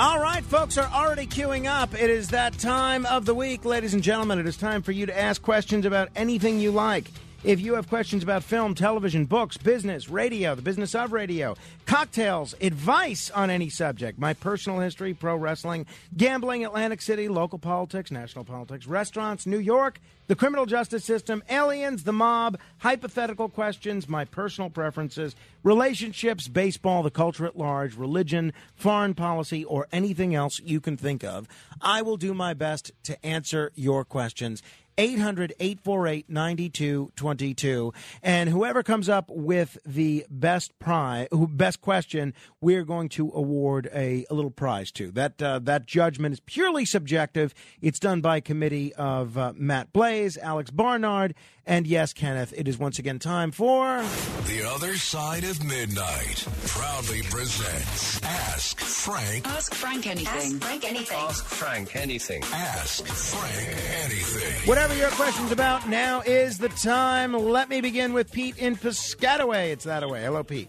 All right, folks are already queuing up. It is that time of the week, ladies and gentlemen. It is time for you to ask questions about anything you like. If you have questions about film, television, books, business, radio, the business of radio, cocktails, advice on any subject, my personal history, pro wrestling, gambling, Atlantic City, local politics, national politics, restaurants, New York, the criminal justice system, aliens, the mob, hypothetical questions, my personal preferences, relationships, baseball, the culture at large, religion, foreign policy, or anything else you can think of, I will do my best to answer your questions. 800 848 9222. And whoever comes up with the best prize, best question, we're going to award a, a little prize to. That, uh, that judgment is purely subjective. It's done by committee of uh, Matt Blaze, Alex Barnard, and yes, Kenneth, it is once again time for. The Other Side of Midnight proudly presents Ask Frank. Ask Frank anything. Ask Frank anything. Ask Frank anything. Ask Frank anything. Whatever your question's about, now is the time. Let me begin with Pete in Piscataway. It's that away. Hello, Pete.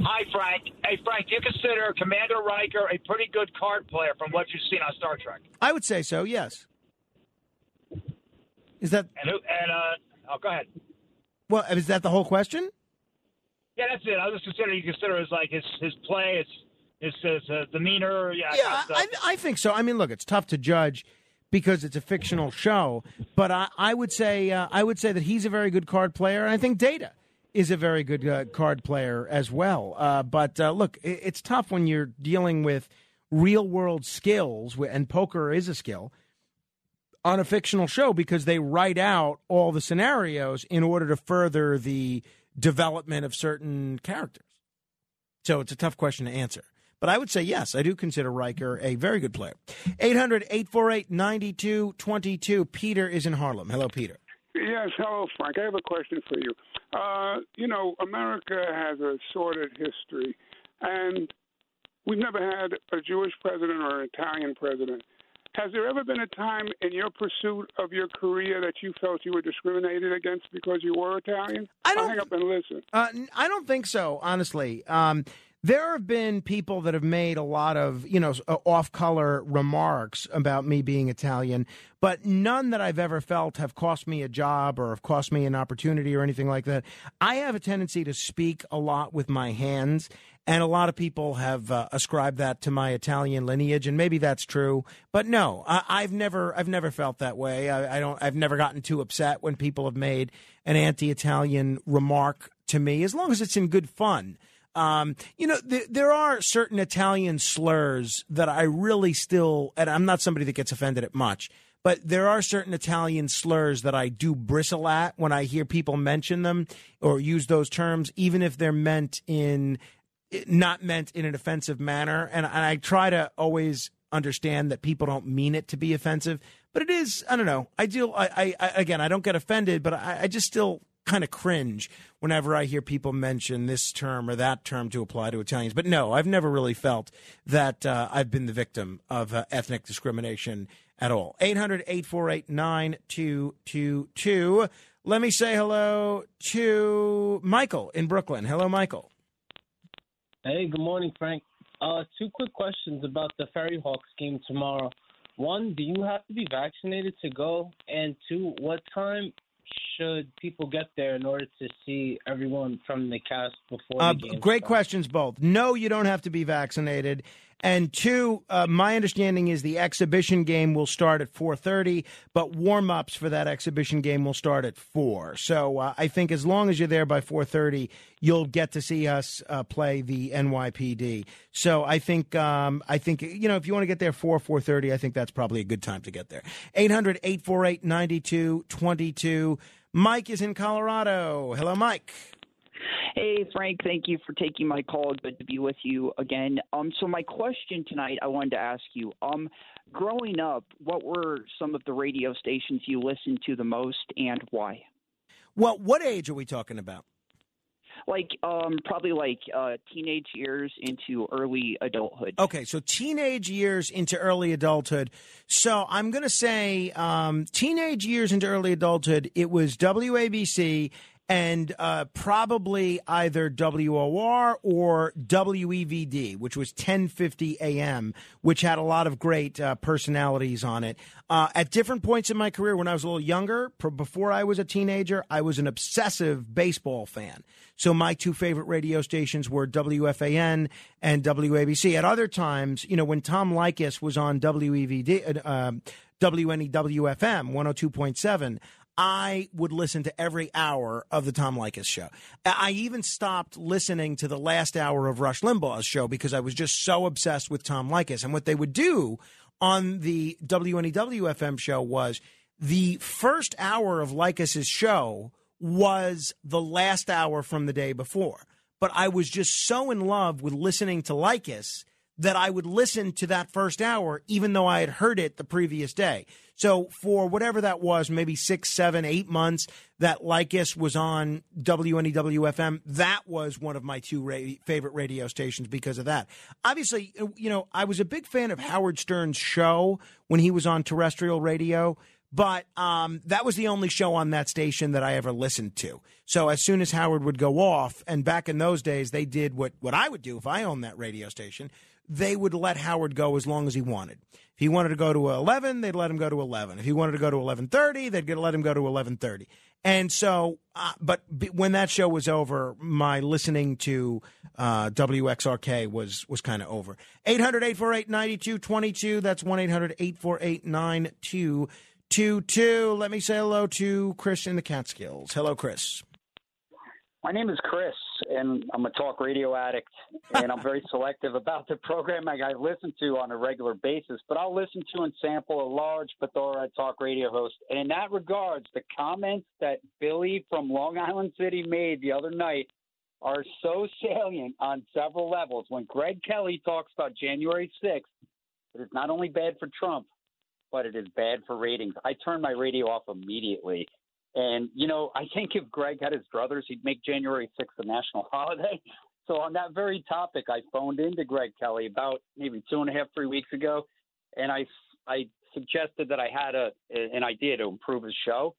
Hi, Frank. Hey, Frank, do you consider Commander Riker a pretty good card player from what you've seen on Star Trek? I would say so, yes. Is that And who? And uh, oh, go ahead. well? Is that the whole question? Yeah, that's it. I was just considering you consider his like his his play, his his, his uh, demeanor. Yeah, Yeah, of I. I think so. I mean, look, it's tough to judge because it's a fictional show, but I, I would say uh, I would say that he's a very good card player, and I think Data is a very good uh, card player as well. Uh, but uh, look, it, it's tough when you're dealing with real world skills, and poker is a skill on a fictional show because they write out all the scenarios in order to further the development of certain characters. So it's a tough question to answer. But I would say yes, I do consider Riker a very good player. 800 848 9222. Peter is in Harlem. Hello, Peter. Yes, hello, Frank. I have a question for you. Uh, you know, America has a sordid history, and we've never had a Jewish president or an Italian president. Has there ever been a time in your pursuit of your career that you felt you were discriminated against because you were Italian? I don't- I'll hang up and listen. Uh, I don't think so, honestly. Um, there have been people that have made a lot of, you know, off color remarks about me being Italian, but none that I've ever felt have cost me a job or have cost me an opportunity or anything like that. I have a tendency to speak a lot with my hands, and a lot of people have uh, ascribed that to my Italian lineage, and maybe that's true. But no, I, I've never, I've never felt that way. I, I don't, I've never gotten too upset when people have made an anti-Italian remark to me, as long as it's in good fun. Um, you know, th- there are certain Italian slurs that I really still, and I'm not somebody that gets offended at much, but there are certain Italian slurs that I do bristle at when I hear people mention them or use those terms, even if they're meant in, not meant in an offensive manner. And, and I try to always understand that people don't mean it to be offensive, but it is, I don't know. I do, I, I, again, I don't get offended, but I, I just still kind of cringe whenever I hear people mention this term or that term to apply to Italians. But no, I've never really felt that uh, I've been the victim of uh, ethnic discrimination at all. 800 848 9222. Let me say hello to Michael in Brooklyn. Hello, Michael. Hey, good morning, Frank. Uh, two quick questions about the Ferry Hawks game tomorrow. One, do you have to be vaccinated to go? And two, what time should people get there in order to see everyone from the cast before Uh, the game? great starts? questions, both. No, you don't have to be vaccinated. And two, uh, my understanding is the exhibition game will start at 4:30, but warm-ups for that exhibition game will start at 4. So uh, I think as long as you're there by 4:30, you'll get to see us uh, play the NYPD. So I think um, I think you know if you want to get there 4 4:30, I think that's probably a good time to get there. 800-848-9222. Mike is in Colorado. Hello, Mike. Hey, Frank, thank you for taking my call. Good to be with you again. Um, so my question tonight, I wanted to ask you. Um, growing up, what were some of the radio stations you listened to the most, and why? Well, what age are we talking about? Like, um, probably like uh, teenage years into early adulthood. Okay, so teenage years into early adulthood. So I'm going to say um, teenage years into early adulthood. It was WABC and uh, probably either WOR or WEVD, which was 1050 AM, which had a lot of great uh, personalities on it. Uh, at different points in my career, when I was a little younger, before I was a teenager, I was an obsessive baseball fan. So my two favorite radio stations were WFAN and WABC. At other times, you know, when Tom Leykis was on WEVD, uh, WNEWFM 102.7, I would listen to every hour of the Tom Leykis show. I even stopped listening to the last hour of Rush Limbaugh's show because I was just so obsessed with Tom Leykis. And what they would do on the WNEW FM show was the first hour of Leykis's show was the last hour from the day before. But I was just so in love with listening to Leykis that I would listen to that first hour, even though I had heard it the previous day. So for whatever that was, maybe six, seven, eight months that Leykis was on WNEW FM, that was one of my two ra- favorite radio stations because of that. Obviously, you know, I was a big fan of Howard Stern's show when he was on terrestrial radio but um, that was the only show on that station that I ever listened to. So as soon as Howard would go off, and back in those days, they did what, what I would do if I owned that radio station they would let Howard go as long as he wanted. If he wanted to go to 11, they'd let him go to 11. If he wanted to go to 11:30, they'd let him go to 11:30. And so, uh, but when that show was over, my listening to uh, WXRK was was kind of over. 800-848-9222. That's 1-800-848-9222. Let me say hello to Chris in the Catskills. Hello, Chris. My name is Chris, and I'm a talk radio addict, and I'm very selective about the programming I listen to on a regular basis. But I'll listen to and sample a large plethora of talk radio hosts. And in that regards, the comments that Billy from Long Island City made the other night are so salient on several levels. When Greg Kelly talks about January 6th, it is not only bad for Trump, but it is bad for ratings. I turn my radio off immediately and, you know, I think if Greg had his druthers, he'd make January 6th a national holiday. So on that very topic, I phoned into Greg Kelly about maybe two and a half, three weeks ago, and I, I suggested that I had a an idea to improve his show,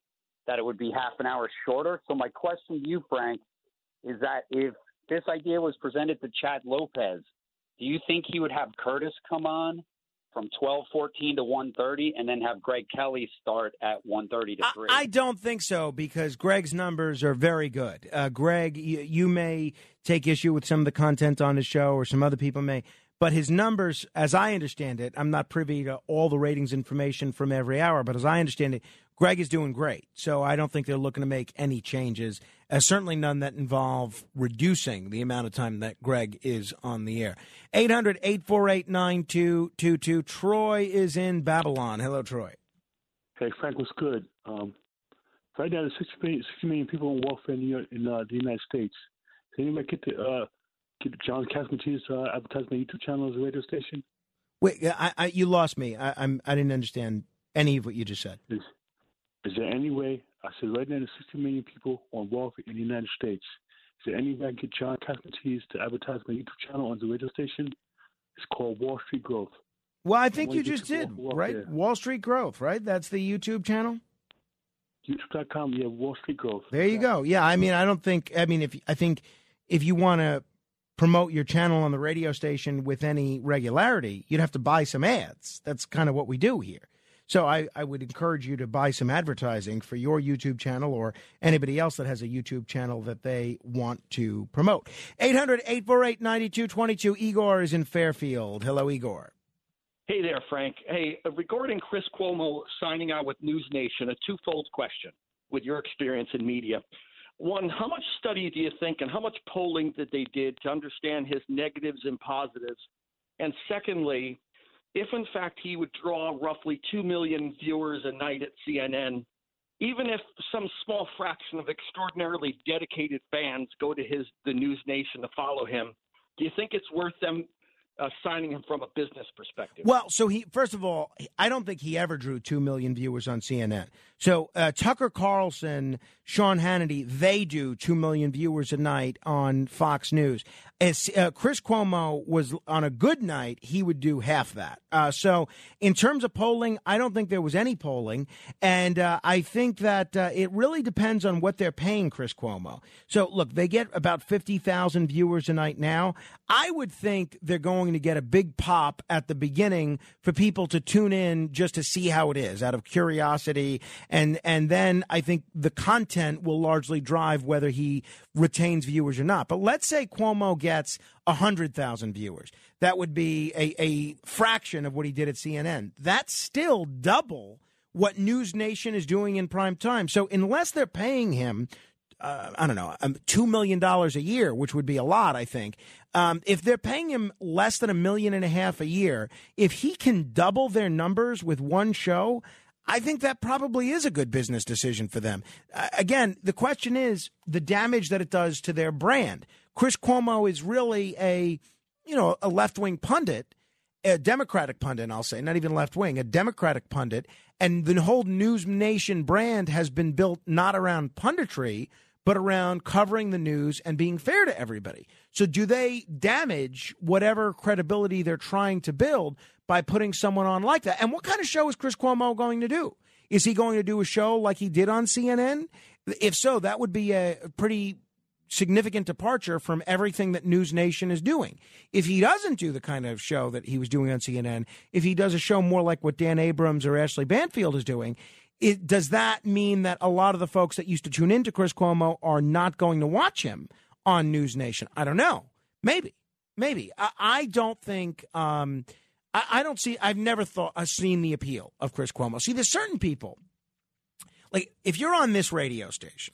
that it would be half an hour shorter. So my question to you, Frank, is that if this idea was presented to Chad Lopez, do you think he would have Curtis come on from 12:14 to 1:30 and then have Greg Kelly start at 1:30 to 3. I, I, don't think so because Greg's numbers are very good. Uh, Greg, you, you may take issue with some of the content on his show or some other people may, but his numbers as I understand it, I'm not privy to all the ratings information from every hour, but as I understand it, Greg is doing great. So I don't think they're looking to make any changes, uh, certainly none that involve reducing the amount of time that Greg is on the air. 800 848 9222. Troy is in Babylon. Hello, Troy. Hey, Frank, what's good? Um, right now, there's 60 million, 60 million people on welfare in, the, in uh, the United States. Can anybody get the, uh, get John Catsimatidis uh, advertise my YouTube channel as a radio station? Wait, I, I, you lost me. I, I'm, I didn't understand any of what you just said. Is, is there any way? I said right now there's 60 million people on welfare in the United States. Is there any way I can get John Catsimatidis to advertise my YouTube channel on the radio station? It's called Wall Street Growth. Well, I think you just did, right? Wall Street Growth, right? That's the YouTube channel. YouTube.com, yeah, Wall Street Growth. There you go. Yeah, I mean, I don't think. I mean, if I think if you want to promote your channel on the radio station with any regularity, you'd have to buy some ads. That's kind of what we do here. So I, I would encourage you to buy some advertising for your YouTube channel or anybody else that has a YouTube channel that they want to promote. 800 848 9222. Igor is in Fairfield. Hello, Igor. Hey there, Frank. Hey, uh, regarding Chris Cuomo signing out with News Nation, a twofold question with your experience in media. One, how much study do you think and how much polling did they did to understand his negatives and positives? And secondly, if in fact he would draw roughly 2 million viewers a night at CNN, even if some small fraction of extraordinarily dedicated fans go to his the News Nation to follow him, do you think it's worth them uh, signing him from a business perspective? Well, so he first of all, I don't think he ever drew two million viewers on CNN. So uh, Tucker Carlson, Sean Hannity, they do two million viewers a night on Fox News. As uh, Chris Cuomo was on a good night, he would do half that. Uh, so in terms of polling, I don't think there was any polling, and uh, I think that uh, it really depends on what they're paying Chris Cuomo. So look, they get about fifty thousand viewers a night now. I would think they're going to get a big pop at the beginning for people to tune in just to see how it is out of curiosity and and then I think the content will largely drive whether he retains viewers or not. But let's say Cuomo gets hundred thousand viewers, that would be a, a fraction of what he did at CNN. That's still double what News Nation is doing in prime time. So unless they're paying him uh, I don't know, um, $2 million a year, which would be a lot, I think. Um, if they're paying him less than a million and a half a year, if he can double their numbers with one show, I think that probably is a good business decision for them. Uh, again, the question is the damage that it does to their brand. Chris Cuomo is really a, you know, a left wing pundit, a Democratic pundit, I'll say, not even left wing, a Democratic pundit. And the whole News Nation brand has been built not around punditry, but around covering the news and being fair to everybody. So, do they damage whatever credibility they're trying to build by putting someone on like that. And what kind of show is Chris Cuomo going to do? Is he going to do a show like he did on CNN? If so, that would be a pretty significant departure from everything that News Nation is doing. If he doesn't do the kind of show that he was doing on CNN, if he does a show more like what Dan Abrams or Ashley Banfield is doing, it, does that mean that a lot of the folks that used to tune into Chris Cuomo are not going to watch him on News Nation? I don't know. Maybe, maybe. I, I don't think. Um, I, I don't see. I've never thought. I've seen the appeal of Chris Cuomo. See, there's certain people. Like if you're on this radio station,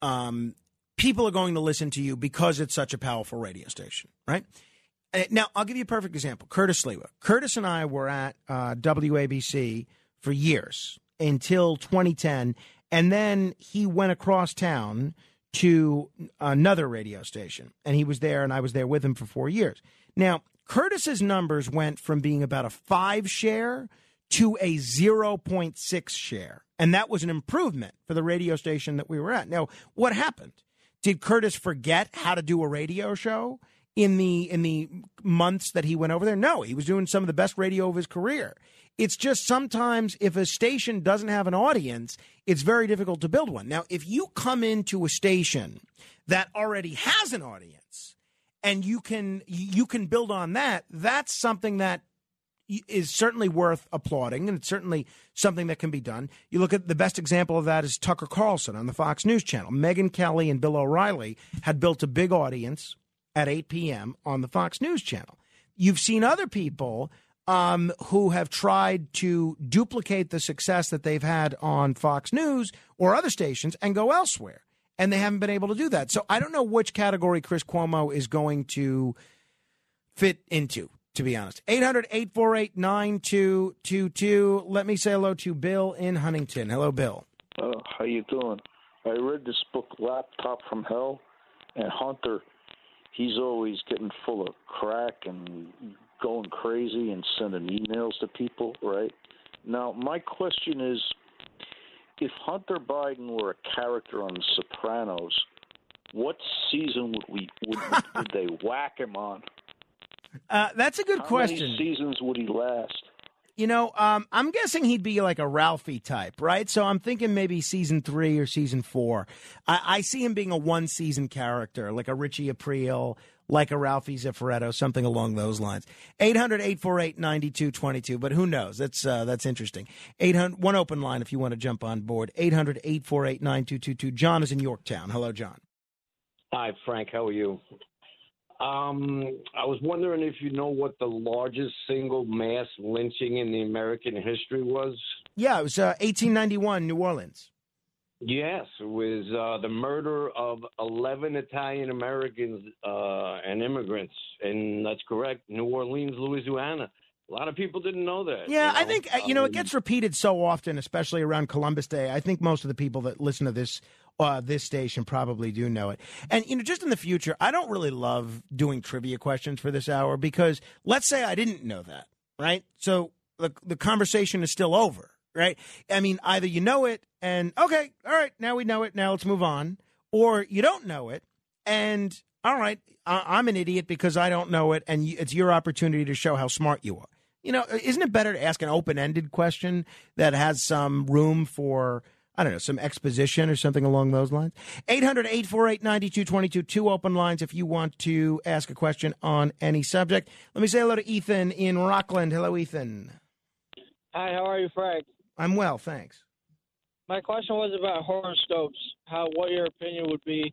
um, people are going to listen to you because it's such a powerful radio station, right? Uh, now, I'll give you a perfect example. Curtis Sliwa. Curtis and I were at uh, WABC for years until 2010, and then he went across town to another radio station, and he was there, and I was there with him for four years. Now, Curtis's numbers went from being about a five share to a 0.6 share. And that was an improvement for the radio station that we were at. Now, what happened? Did Curtis forget how to do a radio show in the in the months that he went over there? No, he was doing some of the best radio of his career. It's just sometimes if a station doesn't have an audience, it's very difficult to build one. Now, if you come into a station that already has an audience, and you can you can build on that. That's something that is certainly worth applauding, and it's certainly something that can be done. You look at the best example of that is Tucker Carlson on the Fox News Channel. Megyn Kelly and Bill O'Reilly had built a big audience at 8 p.m. on the Fox News Channel. You've seen other people um, who have tried to duplicate the success that they've had on Fox News or other stations and go elsewhere and they haven't been able to do that. So I don't know which category Chris Cuomo is going to fit into, to be honest. 800 848 9222. Let me say hello to Bill in Huntington. Hello, Bill. Uh, how you doing? I read this book, Laptop from Hell, and Hunter, he's always getting full of crack and going crazy and sending emails to people, right? Now, my question is if Hunter Biden were a character on The Sopranos, what season would we would, would they whack him on? Uh, that's a good How question. Many seasons would he last? You know, um, I'm guessing he'd be like a Ralphie type, right? So I'm thinking maybe season three or season four. I, I see him being a one season character, like a Richie Aprile, like a Ralphie Cifaretto, something along those lines. 800-848-9222, but who knows? That's uh, that's interesting. 800 one open line if you want to jump on board. 800-848-9222. John is in Yorktown. Hello, John. Hi, Frank. How are you? Um, I was wondering if you know what the largest single mass lynching in the American history was. Yeah, it was uh, 1891, New Orleans. Yes, it was uh, the murder of 11 Italian Americans uh, and immigrants, and that's correct, New Orleans, Louisiana. A lot of people didn't know that. Yeah, you know? I think uh, you know it gets repeated so often, especially around Columbus Day. I think most of the people that listen to this uh, this station probably do know it. And you know, just in the future, I don't really love doing trivia questions for this hour because let's say I didn't know that, right? So the the conversation is still over, right? I mean, either you know it and okay, all right, now we know it. Now let's move on, or you don't know it and all right, I- I'm an idiot because I don't know it, and it's your opportunity to show how smart you are. You know, isn't it better to ask an open ended question that has some room for, I don't know, some exposition or something along those lines? 800 848 9222, two open lines if you want to ask a question on any subject. Let me say hello to Ethan in Rockland. Hello, Ethan. Hi, how are you, Frank? I'm well, thanks. My question was about horoscopes. How what your opinion would be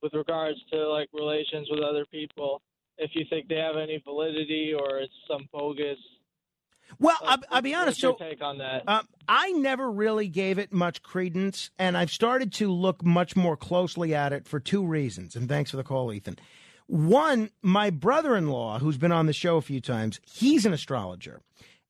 with regards to like relations with other people. If you think they have any validity or it's some bogus. Well, I'll, I'll be honest. What's your So, take on that? Um, I never really gave it much credence, and I've started to look much more closely at it for two reasons. And thanks for the call, Ethan. One, my brother in law, who's been on the show a few times, he's an astrologer.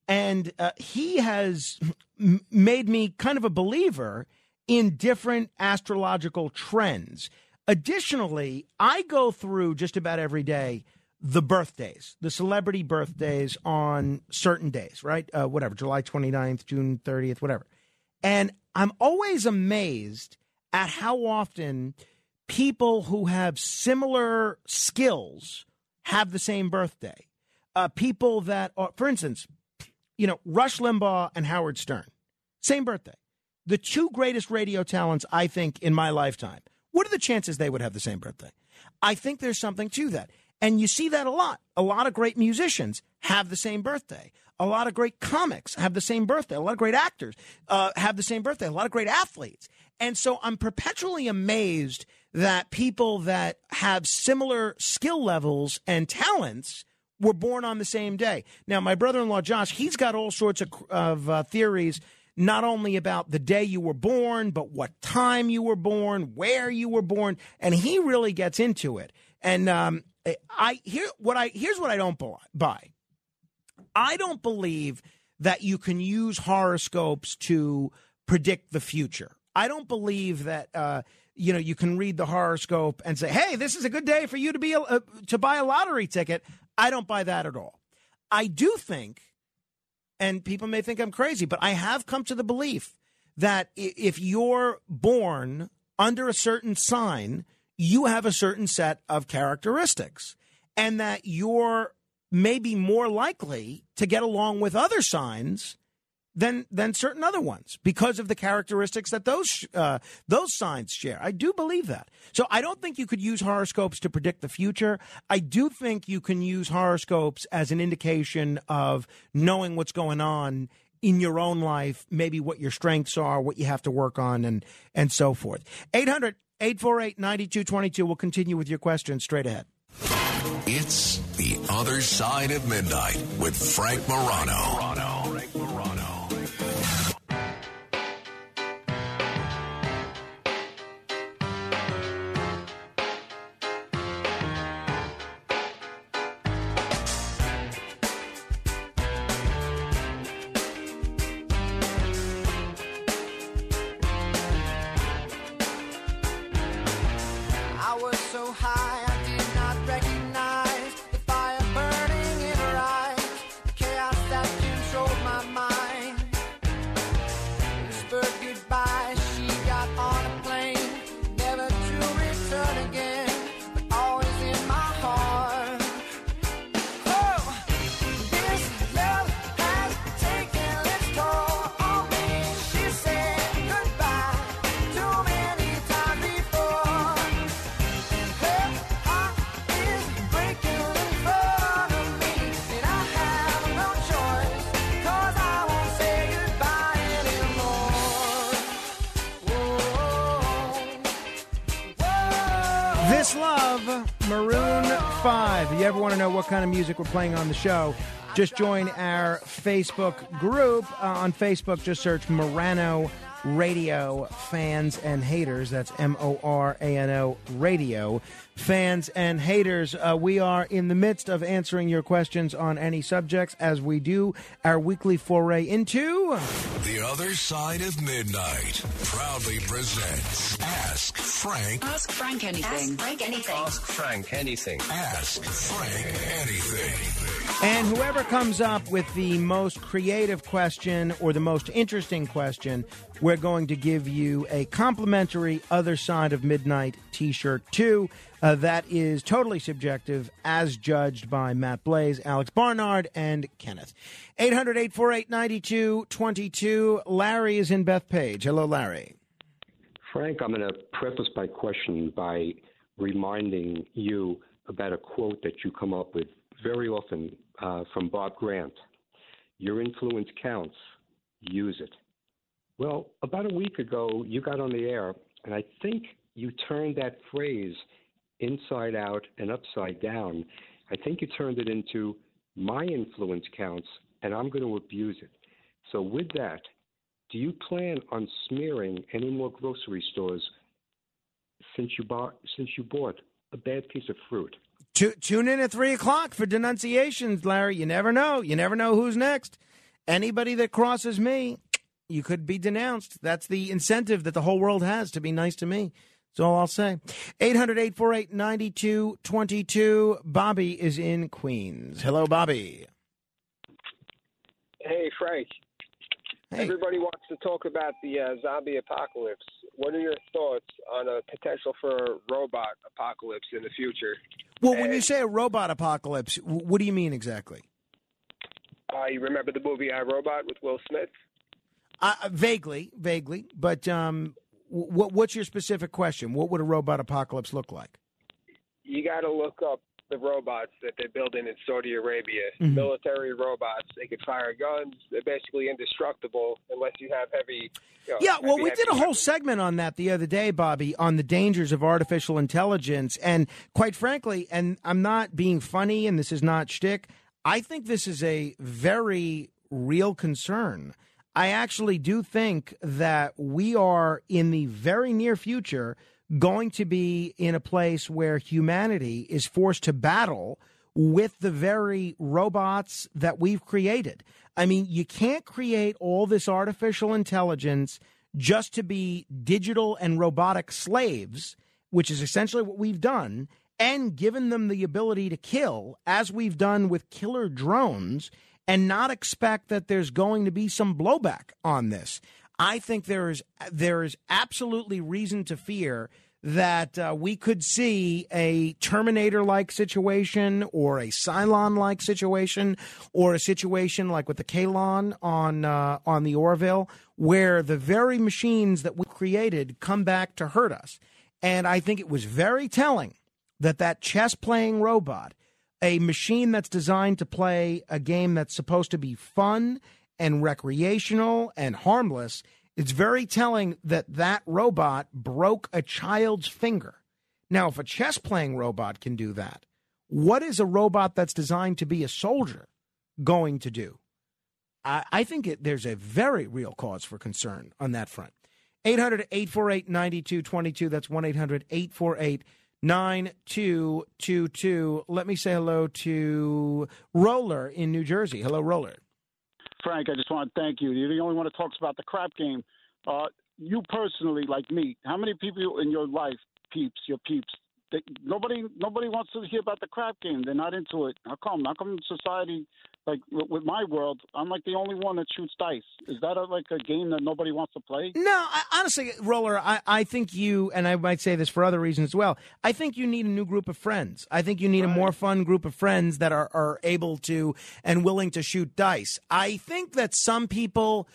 And uh, he has m- made me kind of a believer in different astrological trends. Additionally, I go through just about every day the birthdays, the celebrity birthdays on certain days, right? Uh, whatever, July 29th, June 30th, whatever. And I'm always amazed at how often people who have similar skills have the same birthday. Uh, people that are, for instance, you know, Rush Limbaugh and Howard Stern, same birthday. The two greatest radio talents, I think, in my lifetime. What are the chances they would have the same birthday? I think there's something to that. And you see that a lot. A lot of great musicians have the same birthday. A lot of great comics have the same birthday. A lot of great actors uh, have the same birthday. A lot of great athletes. And so I'm perpetually amazed that people that have similar skill levels and talents were born on the same day. Now, my brother in law, Josh, he's got all sorts of, of uh, theories, not only about the day you were born, but what time you were born, where you were born. And he really gets into it. And um, I here what I here's what I don't buy. I don't believe that you can use horoscopes to predict the future. I don't believe that uh, you know you can read the horoscope and say, "Hey, this is a good day for you to be a, uh, to buy a lottery ticket." I don't buy that at all. I do think, and people may think I'm crazy, but I have come to the belief that if you're born under a certain sign, you have a certain set of characteristics, and that you're maybe more likely to get along with other signs than than certain other ones because of the characteristics that those uh, those signs share. I do believe that. So I don't think you could use horoscopes to predict the future. I do think you can use horoscopes as an indication of knowing what's going on in your own life, maybe what your strengths are, what you have to work on and and so forth. 800 848 9222 we'll continue with your questions straight ahead. It's The Other Side of Midnight with Frank Morano. Love, Maroon 5. If you ever want to know what kind of music we're playing on the show, just join our Facebook group. Uh, on Facebook, just search Morano Radio fans and haters. That's M O R A N O Radio fans and haters. Uh, we are in the midst of answering your questions on any subjects as we do our weekly foray into. The Other Side of Midnight proudly presents Ask Frank. Ask Frank anything. Ask Frank anything. Ask Frank anything. Ask Frank anything. And whoever comes up with the most creative question or the most interesting question, we're going to give you a complimentary Other Side of Midnight t shirt, too. Uh, that is totally subjective, as judged by Matt Blaze, Alex Barnard, and Kenneth. 800 848 9222. Larry is in Bethpage. Hello, Larry. Frank, I'm going to preface my question by reminding you about a quote that you come up with very often uh, from Bob Grant. Your influence counts. Use it. Well, about a week ago, you got on the air, and I think you turned that phrase inside out and upside down. I think you turned it into my influence counts, and I'm going to abuse it. So, with that, do you plan on smearing any more grocery stores since you bought since you bought a bad piece of fruit? Tu- tune in at 3 o'clock for denunciations, Larry. You never know. You never know who's next. Anybody that crosses me, you could be denounced. That's the incentive that the whole world has to be nice to me. That's all I'll say. 800 848 9222. Bobby is in Queens. Hello, Bobby. Hey, Frank. Everybody wants to talk about the uh, zombie apocalypse. What are your thoughts on a potential for a robot apocalypse in the future? Well, when you say a robot apocalypse, what do you mean exactly? Uh, you remember the movie I Robot with Will Smith? Uh, vaguely, vaguely. But um, w- what's your specific question? What would a robot apocalypse look like? You got to look up the robots that they're building in Saudi Arabia. Mhm. Military robots. They can fire guns. They're basically indestructible unless you have heavy. You know, Yeah, well, we did a whole segment on that the other day, Bobby, on the dangers of artificial intelligence. And quite frankly, and I'm not being funny, and this is not shtick, I think this is a very real concern. I actually do think that we are in the very near future going to be in a place where humanity is forced to battle with the very robots that we've created. I mean, you can't create all this artificial intelligence just to be digital and robotic slaves, which is essentially what we've done, and given them the ability to kill, as we've done with killer drones, and not expect that there's going to be some blowback on this. I think there is there is absolutely reason to fear that uh, we could see a Terminator like situation or a Cylon like situation or a situation like with the Kaylon on uh, on the Orville where the very machines that we created come back to hurt us. And I think it was very telling that that chess playing robot, a machine that's designed to play a game that's supposed to be fun and recreational and harmless, it's very telling that that robot broke a child's finger. Now, if a chess playing robot can do that, what is a robot that's designed to be a soldier going to do? I, I think it, there's a very real cause for concern on that front. 800 848 9222. That's 1 800 848 9222. Let me say hello to Roller in New Jersey. Hello, Roller. Frank, I just want to thank you. You're the only one that talks about the crap game. Uh, you personally, like me, how many people in your life, peeps, your peeps, they, nobody, nobody wants to hear about the crap game. They're not into it. How come? How come society, like with my world, I'm like the only one that shoots dice? Is that a, like a game that nobody wants to play? No, I, honestly, Roller, I, I think you, and I might say this for other reasons as well, I think you need a new group of friends. I think you need a more fun group of friends that are, are able to and willing to shoot dice. I think that some people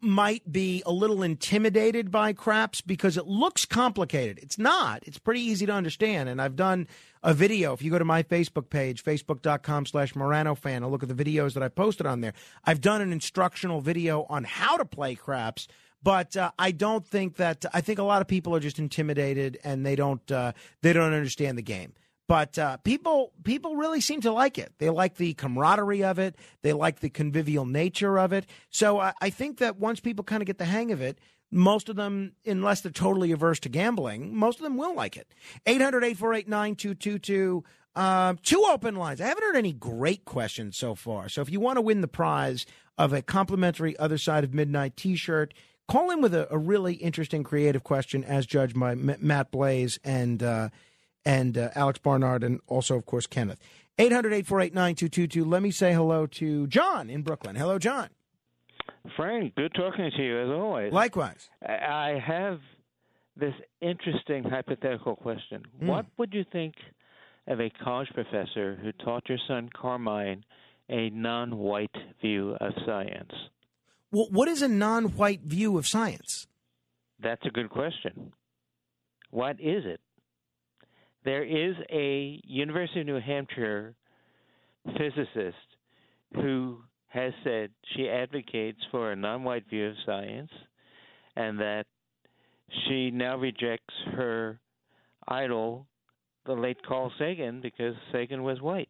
might be a little intimidated by craps because it looks complicated. It's not. It's pretty easy to understand. And I've done a video. If you go to my Facebook page, facebook.com slash Morano fan, and look at the videos that I posted on there. I've done an instructional video on how to play craps. But uh, I don't think that I think a lot of people are just intimidated and they don't uh, they don't understand the game. But uh, people people really seem to like it. They like the camaraderie of it. They like the convivial nature of it. So I, I think that once people kind of get the hang of it, most of them, unless they're totally averse to gambling, most of them will like it. 800 848 9222. Uh, Two open lines. I haven't heard any great questions so far. So if you want to win the prize of a complimentary Other Side of Midnight t shirt, call in with a, a really interesting, creative question as judged by M- Matt Blaze and, uh, and uh, Alex Barnard, and also, of course, Kenneth. 800 848 9222. Let me say hello to John in Brooklyn. Hello, John. Frank, good talking to you as always. Likewise. I have this interesting hypothetical question. Hmm. What would you think of a college professor who taught your son Carmine a non white view of science? Well, what is a non white view of science? That's a good question. What is it? There is a University of New Hampshire physicist who has said she advocates for a non white view of science and that she now rejects her idol, the late Carl Sagan, because Sagan was white.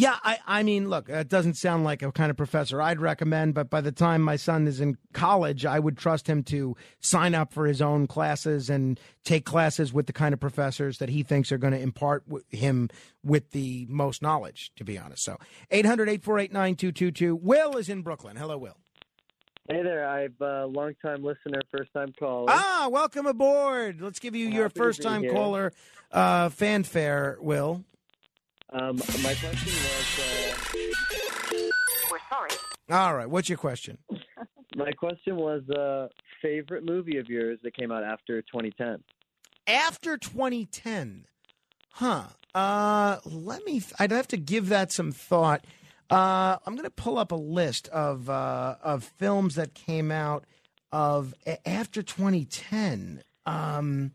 Yeah, I, I mean, look, it doesn't sound like a kind of professor I'd recommend, but by the time my son is in college, I would trust him to sign up for his own classes and take classes with the kind of professors that he thinks are going to impart w- him with the most knowledge, to be honest. So 800 848 9222. Will is in Brooklyn. Hello, Will. Hey there, I'm a long-time listener, first-time caller. Ah, welcome aboard. Let's give you your Happy to be first time caller uh, fanfare, Will. Um, my question was, uh, We're sorry. All right, what's your question? my question was, uh, favorite movie of yours that came out after 2010. After 2010, huh? Uh, let me. I'd have to give that some thought. Uh, I'm going to pull up a list of uh, of films that came out of a- after 2010. Um, And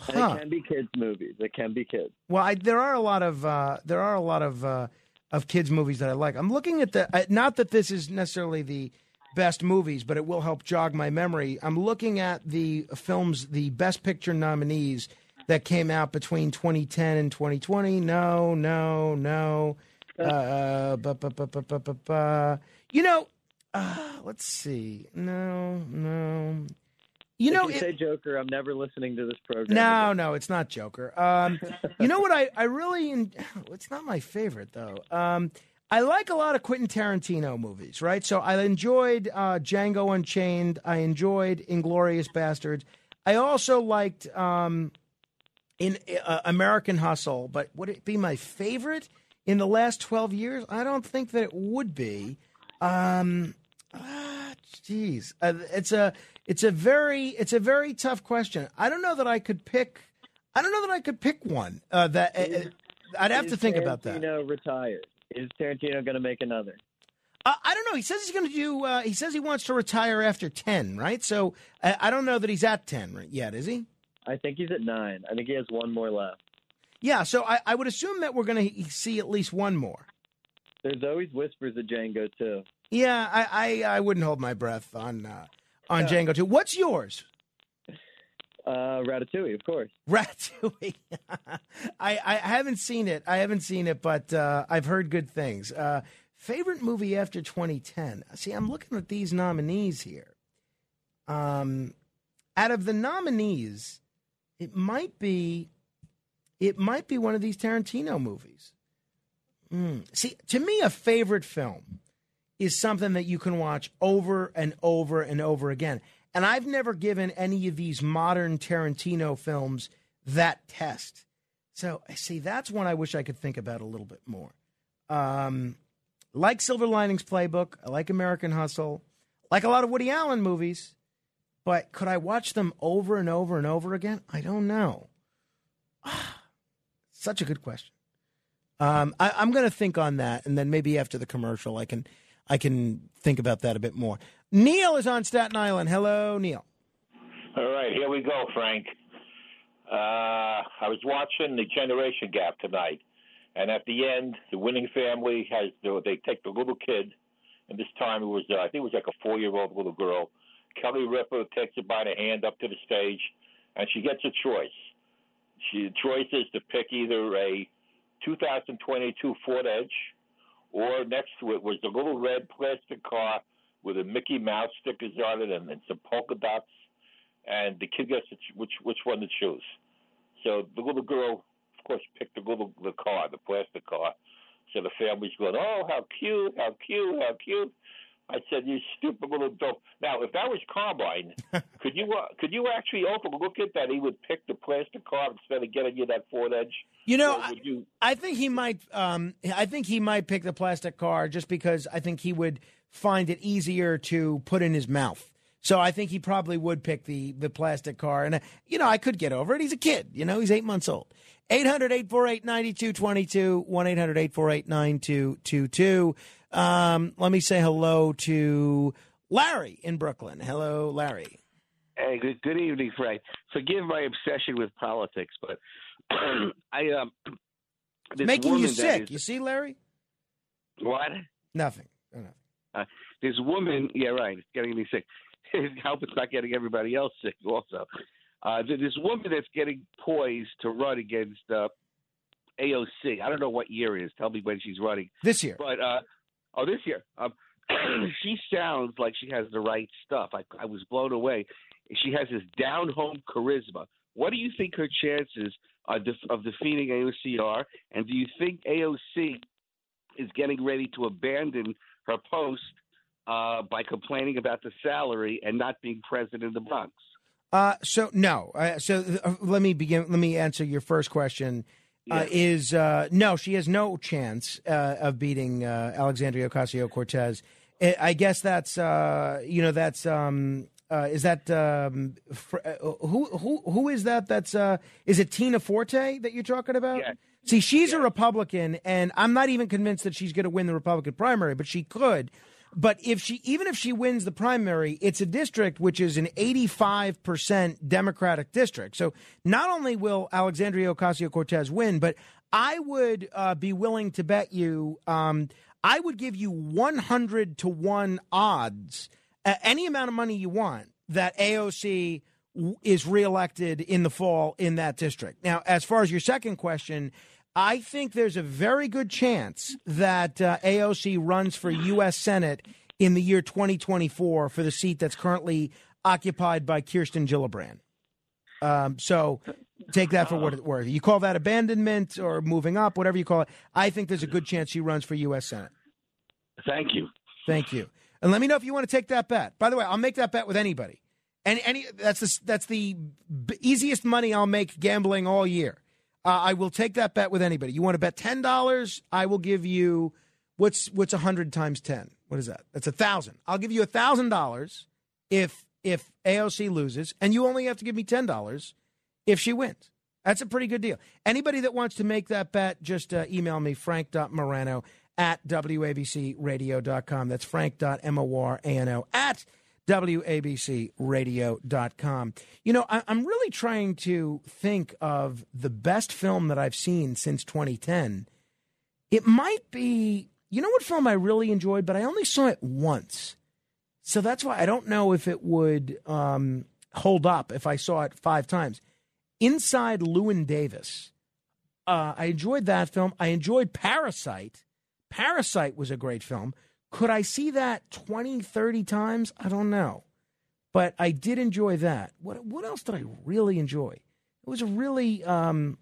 huh. It can be kids movies. It can be kids. Well, I, there are a lot of uh, there are a lot of uh, of kids movies that I like. I'm looking at the uh, not that this is necessarily the best movies, but it will help jog my memory. I'm looking at the films, the Best Picture nominees that came out between 2010 and 2020. No, no, no. Uh, bu- bu- bu- you know, uh, let's see. No, no. You If know, you it- say Joker, I'm never listening to this program. no, no, it's not Joker. Um, you know what? I, I really, it's not my favorite though. Um, I like a lot of Quentin Tarantino movies, right? So I enjoyed uh, Django Unchained. I enjoyed Inglourious Basterds. I also liked um, in uh, American Hustle, but would it be my favorite in the last twelve years? I don't think that it would be. Um, ah, Jeez, uh, it's a it's a very it's a very tough question. I don't know that I could pick. I don't know that I could pick one. Uh, that uh, uh, I'd have to think about that. Tarantino retired. Is Tarantino going to make another? Uh, I don't know. He says he's going to do. Uh, he says he wants to retire after ten, right? So I, I don't know that he's at ten yet, is he? I think he's at nine. I think he has one more left. Yeah. So I, I would assume that we're going to see at least one more. There's always whispers of Django too. Yeah, I I, I wouldn't hold my breath on uh, on Django too. What's yours? Uh, Ratatouille, of course. Ratatouille. I, I haven't seen it. I haven't seen it, but uh, I've heard good things. Uh, favorite movie after 2010. See, I'm looking at these nominees here. Um, out of the nominees, it might be, it might be one of these Tarantino movies. Mm. See, to me, a favorite film is something that you can watch over and over and over again. And I've never given any of these modern Tarantino films that test. So, I see, that's one I wish I could think about a little bit more. Um, like Silver Linings Playbook, I like American Hustle, like a lot of Woody Allen movies, but could I watch them over and over and over again? I don't know. Such a good question. Um, I, I'm going to think on that, and then maybe after the commercial, I can I can think about that a bit more. Neil is on Staten Island. Hello, Neil. All right, here we go, Frank. Uh, I was watching the Generation Gap tonight, and at the end, the winning family has they take the little kid, and this time it was uh, I think it was like a four-year-old little girl. Kelly Ripa takes her by the hand up to the stage, and she gets a choice. She the choice is to pick either a 2022 Ford Edge, or next to it was the little red plastic car with a Mickey Mouse stickers on it and, and some polka dots, and the kid gets which which one to choose. So the little girl, of course, picked the little the car, the plastic car. So the family's going, "Oh, how cute! How cute! How cute!" I said, "You stupid little dope." Now, if that was Carmine, could you uh, could you actually overlook it that he would pick the plastic car instead of getting you that Ford Edge? You know, you? I think he might. Um, I think he might pick the plastic car just because I think he would find it easier to put in his mouth. So I think he probably would pick the the plastic car, and uh, you know I could get over it. He's a kid, you know, he's eight months old. 800-848-9222, 1-800-848-9222. Um, let me say hello to Larry in Brooklyn. Hello, Larry. Hey, good, good evening, Frank. Forgive my obsession with politics, but I um this Making you sick. is- You see, Larry? what? Nothing. Oh, no. Uh, this woman, yeah, right, it's getting me sick. Help it's not getting everybody else sick, also. Uh, this woman that's getting poised to run against uh, AOC. I don't know what year it is. Tell me when she's running. This year. But uh, oh, this year. Um, she sounds like she has the right stuff. I, I was blown away. She has this down home charisma. What do you think her chances are def- of defeating AOC are? And do you think AOC is getting ready to abandon her post uh, by complaining about the salary and not being president of the Bronx? Uh, so no. Uh, so uh, let me begin. Let me answer your first question. Uh, is uh, no, she has no chance uh, of beating uh, Alexandria Ocasio Cortez. I I guess that's uh, you know that's um, uh, is that um, fr- uh, who who who is that? That's uh, is it Tina Forte that you're talking about? See, she's a Republican, and I'm not even convinced that she's going to win the Republican primary, but she could. But if she, even if she wins the primary, it's a district which is an 85% Democratic district. So not only will Alexandria Ocasio Cortez win, but I would uh, be willing to bet you, um, I would give you 100 to 1 odds, uh, any amount of money you want, that AOC w- is reelected in the fall in that district. Now, as far as your second question, I think there's a very good chance that uh, AOC runs for U.S. Senate in the year 2024 for the seat that's currently occupied by Kirsten Gillibrand. Um, so take that for what it's worth. You call that abandonment or moving up, whatever you call it. I think there's a good chance she runs for U.S. Senate. Thank you. Thank you. And let me know if you want to take that bet. By the way, I'll make that bet with anybody. Any, any that's the that's the easiest money I'll make gambling all year. Uh, I will take that bet with anybody. You want to bet ten dollars? I will give you what's what's hundred times ten? What is that? That's a thousand. I'll give you a thousand dollars if if AOC loses, and you only have to give me ten dollars if she wins. That's a pretty good deal. Anybody that wants to make that bet, just uh, email me frank.morano at wabcradio.com. That's frank.morano at wabcradio.com. You know, I, I'm really trying to think of the best film that I've seen since 2010. It might be, you know what film I really enjoyed, but I only saw it once. So that's why I don't know if it would um, hold up if I saw it five times. Inside Llewyn Davis. Uh, I enjoyed that film. I enjoyed Parasite. Parasite was a great film. Could I see that 20, 30 times? I don't know. But I did enjoy that. What what else did I really enjoy? It was really um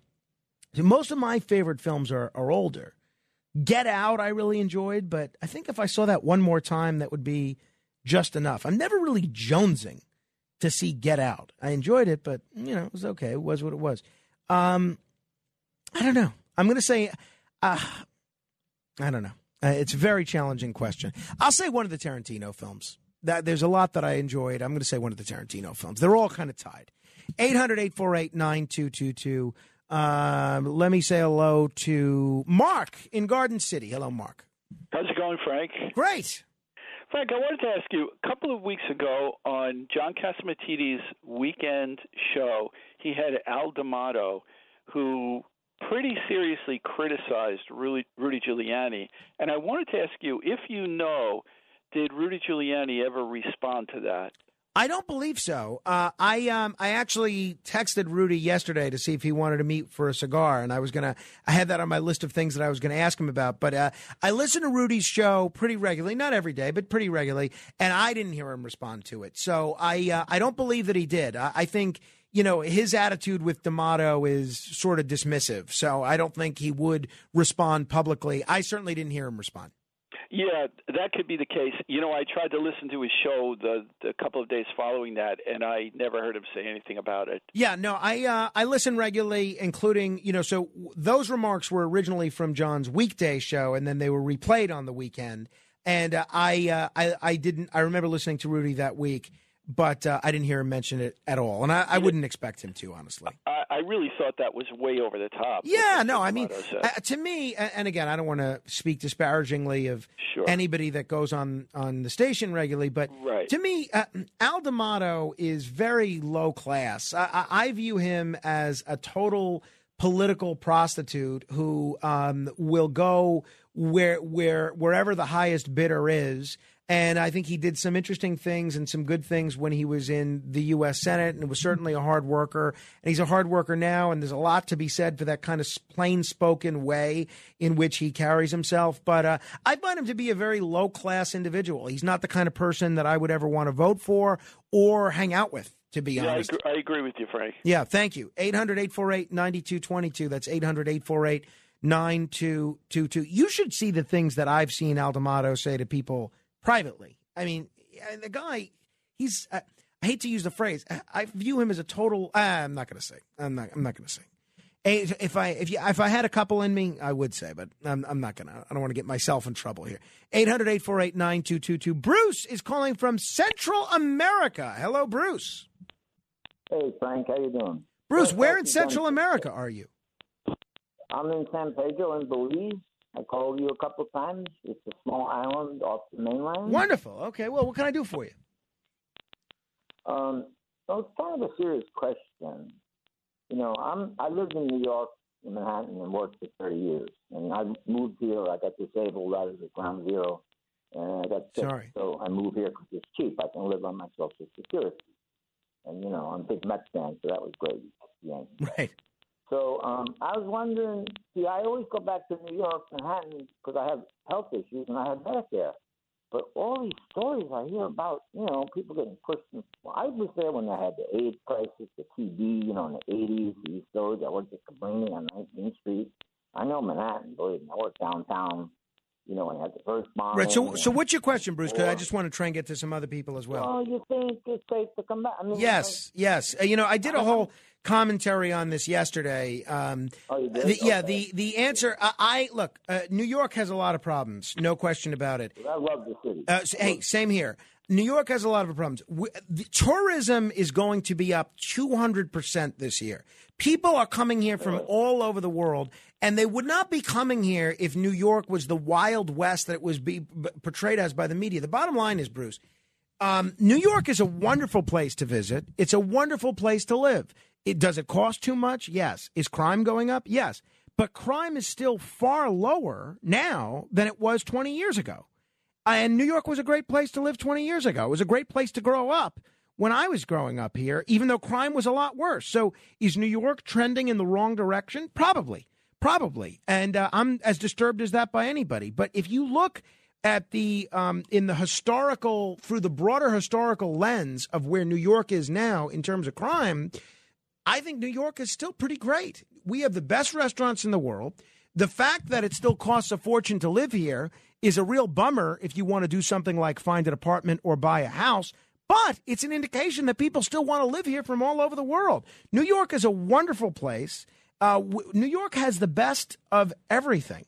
most of my favorite films are, are older. Get Out I really enjoyed, but I think if I saw that one more time that would be just enough. I'm never really jonesing to see Get Out. I enjoyed it, but you know, it was okay. It was what it was. Um I don't know. I'm going to say uh, I don't know. Uh, it's a very challenging question. I'll say one of the Tarantino films. That there's a lot that I enjoyed. I'm going to say one of the Tarantino films. They're all kind of tied. 800-848-9222. Um, let me say hello to Mark in Garden City. Hello, Mark. How's it going, Frank? Great. Frank, I wanted to ask you a couple of weeks ago on John Catsimatidis' weekend show, he had Al D'Amato, who pretty seriously criticized Rudy, Rudy Giuliani. And I wanted to ask you if you know, did Rudy Giuliani ever respond to that? I don't believe so. Uh, I um, I actually texted Rudy yesterday to see if he wanted to meet for a cigar, and I was gonna. I had that on my list of things that I was gonna ask him about. But uh, I listen to Rudy's show pretty regularly, not every day, but pretty regularly, and I didn't hear him respond to it. So I uh, I don't believe that he did. I, I think you know his attitude with D'Amato is sort of dismissive. So I don't think he would respond publicly. I certainly didn't hear him respond. Yeah, that could be the case. You know, I tried to listen to his show the the couple of days following that, and I never heard him say anything about it. Yeah, no, I uh, I listen regularly, including you know. So w- those remarks were originally from John's weekday show, and then they were replayed on the weekend. And uh, I uh, I I didn't. I remember listening to Rudy that week, but uh, I didn't hear him mention it at all, and I, I wouldn't expect him to, honestly. I, I really thought that was way over the top. Yeah, no, I mean, uh, to me, and again, I don't want to speak disparagingly of anybody that goes on on the station regularly, but Right. to me, uh, Al D'Amato is very low class. I, I, I view him as a total political prostitute who um, will go where where wherever the highest bidder is. And I think he did some interesting things and some good things when he was in the U.S. Senate, and was certainly a hard worker. And he's a hard worker now, and there's a lot to be said for that kind of plain spoken way in which he carries himself. But uh, I find him to be a very low class individual. He's not the kind of person that I would ever want to vote for or hang out with, to be yeah, honest. I agree with you, Frank. Yeah, thank you. 800 848 9222. That's 800 848 9222. You should see the things that I've seen Al D'Amato say to people privately. I mean, the guy, he's, uh, I hate to use the phrase, I- I view him as a total, uh, I'm not going to say. I'm not, I'm not going to say. If I if you, if I had a couple in me, I would say, but I'm, I'm not gonna. I don't want to get myself in trouble here. 800-848-9222. Bruce is calling from Central America. Hello, Bruce. Hey, Frank, how you doing? Bruce, Well, where in Central America are you? I'm in San Pedro in Belize. I called you a couple of times. It's a small island off the mainland. Wonderful. Okay. Well, what can I do for you? Um, so it's kind of a serious question. You know, I'm I lived in New York, in Manhattan, and worked for 30 years. And I moved here. I got disabled right at ground zero, and I got sick. Sorry. So I moved here because it's cheap. I can live on my Social Security. And you know, I'm a big Mets fan, so that was great. Yankees. Right. So um, I was wondering. See, I always go back to New York, Manhattan, because I have health issues and I have Medicare. But all these stories I hear about, you know, people getting pushed. In, well, I was there when they had the AIDS crisis, the TB, you know, in the '80s. These stories. I worked at Cabrini on 19th Street. I know Manhattan. Believe me, I worked downtown. You know, when they had the first bomb. Right. So, so what's your question, Bruce? Because I just want to try and get to some other people as well. Well, you think it's safe to come back? I mean, Yes, yes. Uh, you know, I did a whole commentary on this yesterday. Um, Oh, you did? the- yeah, Okay. the the answer. I, I look. Uh, New York has a lot of problems, no question about it. I love the city. Uh, s- hey, same here. New York has a lot of problems. W- the tourism is going to be up 200% this year. People are coming here from all over the world, and they would not be coming here if New York was the wild west that it was be, b- portrayed as by the media. The bottom line is, Bruce, um, New York is a wonderful place to visit. It's a wonderful place to live. It does it cost too much? Yes. Is crime going up? Yes. But crime is still far lower now than it was 20 years ago. And New York was a great place to live 20 years ago. It was a great place to grow up when I was growing up here, even though crime was a lot worse. So is New York trending in the wrong direction? Probably. Probably. And uh, I'm as disturbed as that by anybody. But if you look at the um, in the historical through the broader historical lens of where New York is now in terms of crime, I think New York is still pretty great. We have the best restaurants in the world. The fact that it still costs a fortune to live here is a real bummer if you want to do something like find an apartment or buy a house. But it's an indication that people still want to live here from all over the world. New York is a wonderful place. Uh, w- New York has the best of everything.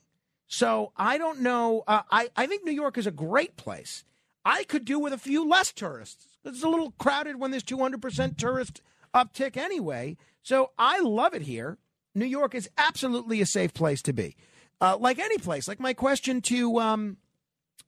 So I don't know. Uh, I, I think New York is a great place. I could do with a few less tourists. It's a little crowded when there's 200% tourist uptick anyway. So I love it here. New York is absolutely a safe place to be. Uh, like any place, like my question to um,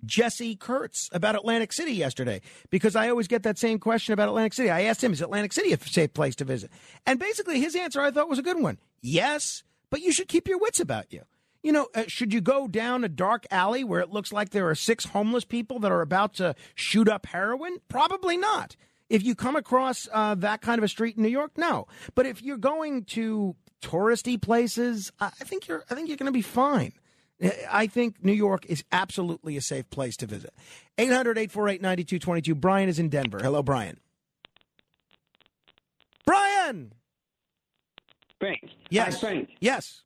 Jesse Kurtz about Atlantic City yesterday, because I always get that same question about Atlantic City. I asked him, is Atlantic City a safe place to visit? And basically, his answer I thought was a good one. Yes, but you should keep your wits about you. You know, uh, should you go down a dark alley where it looks like there are six homeless people that are about to shoot up heroin? Probably not. If you come across uh, that kind of a street in New York, no. But if you're going to touristy places, I think you're I think you're going to be fine. I think New York is absolutely a safe place to visit. 800 848 9222. Brian is in Denver. Hello, Brian. Brian! Frank. Yes. Hi, Frank. Yes.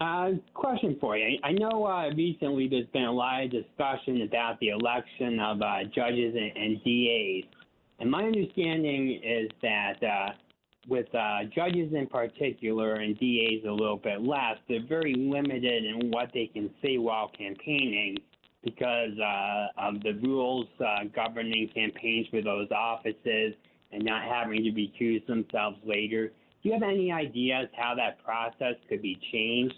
Uh, question for you. I know uh, recently there's been a lot of discussion about the election of uh, judges and, and DAs. And my understanding is that uh, with uh, judges in particular and DAs a little bit less, they're very limited in what they can say while campaigning because uh, of the rules uh, governing campaigns for those offices and not having to recuse themselves later. Do you have any ideas how that process could be changed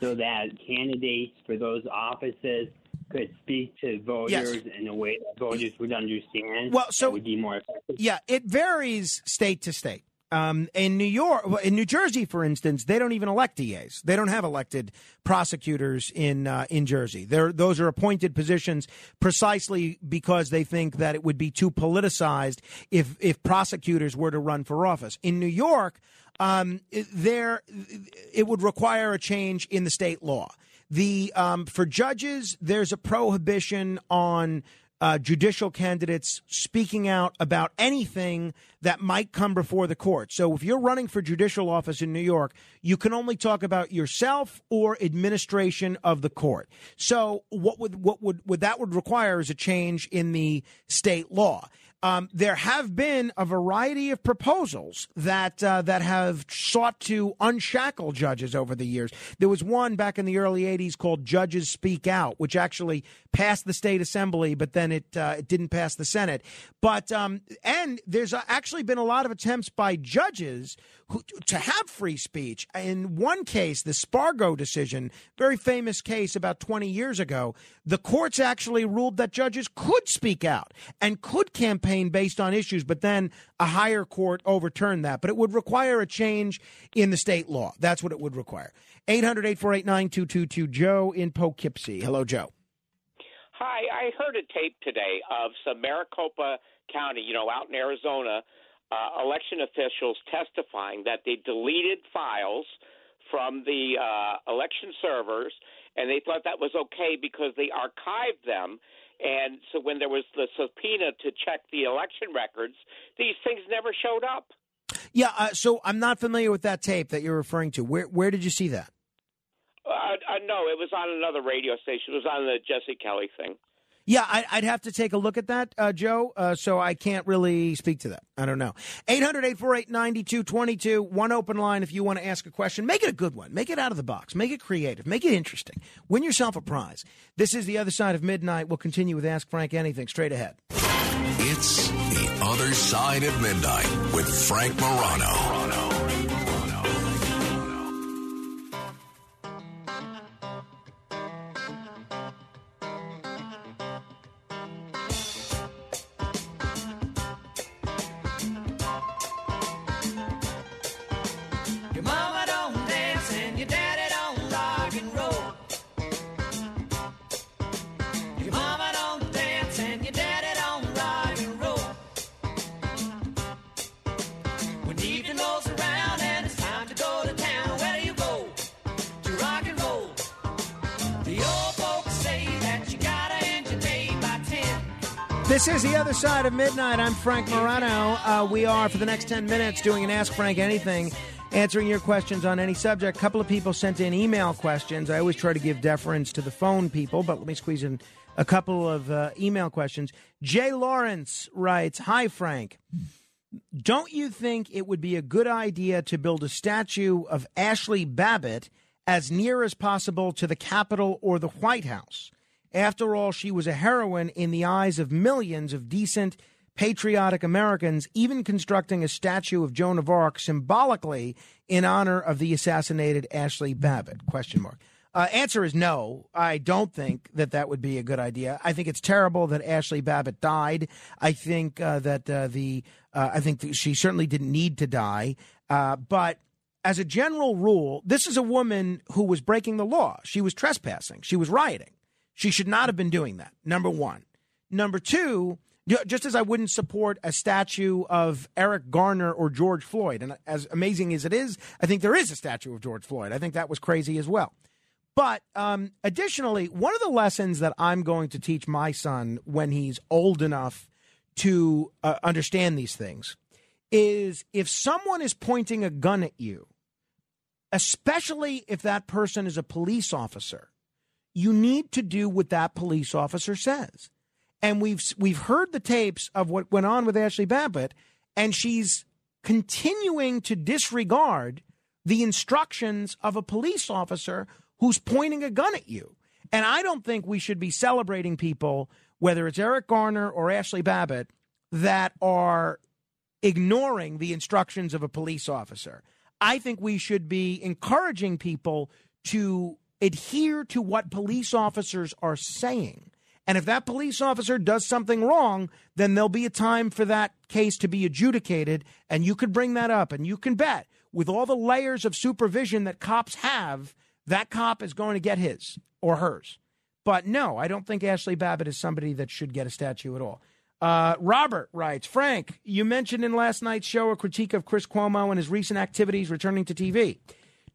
so that candidates for those offices could speak to voters in a way that voters would understand? Well, so- would be more effective. Yeah, it varies state to state. Um, in New York, in New Jersey, for instance, they don't even elect DAs. They don't have elected prosecutors in uh, in Jersey. They're, those are appointed positions precisely because they think that it would be too politicized if if prosecutors were to run for office. In New York, um, there it would require a change in the state law. The um, for judges, there's a prohibition on uh, judicial candidates speaking out about anything that might come before the court. So if you're running for judicial office in New York, you can only talk about yourself or administration of the court. So what would what would what that would require is a change in the state law. Um, there have been a variety of proposals that uh, that have sought to unshackle judges over the years. There was one back in the early '80s called "Judges Speak Out," which actually passed the state assembly, but then it uh, it didn't pass the Senate. But um, and there's uh, actually been a lot of attempts by judges who, to have free speech. In one case, the Spargo decision, very famous case about 20 years ago, the courts actually ruled that judges could speak out and could campaign based on issues, but then a higher court overturned that. But it would require a change in the state law. That's what it would require. 800 848 9222. Joe in Poughkeepsie. Hello, Joe. Hi, I heard a tape today of some Maricopa County, you know, out in Arizona, uh, election officials testifying that they deleted files from the uh, election servers, and they thought that was okay because they archived them. And so when there was the subpoena to check the election records, these things never showed up. Yeah, uh, so I'm not familiar with that tape that you're referring to. Where where did you see that? Uh, uh, no, it was on another radio station. It was on the Jesse Kelly thing. Yeah, I, I'd have to take a look at that, uh, Joe. Uh, so I can't really speak to that. I don't know. 800 848 9222. One open line if you want to ask a question. Make it a good one. Make it out of the box. Make it creative. Make it interesting. Win yourself a prize. This is The Other Side of Midnight. We'll continue with Ask Frank Anything straight ahead. It's The Other Side of Midnight with Frank Morano. Midnight. I'm Frank Morano. Uh, we are, for the next 10 minutes, doing an Ask Frank Anything, answering your questions on any subject. A couple of people sent in email questions. I always try to give deference to the phone people, but let me squeeze in a couple of uh, email questions. Jay Lawrence writes Hi, Frank. Don't you think it would be a good idea to build a statue of Ashli Babbitt as near as possible to the Capitol or the White House? After all, she was a heroine in the eyes of millions of decent, patriotic Americans, even constructing a statue of Joan of Arc symbolically in honor of the assassinated Ashli Babbitt? Question mark. Uh, answer is no. I don't think that that would be a good idea. I think it's terrible that Ashli Babbitt died. I think uh, that uh, the uh, I think that she certainly didn't need to die. Uh, but as a general rule, this is a woman who was breaking the law. She was trespassing. She was rioting. She should not have been doing that. Number one. Number two. Just as I wouldn't support a statue of Eric Garner or George Floyd. And as amazing as it is, I think there is a statue of George Floyd. I think that was crazy as well. But um, additionally, one of the lessons that I'm going to teach my son when he's old enough to uh, understand these things is if someone is pointing a gun at you, especially if that person is a police officer, you need to do what that police officer says. And we've we've heard the tapes of what went on with Ashli Babbitt, and she's continuing to disregard the instructions of a police officer who's pointing a gun at you. And I don't think we should be celebrating people, whether it's Eric Garner or Ashli Babbitt, that are ignoring the instructions of a police officer. I think we should be encouraging people to adhere to what police officers are saying. And if that police officer does something wrong, then there'll be a time for that case to be adjudicated. And you could bring that up. And you can bet with all the layers of supervision that cops have, that cop is going to get his or hers. But no, I don't think Ashli Babbitt is somebody that should get a statue at all. Uh, Robert writes Frank, you mentioned in last night's show a critique of Chris Cuomo and his recent activities returning to TV.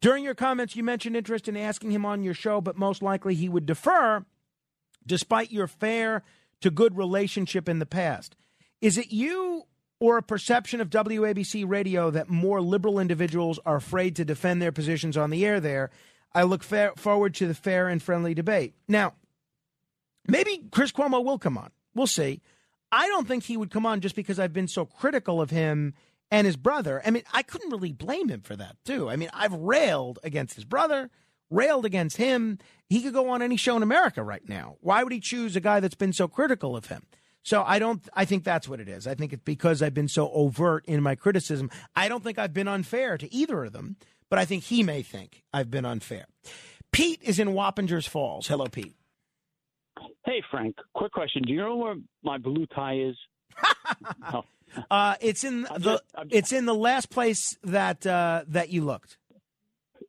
During your comments, you mentioned interest in asking him on your show, but most likely he would defer despite your fair to good relationship in the past. Is it you or a perception of WABC radio that more liberal individuals are afraid to defend their positions on the air there? I look fair, forward to the fair and friendly debate. Now, maybe Chris Cuomo will come on. We'll see. I don't think he would come on just because I've been so critical of him and his brother. I mean, I couldn't really blame him for that, too. I mean, I've railed against his brother, railed against him. He could go on any show in America right now. Why would he choose a guy that's been so critical of him? So I don't I think that's what it is. I think it's because I've been so overt in my criticism. I don't think I've been unfair to either of them, but I think he may think I've been unfair. Pete is in Wappingers Falls. Hello, Pete. Hey, Frank. Quick question. Do you know where my blue tie is? Oh, Uh, it's in the it's in the last place that uh, that you looked.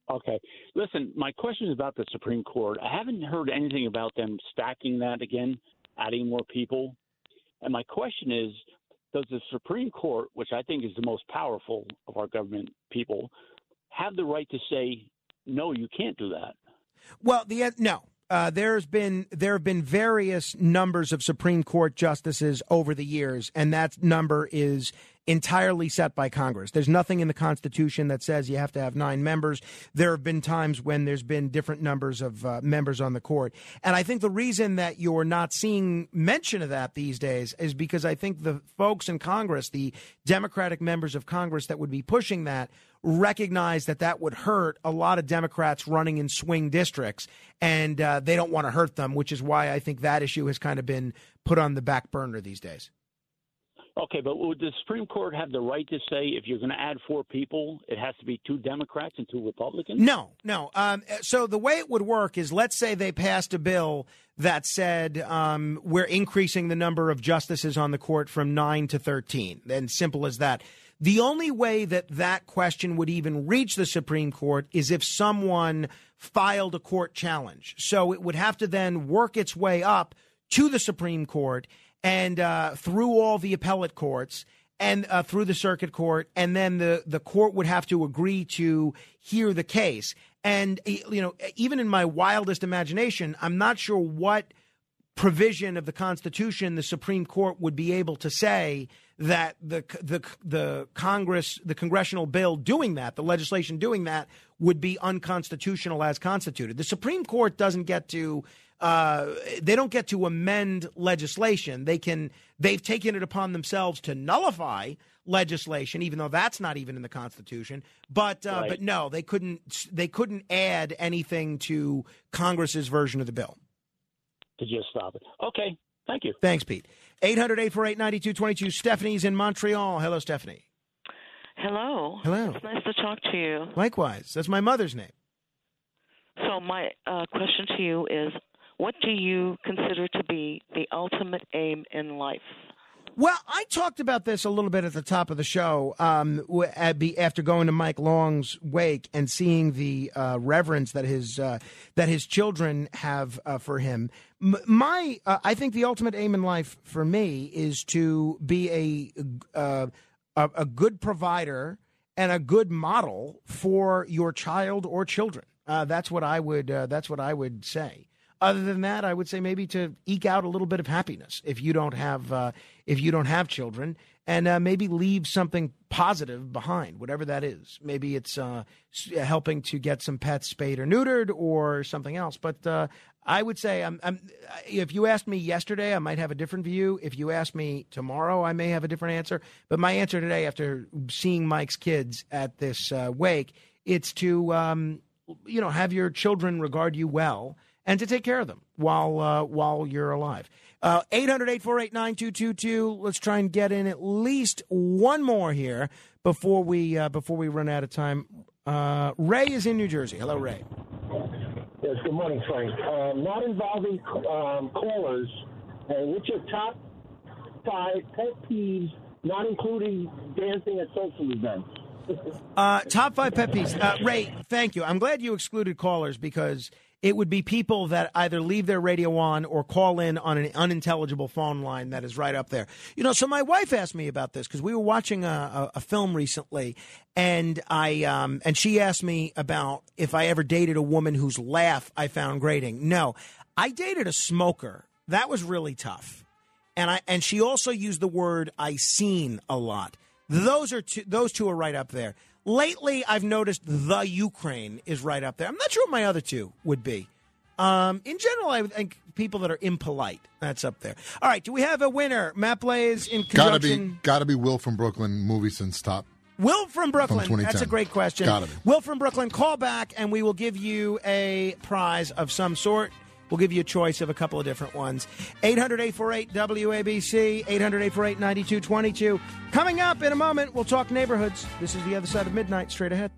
okay. Listen, my question is about the Supreme Court. I haven't heard anything about them stacking that again, adding more people. And my question is does the Supreme Court, which I think is the most powerful of our government people, have the right to say, no, you can't do that? Well, the no. Uh, there's been there have been various numbers of Supreme Court justices over the years, and that number is entirely set by Congress. There's nothing in the Constitution that says you have to have nine members. There have been times when there's been different numbers of uh, members on the court, and I think the reason that you're not seeing mention of that these days is because I think the folks in Congress, the Democratic members of Congress that would be pushing that, recognize that that would hurt a lot of Democrats running in swing districts, and uh, they don't want to hurt them, which is why I think that issue has kind of been put on the back burner these days. Okay, but would the Supreme Court have the right to say if you're going to add four people, it has to be two Democrats and two Republicans? No, no. Um, so the way it would work is, let's say they passed a bill that said um, we're increasing the number of justices on the court from nine to thirteen. And simple as that. The only way that that question would even reach the Supreme Court is if someone filed a court challenge. So it would have to then work its way up to the Supreme Court and uh, through all the appellate courts and uh, through the circuit court, and then the the court would have to agree to hear the case. And you know, even in my wildest imagination, I'm not sure what provision of the Constitution the Supreme Court would be able to say that the the the Congress the congressional bill doing that the legislation doing that would be unconstitutional as constituted. The Supreme Court doesn't get to uh, they don't get to amend legislation. They can they've taken it upon themselves to nullify legislation, even though that's not even in the Constitution. But uh, Right. but no, they couldn't they couldn't add anything to Congress's version of the bill. To just stop it. Okay, thank you. Thanks, Pete. 800 848 9222. Stephanie's in Montreal. Hello, Stephanie. Hello. Hello. It's nice to talk to you. Likewise. That's my mother's name. So my uh, question to you is, what do you consider to be the ultimate aim in life? Well, I talked about this a little bit at the top of the show um, w- at be- after going to Mike Long's wake and seeing the uh, reverence that his uh, that his children have uh, for him. My, uh, I think the ultimate aim in life for me is to be a uh, a, a good provider and a good model for your child or children. Uh, that's what I would. Uh, that's what I would say. Other than that, I would say maybe to eke out a little bit of happiness if you don't have uh, if you don't have children, and uh, maybe leave something positive behind, whatever that is. Maybe it's helping to get some pets spayed or neutered, or something else. But I would say, I'm, I'm, if you asked me yesterday, I might have a different view. If you ask me tomorrow, I may have a different answer. But my answer today, after seeing Mike's kids at this uh, wake, it's to um, you know have your children regard you well and to take care of them while uh, while you're alive. Uh, 800-848-9222. Let's try and get in at least one more here before we uh, before we run out of time. Uh, Ray is in New Jersey. Hello, Ray. Yes, good morning, Frank. Um, not involving um, callers, uh, what's your top five pet peeves, not including dancing at social events? Uh, top five pet peeves. Uh, Ray, thank you. I'm glad you excluded callers because it would be people that either leave their radio on or call in on an unintelligible phone line that is right up there. You know, so my wife asked me about this because we were watching a, a, a film recently, and I um, and she asked me about if I ever dated a woman whose laugh I found grating. No, I dated a smoker. That was really tough and I and she also used the word I seen a lot. Those are two, those two are right up there. Lately, I've noticed the Ukraine is right up there. I'm not sure what my other two would be. Um, in general, I think people that are impolite. That's up there. All right, do we have a winner? Matt Blaze in Gotta be, gotta be Will from Brooklyn. Movie since top. Will from Brooklyn. From That's a great question. Gotta be. Will from Brooklyn, call back and we will give you a prize of some sort. We'll give you a choice of a couple of different ones. 800 848 WABC, 800 848 9222. Coming up in a moment, we'll talk neighborhoods. This is the other side of midnight, straight ahead.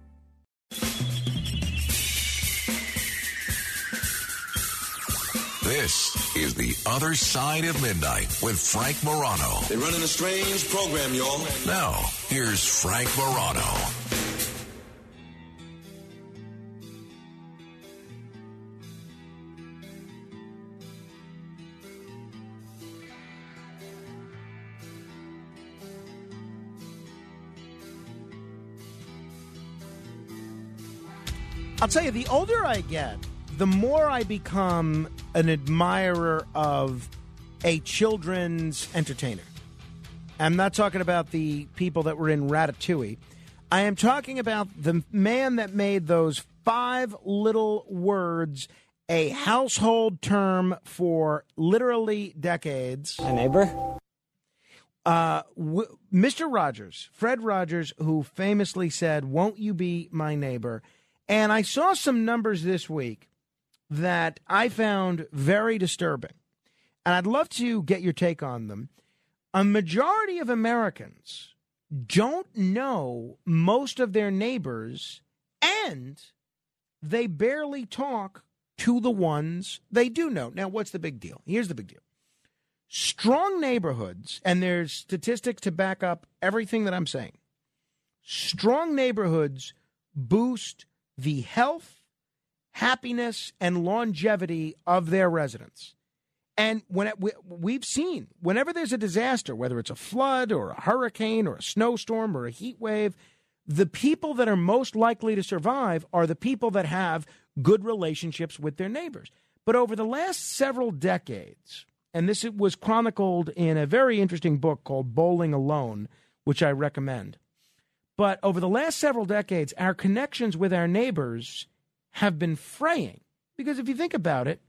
This is The Other Side of Midnight with Frank Morano. They're running a strange program, y'all. Now, here's Frank Morano. I'll tell you, the older I get, the more I become an admirer of a children's entertainer. I'm not talking about the people that were in Ratatouille. I am talking about the man that made those five little words a household term for literally decades. A neighbor? Uh, w- Mr. Rogers, Fred Rogers, who famously said, Won't you be my neighbor? And I saw some numbers this week that I found very disturbing. And I'd love to get your take on them. A majority of Americans don't know most of their neighbors, and they barely talk to the ones they do know. Now, what's the big deal? Here's the big deal strong neighborhoods, and there's statistics to back up everything that I'm saying. Strong neighborhoods boost the health, happiness, and longevity of their residents. And when it, we, we've seen, whenever there's a disaster, whether it's a flood or a hurricane or a snowstorm or a heat wave, the people that are most likely to survive are the people that have good relationships with their neighbors. But over the last several decades, and this was chronicled in a very interesting book called Bowling Alone, which I recommend. But over the last several decades, our connections with our neighbors have been fraying. Because if you think about it,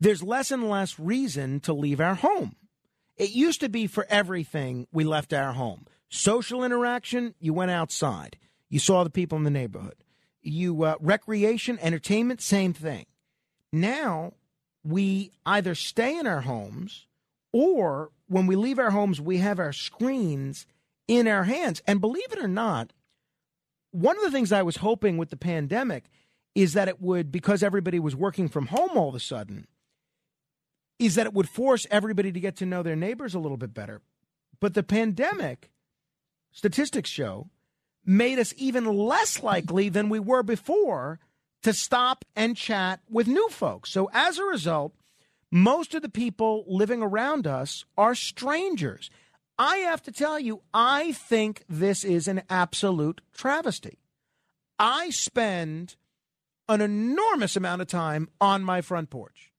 there's less and less reason to leave our home. It used to be for everything we left our home. Social interaction, you went outside. You saw the people in the neighborhood. You uh, recreation, entertainment, same thing. Now we either stay in our homes or when we leave our homes, we have our screens in our hands. And believe it or not, one of the things I was hoping with the pandemic is that it would, because everybody was working from home all of a sudden, is that it would force everybody to get to know their neighbors a little bit better. But the pandemic, statistics show, made us even less likely than we were before to stop and chat with new folks. So as a result, Most of the people living around us are strangers. I have to tell you, I think this is an absolute travesty. I spend an enormous amount of time on my front porch.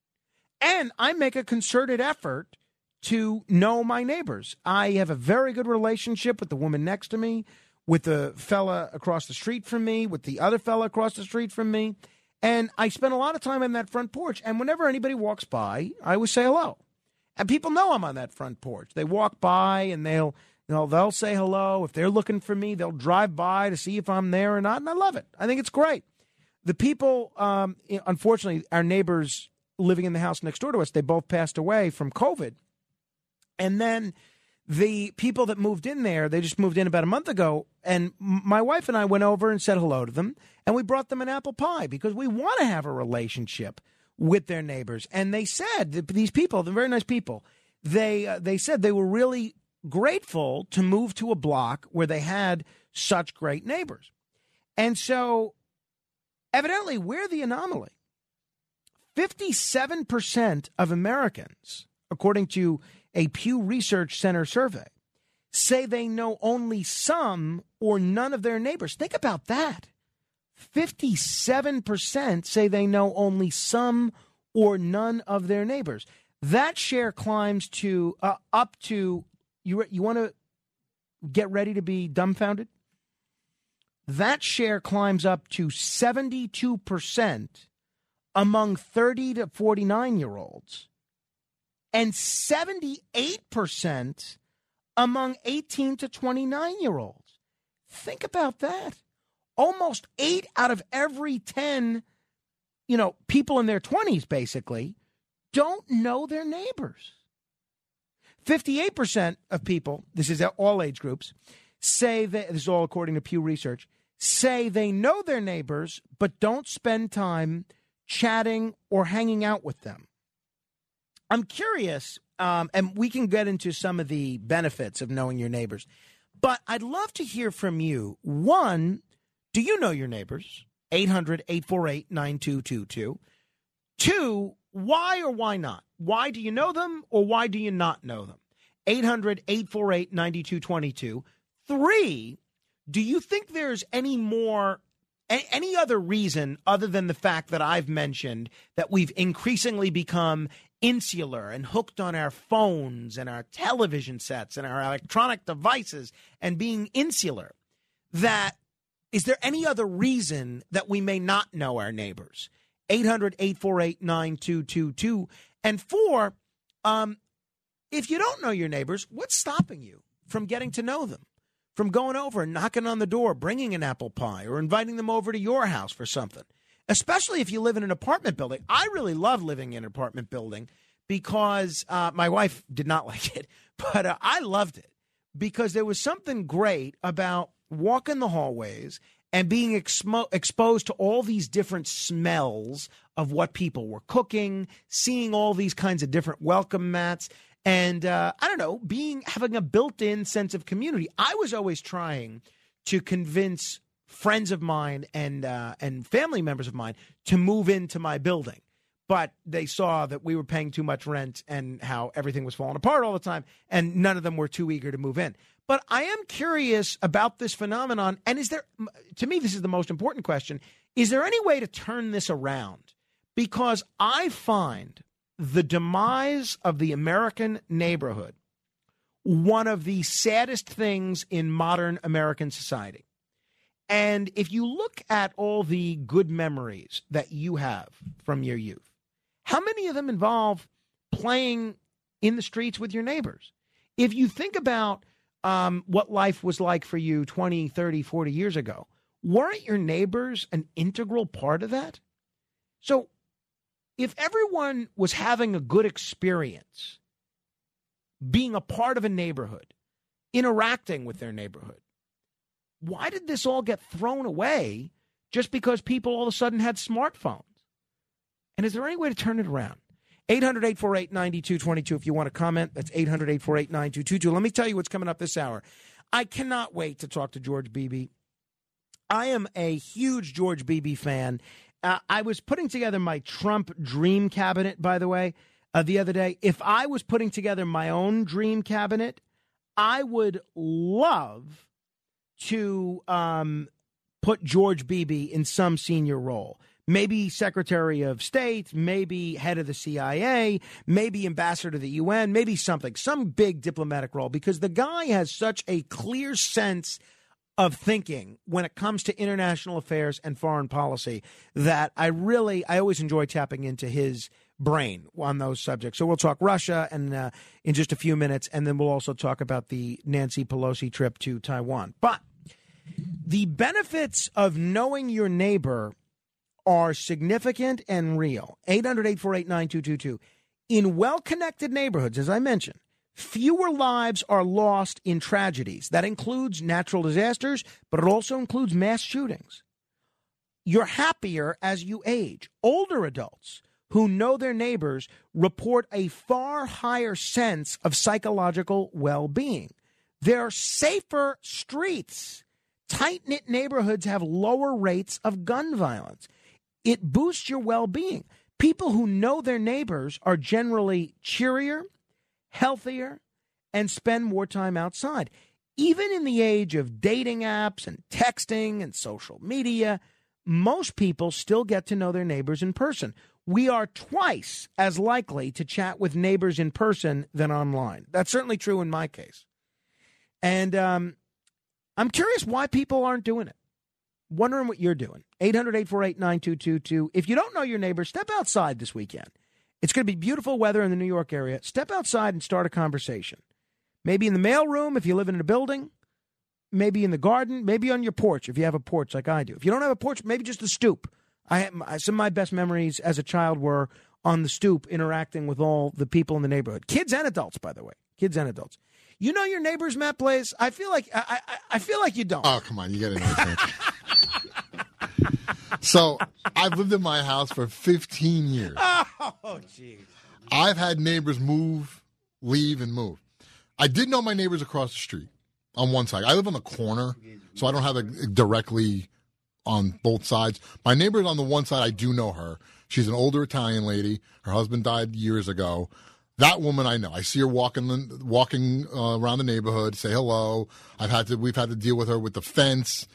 And I make a concerted effort to know my neighbors. I have a very good relationship with the woman next to me, with the fella across the street from me, with the other fella across the street from me. And I spend a lot of time on that front porch. And whenever anybody walks by, I always say hello. And people know I'm on that front porch. They walk by and they'll you know, they'll say hello. If they're looking for me, they'll drive by to see if I'm there or not. And I love it. I think it's great. The people, um, unfortunately, our neighbors living in the house next door to us, they both passed away from COVID. And then the people that moved in there, they just moved in about a month ago. And my wife and I went over and said hello to them. And we brought them an apple pie because we want to have a relationship with their neighbors. And they said, that these people, they're very nice people, they, uh, they said they were really grateful to move to a block where they had such great neighbors. And so, evidently, we're the anomaly. 57% of Americans, according to a Pew Research Center survey, say they know only some or none of their neighbors. Think about that. 57% say they know only some or none of their neighbors. That share climbs to uh, up to you you want to get ready to be dumbfounded? That share climbs up to 72% among 30 to 49 year olds and 78% among 18 to 29 year olds. Think about that. Almost 8 out of every 10 you know, people in their 20s basically don't know their neighbors. 58% of people, this is all age groups, say that this is all according to Pew Research, say they know their neighbors but don't spend time chatting or hanging out with them. I'm curious, um, and we can get into some of the benefits of knowing your neighbors, but I'd love to hear from you. One, do you know your neighbors? 800 848 9222. Two, why or why not? Why do you know them or why do you not know them? 800 848 9222. Three, do you think there's any more, any other reason other than the fact that I've mentioned that we've increasingly become insular and hooked on our phones and our television sets and our electronic devices and being insular? That is there any other reason that we may not know our neighbors? 800 848 9222. And four, um, if you don't know your neighbors, what's stopping you from getting to know them? From going over and knocking on the door, bringing an apple pie, or inviting them over to your house for something? Especially if you live in an apartment building. I really love living in an apartment building because uh, my wife did not like it, but uh, I loved it because there was something great about walking the hallways and being exposed to all these different smells of what people were cooking, seeing all these kinds of different welcome mats, and uh, I don't know, being having a built-in sense of community. I was always trying to convince friends of mine and uh, and family members of mine to move into my building. But they saw that we were paying too much rent and how everything was falling apart all the time, and none of them were too eager to move in. But I am curious about this phenomenon. And is there, to me, this is the most important question is there any way to turn this around? Because I find the demise of the American neighborhood one of the saddest things in modern American society. And if you look at all the good memories that you have from your youth, how many of them involve playing in the streets with your neighbors? If you think about um, what life was like for you 20, 30, 40 years ago, weren't your neighbors an integral part of that? So if everyone was having a good experience being a part of a neighborhood, interacting with their neighborhood, why did this all get thrown away just because people all of a sudden had smartphones? And is there any way to turn it around? 800 848 9222 if you want to comment. That's 800 848 9222. Let me tell you what's coming up this hour. I cannot wait to talk to George Beebe. I am a huge George Beebe fan. Uh, I was putting together my Trump dream cabinet, by the way. uh, the other day. If I was putting together my own dream cabinet, I would love to um, put George Beebe in some senior role. Maybe Secretary of State, maybe head of the CIA, maybe ambassador to the UN, maybe something, some big diplomatic role, because the guy has such a clear sense of thinking when it comes to international affairs and foreign policy that I really, I always enjoy tapping into his brain on those subjects. So we'll talk Russia and uh, in just a few minutes, and then we'll also talk about the Nancy Pelosi trip to Taiwan. But the benefits of knowing your neighbor are significant and real. 800 848 9222. In well connected neighborhoods, as I mentioned, fewer lives are lost in tragedies. That includes natural disasters, but it also includes mass shootings. You're happier as you age. Older adults who know their neighbors report a far higher sense of psychological well being. There are safer streets. Tight knit neighborhoods have lower rates of gun violence. It boosts your well being. People who know their neighbors are generally cheerier, healthier, and spend more time outside. Even in the age of dating apps and texting and social media, most people still get to know their neighbors in person. We are twice as likely to chat with neighbors in person than online. That's certainly true in my case. And um, I'm curious why people aren't doing it. Wondering what you're doing. 800 848 9222. If you don't know your neighbors, step outside this weekend. It's going to be beautiful weather in the New York area. Step outside and start a conversation. Maybe in the mailroom if you live in a building, maybe in the garden, maybe on your porch if you have a porch like I do. If you don't have a porch, maybe just the stoop. I have, some of my best memories as a child were on the stoop interacting with all the people in the neighborhood, kids and adults, by the way, kids and adults. You know your neighbors, Matt Blaze. I feel like I, I, I feel like you don't. Oh come on, you got to know so I've lived in my house for 15 years. Oh, jeez. I've had neighbors move, leave, and move. I did know my neighbors across the street on one side. I live on the corner, so I don't have a directly on both sides. My neighbor on the one side, I do know her. She's an older Italian lady. Her husband died years ago. That woman I know. I see her walking walking uh, around the neighborhood. Say hello. I've had to. We've had to deal with her with the fence,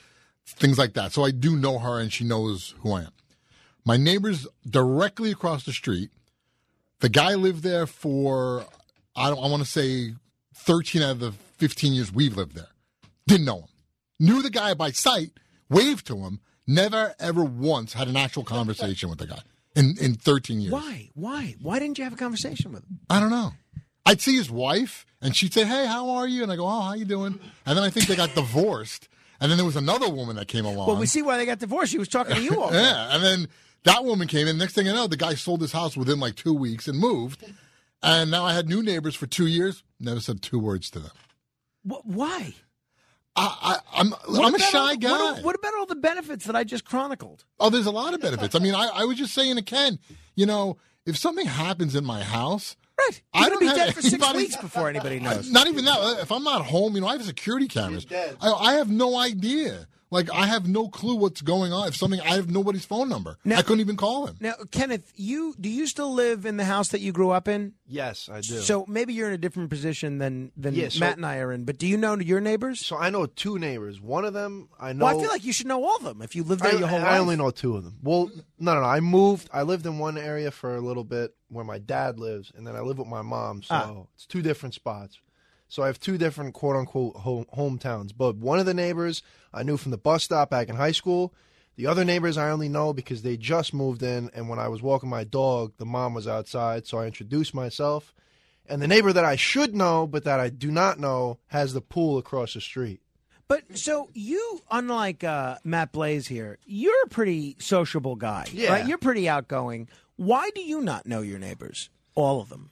things like that. So I do know her, and she knows who I am. My neighbors directly across the street. The guy lived there for I don't. I want to say thirteen out of the fifteen years we've lived there. Didn't know him. Knew the guy by sight. Waved to him. Never ever once had an actual conversation with the guy in in thirteen years. Why? Why? Why didn't you have a conversation with him? I don't know. I'd see his wife, and she'd say, "Hey, how are you?" And I go, "Oh, how you doing?" And then I think they got divorced. And then there was another woman that came along. Well, we see why they got divorced. She was talking to you all. yeah, and then that woman came in. Next thing I know, the guy sold his house within like two weeks and moved. And now I had new neighbors for two years. Never said two words to them. Wh- Why? I, I, I'm I'm a shy all- guy. What, what about all the benefits that I just chronicled? Oh, there's a lot of benefits. I mean, I, I was just saying to Ken, you know, if something happens in my house, right, I You're don't be have dead for six weeks before anybody knows. Not even that. If I'm not home, you know, I have security cameras. I, I have no idea. Like, I have no clue what's going on. If something, I have nobody's phone number. I couldn't even call him. Now, Kenneth, you do you still live in the house that you grew up in? Yes, I do. So maybe you're in a different position than than Yeah, so- Matt and I are in. But do you know your neighbors? So I know two neighbors. One of them I know. Well, I feel like you should know all of them if you lived there I, your whole I life. only know two of them. Well, no, no, no. I moved. I lived in one area for a little bit where my dad lives, and then I live with my mom. So Ah. it's two different spots. So I have two different quote unquote home, hometowns. But one of the neighbors I knew from the bus stop back in high school. The other neighbors I only know because they just moved in, and when I was walking my dog, the mom was outside, so I introduced myself. And the neighbor that I should know, but that I do not know, has the pool across the street. But so you, unlike uh, Matt Blaze here, you're a pretty sociable guy. Yeah. Right? You're pretty outgoing. Why do you not know your neighbors? All of them.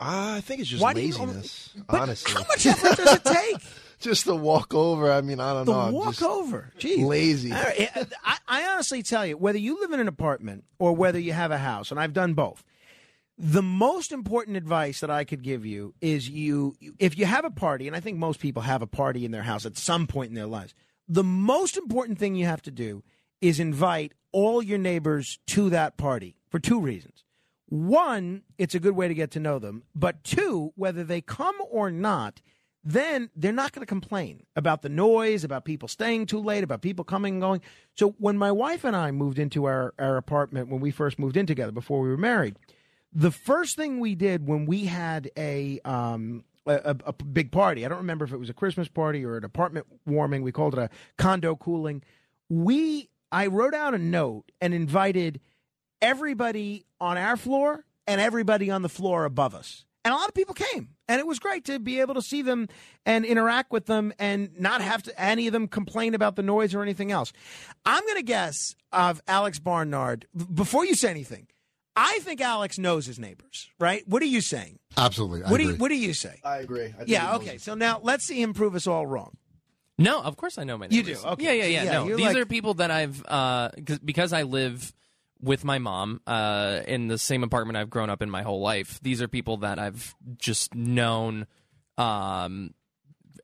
Uh, I think it's just Why you- laziness, But honestly. How much effort does it take? just to walk over. I mean, I don't The know. I'm walk over. Jeez. Lazy. All right, I, I honestly tell you, whether you live in an apartment or whether you have a house, and I've done both, the most important advice that I could give you is you, if you have a party, and I think most people have a party in their house at some point in their lives, the most important thing you have to do is invite all your neighbors to that party for two reasons. One, it's a good way to get to know them. But two, whether they come or not, then they're not going to complain about the noise, about people staying too late, about people coming and going. So when my wife and I moved into our, our apartment when we first moved in together before we were married, the first thing we did when we had a um, a, a, big party, I don't remember if it was a Christmas party or an apartment warming, we called it a condo cooling. We I wrote out a note and invited everybody on our floor and everybody on the floor above us. And a lot of people came. And it was great to be able to see them and interact with them and not have to any of them complain about the noise or anything else. I'm going to guess of Alex Barnard before you say anything. I think Alex knows his neighbors, right? What are you saying? Absolutely. I what do you what do you say? I agree. I think yeah, he knows okay. So now let's see him prove us all wrong. No, of course I know my You do? Okay. Yeah, yeah, yeah. Yeah, no, these like- are people that I've uh, cause, because I live with my mom uh, in the same apartment I've grown up in my whole life. These are people that I've just known um,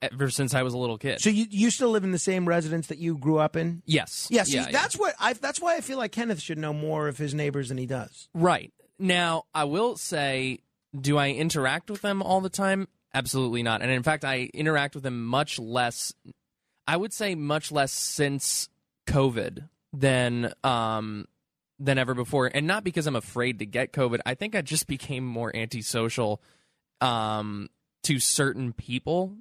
ever since I was a little kid. So you you still live in the same residence that you grew up in? Yes. See, Yeah, yeah. that's what I that's why I feel like Kenneth should know more of his neighbors than he does. Right. Now, I will say, do I interact with them all the time? Absolutely not. And in fact, I interact with them much less, I would say much less since COVID than um than ever before. And not because I'm afraid to get COVID. I think I just became more antisocial um to certain people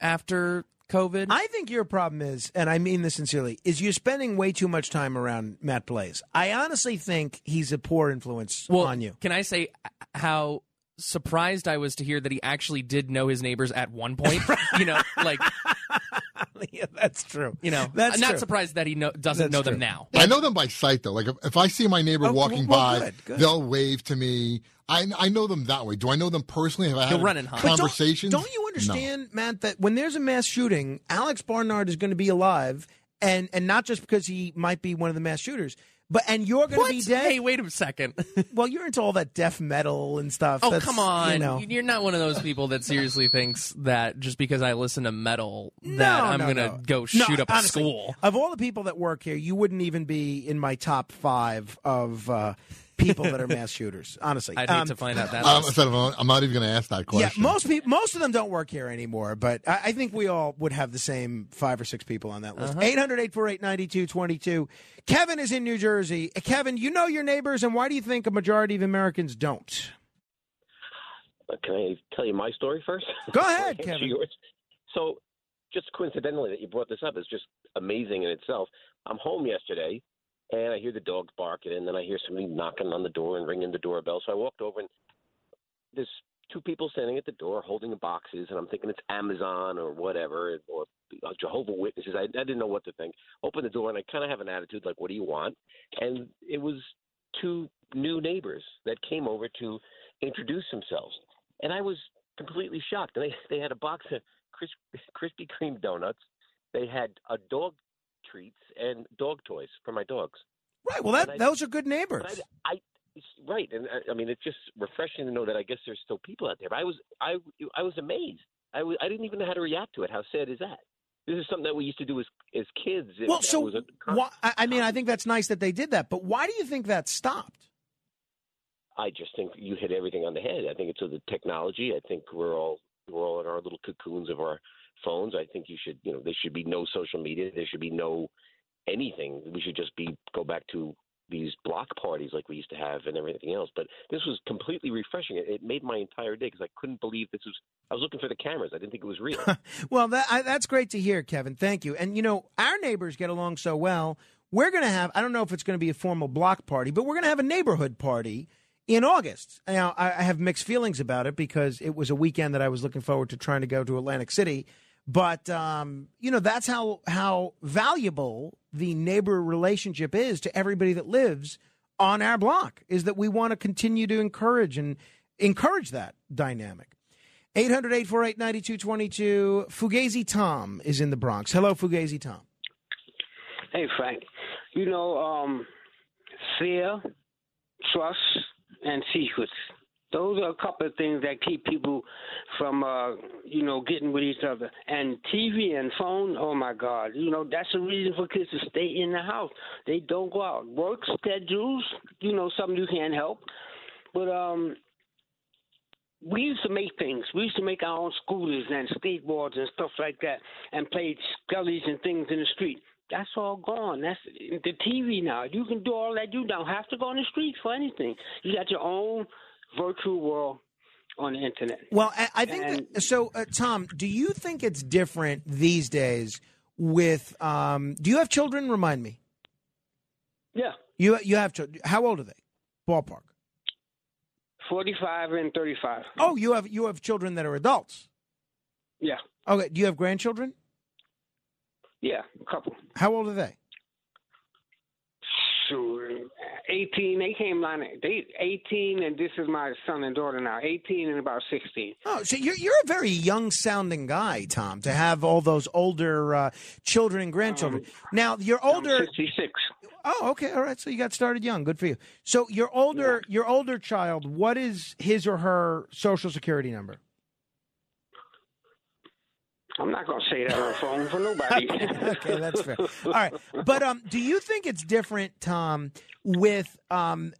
after COVID. I think your problem is, and I mean this sincerely, is you're spending way too much time around Matt Blaze. I honestly think he's a poor influence well, on you. Can I say how surprised I was to hear that he actually did know his neighbors at one point? you know, like yeah, that's true. You know, That's I'm not true. surprised that he know, doesn't That's know them now. I know them by sight though. Like if, if I see my neighbor Oh, walking well, by, good, good. they'll wave to me. I I know them that way. Do I know them personally? Have I He'll had run and hide. conversations? Don't, don't you understand, Matt, that when there's a mass shooting, Alex Barnard is going to be alive, and and not just because he might be one of the mass shooters, but and you're going to be dead. Hey, wait a second. well, you're into all that death metal and stuff. Oh That's, come on! You know. You're not one of those people that seriously thinks that just because I listen to metal that No, I'm no, gonna no. go shoot up honestly, a school. Of all the people that work here, you wouldn't even be in my top five of uh, people that are mass shooters. Honestly, I'd hate um, to find out that. Um, instead of, I'm not even going to ask that question. Yeah, question. most people, most of them don't work here anymore, but I, I think we all would have the same five or six people on that list. Uh-huh. 800 848 9222. Kevin is in New Jersey. Uh, Kevin, you know your neighbors, and why do you think a majority of Americans don't? Uh, Can I tell you my story first? Go ahead, Kevin. yours. So, just coincidentally that you brought this up is just amazing in itself. I'm home yesterday, and I hear the dogs barking, and then I hear somebody knocking on the door and ringing the doorbell. So I walked over, and there's two people standing at the door holding boxes, and I'm thinking it's Amazon or whatever, or Jehovah Witnesses. I, I didn't know what to think. Open the door, and I kind of have an attitude like, "What do you want?" And it was two new neighbors that came over to introduce themselves, and I was completely shocked. They they had a box of Krispy Kreme donuts. They had a dog treats and dog toys for my dogs. Right. Well, that I- those are good neighbors. I, I right, and I, I mean it's just refreshing to know that I guess there's still people out there. But I was I I was amazed. I I didn't even know how to react to it. How sad is that? This is something that we used to do as as kids. Well, so a, why, I I mean, I think that's nice that they did that, but why do you think that stopped? I just think you hit everything on the head. I think it's with the technology. I think we're all we're all in our little cocoons of our phones. I think you should you know there should be no social media. There should be no anything. We should just be go back to these block parties like we used to have and everything else. But this was completely refreshing. It, it made my entire day because I couldn't believe this was. I was looking for the cameras. I didn't think it was real. Well, that I, that's great to hear, Kevin. Thank you. And you know, our neighbors get along so well. We're going to have. I don't know if it's going to be a formal block party, but we're going to have a neighborhood party in August. Now, I, I have mixed feelings about it because it was a weekend that I was looking forward to trying to go to Atlantic City. But um, you know, that's how how valuable the neighbor relationship is to everybody that lives on our block. Is that we want to continue to encourage and encourage that dynamic. 800 848 9222. Fugazi Tom is in the Bronx. Hello, Fugazi Tom. Hey, Frank. You know, um, fear, trust, and secrets. Those are a couple of things that keep people from, uh, you know, getting with each other. And TV and phone, oh my God, you know, that's a reason for kids to stay in the house. They don't go out. Work schedules, you know, something you can't help. But um, we used to make things. We used to make our own scooters and skateboards and stuff like that, and play skellies and things in the street. That's all gone. That's the TV now. You can do all that. You don't have to go on the street for anything. You got your own virtual world on the internet. Well, I, I think that, so. Uh, Tom, do you think it's different these days? With um, do you have children? Remind me. Yeah, You you have children. How old are they? Ballpark. forty-five and thirty-five. Oh, you have you have children that are adults. Yeah, Okay. Do you have grandchildren? yeah, a couple. How old are they? Sure, eighteen. They came on. They eighteen, and this is my son and daughter now. Eighteen and about sixteen. Oh, so you're you're a very young sounding guy, Tom, to have all those older uh, children and grandchildren. now, you're older. Sixty-six. Oh, okay, all right. So you got started young. Good for you. So your older your older child, what is his or her social security number? I'm not going to say that on the phone for nobody. okay, that's fair. All right, but um, do you think it's different, Tom, with um,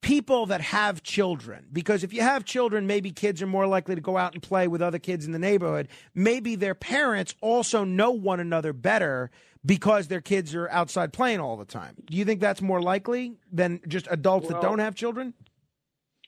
people that have children? Because if you have children, maybe kids are more likely to go out and play with other kids in the neighborhood. Maybe their parents also know one another better because their kids are outside playing all the time. Do you think that's more likely than just adults that don't have children?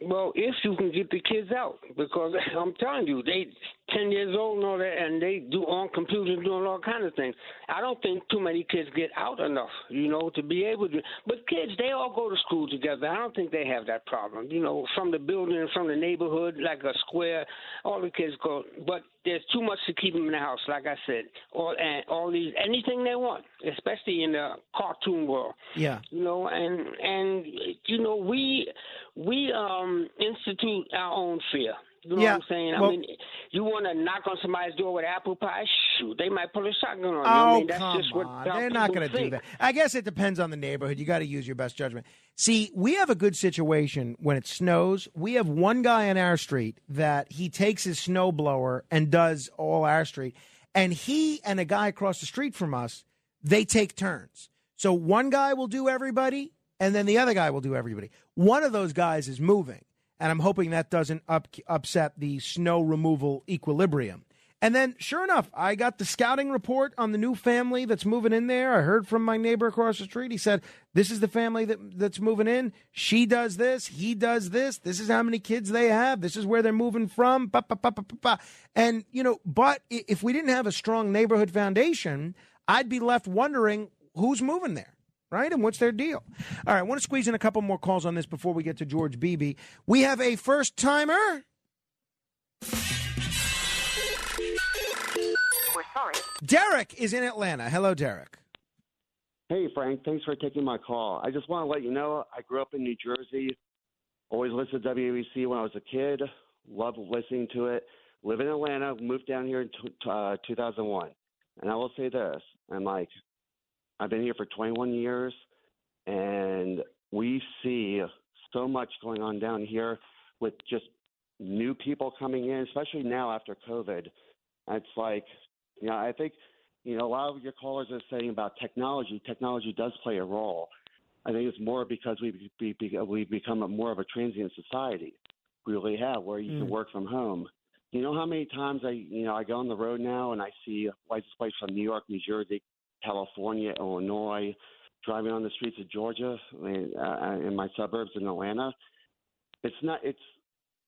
Well, if you can get the kids out, because I'm telling you, they ten years old and all that, and they do on computers doing all kind of things. I don't think too many kids get out enough, you know, to be able to. But kids, they all go to school together. I don't think they have that problem, you know, from the building, from the neighborhood, like a square. All the kids go, but there's too much to keep them in the house. Like I said, all and all these anything they want, especially in the cartoon world Yeah. you know and and you know we we um institute our own fear you know Yeah, what i'm saying well- i mean you want to knock on somebody's door with apple pie shoot they might pull a shotgun on you Oh, I mean, that's come just what on. They're not going to do that. I guess it depends on the neighborhood. You got to use your best judgment. See, we have a good situation when it snows. We have one guy on our street that he takes his snow blower and does all our street. And he and a guy across the street from us, they take turns. So one guy will do everybody, and then the other guy will do everybody. One of those guys is moving, and I'm hoping that doesn't up, upset the snow removal equilibrium. And then, sure enough, I got the scouting report on the new family that's moving in there. I heard from my neighbor across the street. He said, "This is the family that that's moving in. She does this. He does this. This is how many kids they have. This is where they're moving from." Ba, ba, ba, ba, ba, ba. And you know, but if we didn't have a strong neighborhood foundation, I'd be left wondering who's moving there. Right? And what's their deal? All right, I want to squeeze in a couple more calls on this before we get to George Beebe. We have a first timer. We're sorry. Derek is in Atlanta. Hello, Derek. Hey, Frank. Thanks for taking my call. I just want to let you know I grew up in New Jersey. Always listened to WABC when I was a kid. Loved listening to it. Live in Atlanta. Moved down here in t- t- uh, 2001. And I will say this: I'm like, I've been here for 21 years, and we see so much going on down here with just new people coming in, especially now after COVID. It's like, you know, I think you know, a lot of your callers are saying about technology. Technology does play a role. I think it's more because we've, be, be, we've become a, more of a transient society. We really have, where you can Mm. work from home. You know how many times I, you know, I go on the road now and I see license plates from New York, New Jersey, California, Illinois, driving on the streets of Georgia, and, uh, in my suburbs in Atlanta. It's not. It's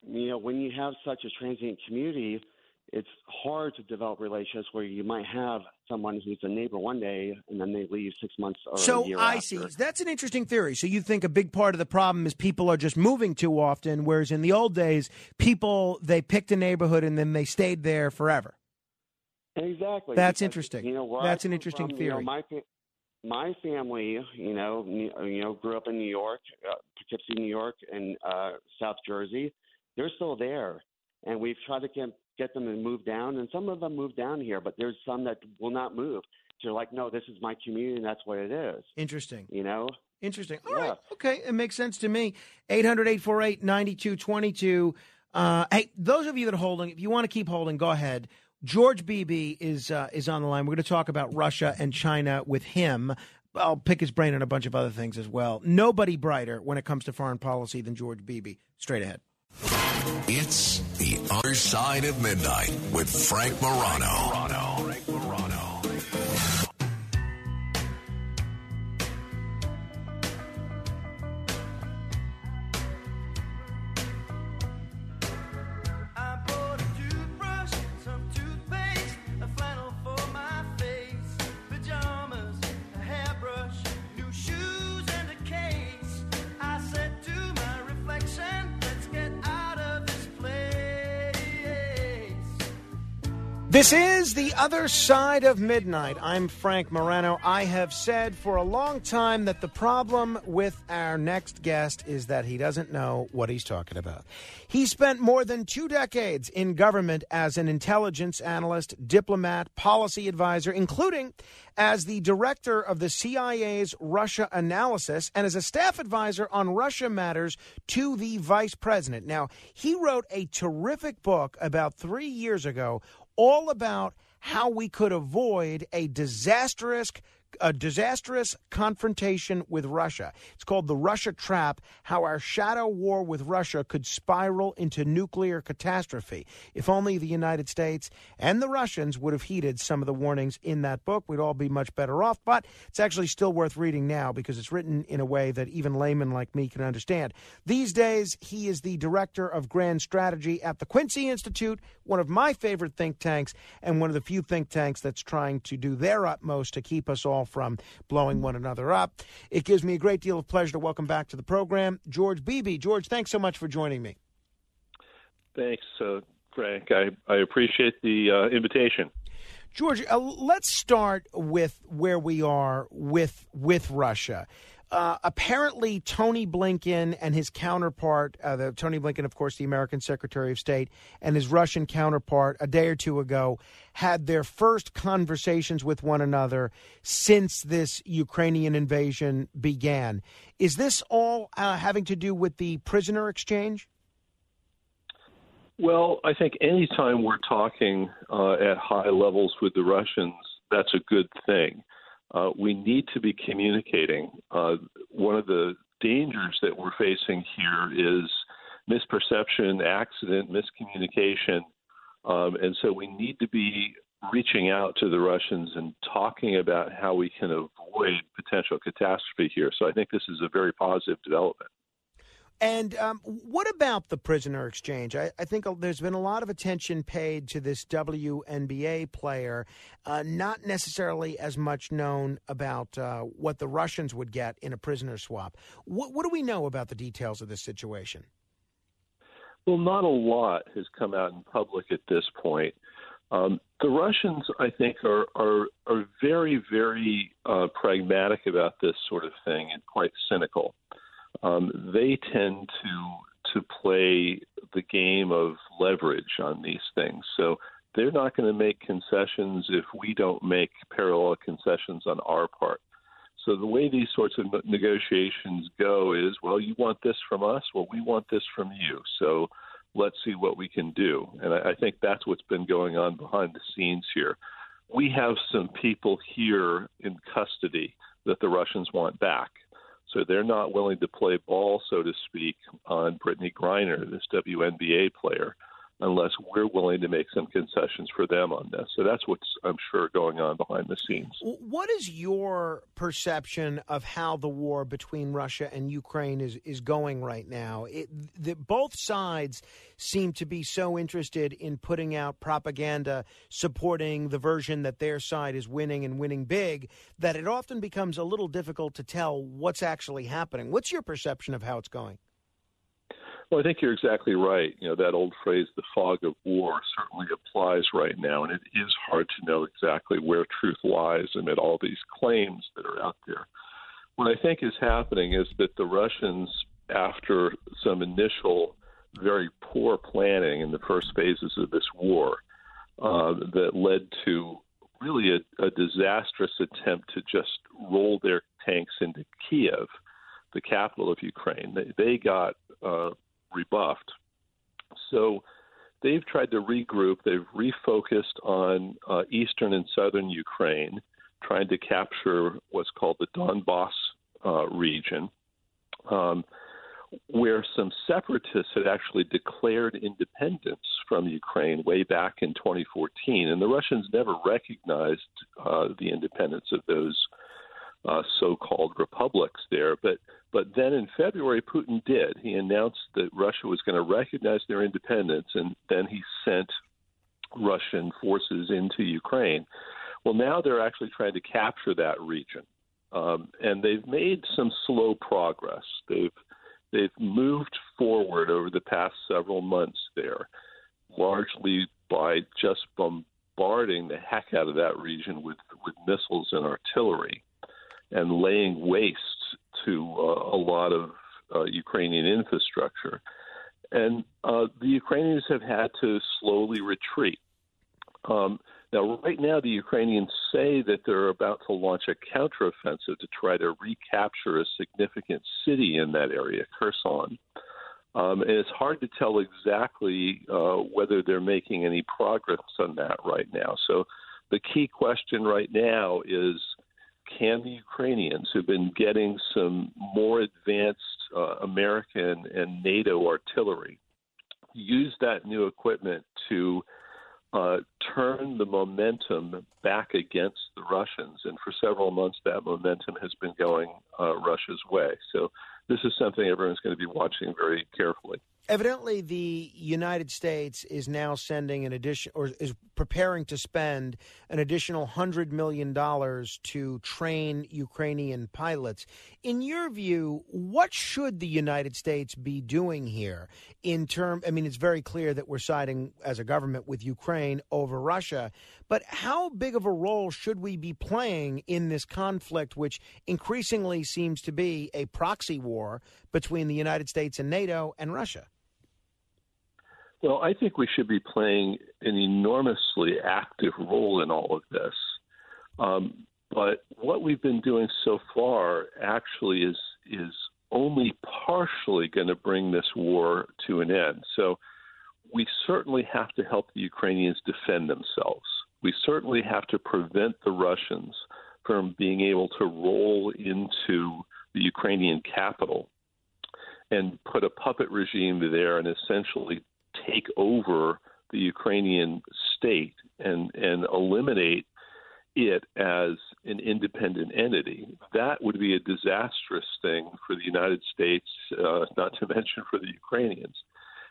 you know, when you have such a transient community, it's hard to develop relationships where you might have someone who's a neighbor one day and then they leave six months or a So year I after. see. That's an interesting theory. So you think a big part of the problem is people are just moving too often, whereas in the old days, people they picked a neighborhood and then they stayed there forever. Exactly. That's because, interesting. You know, That's an interesting from, you know, theory. my my family, you know, you know, grew up in New York, uh, Poughkeepsie, New York, and uh, South Jersey. They're still there, and we've tried to get get them to move down, and some of them moved down here, but there's some that will not move. They're like, no, this is my community, and that's what it is. Interesting. You know. Interesting. All right. Okay. It makes sense to me. 800 848 9222. Uh, Hey, those of you that are holding, if you want to keep holding, go ahead. George Beebe is uh, is on the line. We're going to talk about Russia and China with him. I'll pick his brain on a bunch of other things as well. Nobody brighter when it comes to foreign policy than George Beebe. Straight ahead. It's The Other Side of Midnight with Frank Morano. This is The Other Side of Midnight. I'm Frank Morano. I have said for a long time that the problem with our next guest is that he doesn't know what he's talking about. He spent more than two decades in government as an intelligence analyst, diplomat, policy advisor, including as the director of the CIA's Russia analysis and as a staff advisor on Russia matters to the vice president. Now, he wrote a terrific book about three years ago all about how we could avoid a disastrous a disastrous confrontation with Russia. It's called The Russia Trap How Our Shadow War with Russia Could Spiral into Nuclear Catastrophe. If only the United States and the Russians would have heeded some of the warnings in that book, we'd all be much better off. But it's actually still worth reading now because it's written in a way that even laymen like me can understand. These days, he is the director of grand strategy at the Quincy Institute, one of my favorite think tanks, and one of the few think tanks that's trying to do their utmost to keep us all from blowing one another up. It gives me a great deal of pleasure to welcome back to the program George Beebe. George, thanks so much for joining me. Thanks, uh, Frank. I, I appreciate the uh, invitation. George, uh, let's start with where we are with with Russia. Uh, apparently, Tony Blinken and his counterpart, uh, the Tony Blinken, of course, the American Secretary of State, and his Russian counterpart, a day or two ago, had their first conversations with one another since this Ukrainian invasion began. Is this all uh, having to do with the prisoner exchange? Well, I think anytime we're talking uh, at high levels with the Russians, that's a good thing. Uh, we need to be communicating. Uh, one of the dangers that we're facing here is misperception, accident, miscommunication. Um, and so we need to be reaching out to the Russians and talking about how we can avoid potential catastrophe here. So I think this is a very positive development. And um, what about the prisoner exchange? I, I, think there's been a lot of attention paid to this WNBA player, uh, not necessarily as much known about uh, what the Russians would get in a prisoner swap. What, what do we know about the details of this situation? Well, not a lot has come out in public at this point. Um, the Russians, I think, are are, are very, very uh, pragmatic about this sort of thing and quite cynical um, they tend to to play the game of leverage on these things. So they're not going to make concessions if we don't make parallel concessions on our part. So the way these sorts of negotiations go is, well, you want this from us, well, we want this from you. So let's see what we can do. And I, I think that's what's been going on behind the scenes here. We have some people here in custody that the Russians want back. So they're not willing to play ball, so to speak, on Brittney Griner, this WNBA player, unless we're willing to make some concessions for them on this. So that's what's, I'm sure, going on behind the scenes. What is your perception of how the war between Russia and Ukraine is, is going right now? It, the, both sides seem to be so interested in putting out propaganda supporting the version that their side is winning and winning big that it often becomes a little difficult to tell what's actually happening. What's your perception of how it's going? Well, I think you're exactly right. You know, that old phrase, the fog of war, certainly applies right now, and it is hard to know exactly where truth lies amid all these claims that are out there. What I think is happening is that the Russians, after some initial very poor planning in the first phases of this war, uh, that led to really a, a disastrous attempt to just roll their tanks into Kiev, the capital of Ukraine. They, they got uh, rebuffed. So they've tried to regroup. They've refocused on uh, eastern and southern Ukraine. trying to capture what's called the Donbass uh, region, um, where some separatists had actually declared independence from Ukraine way back in 2014, and the Russians never recognized uh, the independence of those uh, so-called republics there. But but then in February, Putin did. He announced that Russia was going to recognize their independence, and then he sent Russian forces into Ukraine. Well, now they're actually trying to capture that region, um, and they've made some slow progress. They've they've moved forward over the past several months there, largely by just bombarding the heck out of that region with with missiles and artillery, and laying waste to uh, a lot of uh, Ukrainian infrastructure. And uh, the Ukrainians have had to slowly retreat. Um, now, right now, the Ukrainians say that they're about to launch a counteroffensive to try to recapture a significant city in that area, Kherson. Um, and it's hard to tell exactly uh, whether they're making any progress on that right now. So the key question right now is can the Ukrainians, who've been getting some more advanced uh, American and NATO artillery, use that new equipment to uh, turn the momentum back against the Russians. And for several months, that momentum has been going uh, Russia's way. So this is something everyone's going to be watching very carefully. Evidently, the United States is now sending an addition, or is preparing to spend an additional hundred million dollars to train Ukrainian pilots. In your view, what should the United States be doing here? In term, I mean, it's very clear that we're siding as a government with Ukraine over Russia, but how big of a role should we be playing in this conflict, which increasingly seems to be a proxy war between the United States and NATO and Russia? Well, I think we should be playing an enormously active role in all of this. Um, but what we've been doing so far actually is is only partially going to bring this war to an end. So we certainly have to help the Ukrainians defend themselves. We certainly have to prevent the Russians from being able to roll into the Ukrainian capital and put a puppet regime there and essentially take over the Ukrainian state and and eliminate it as an independent entity. That would be a disastrous thing for the United States, uh, not to mention for the Ukrainians.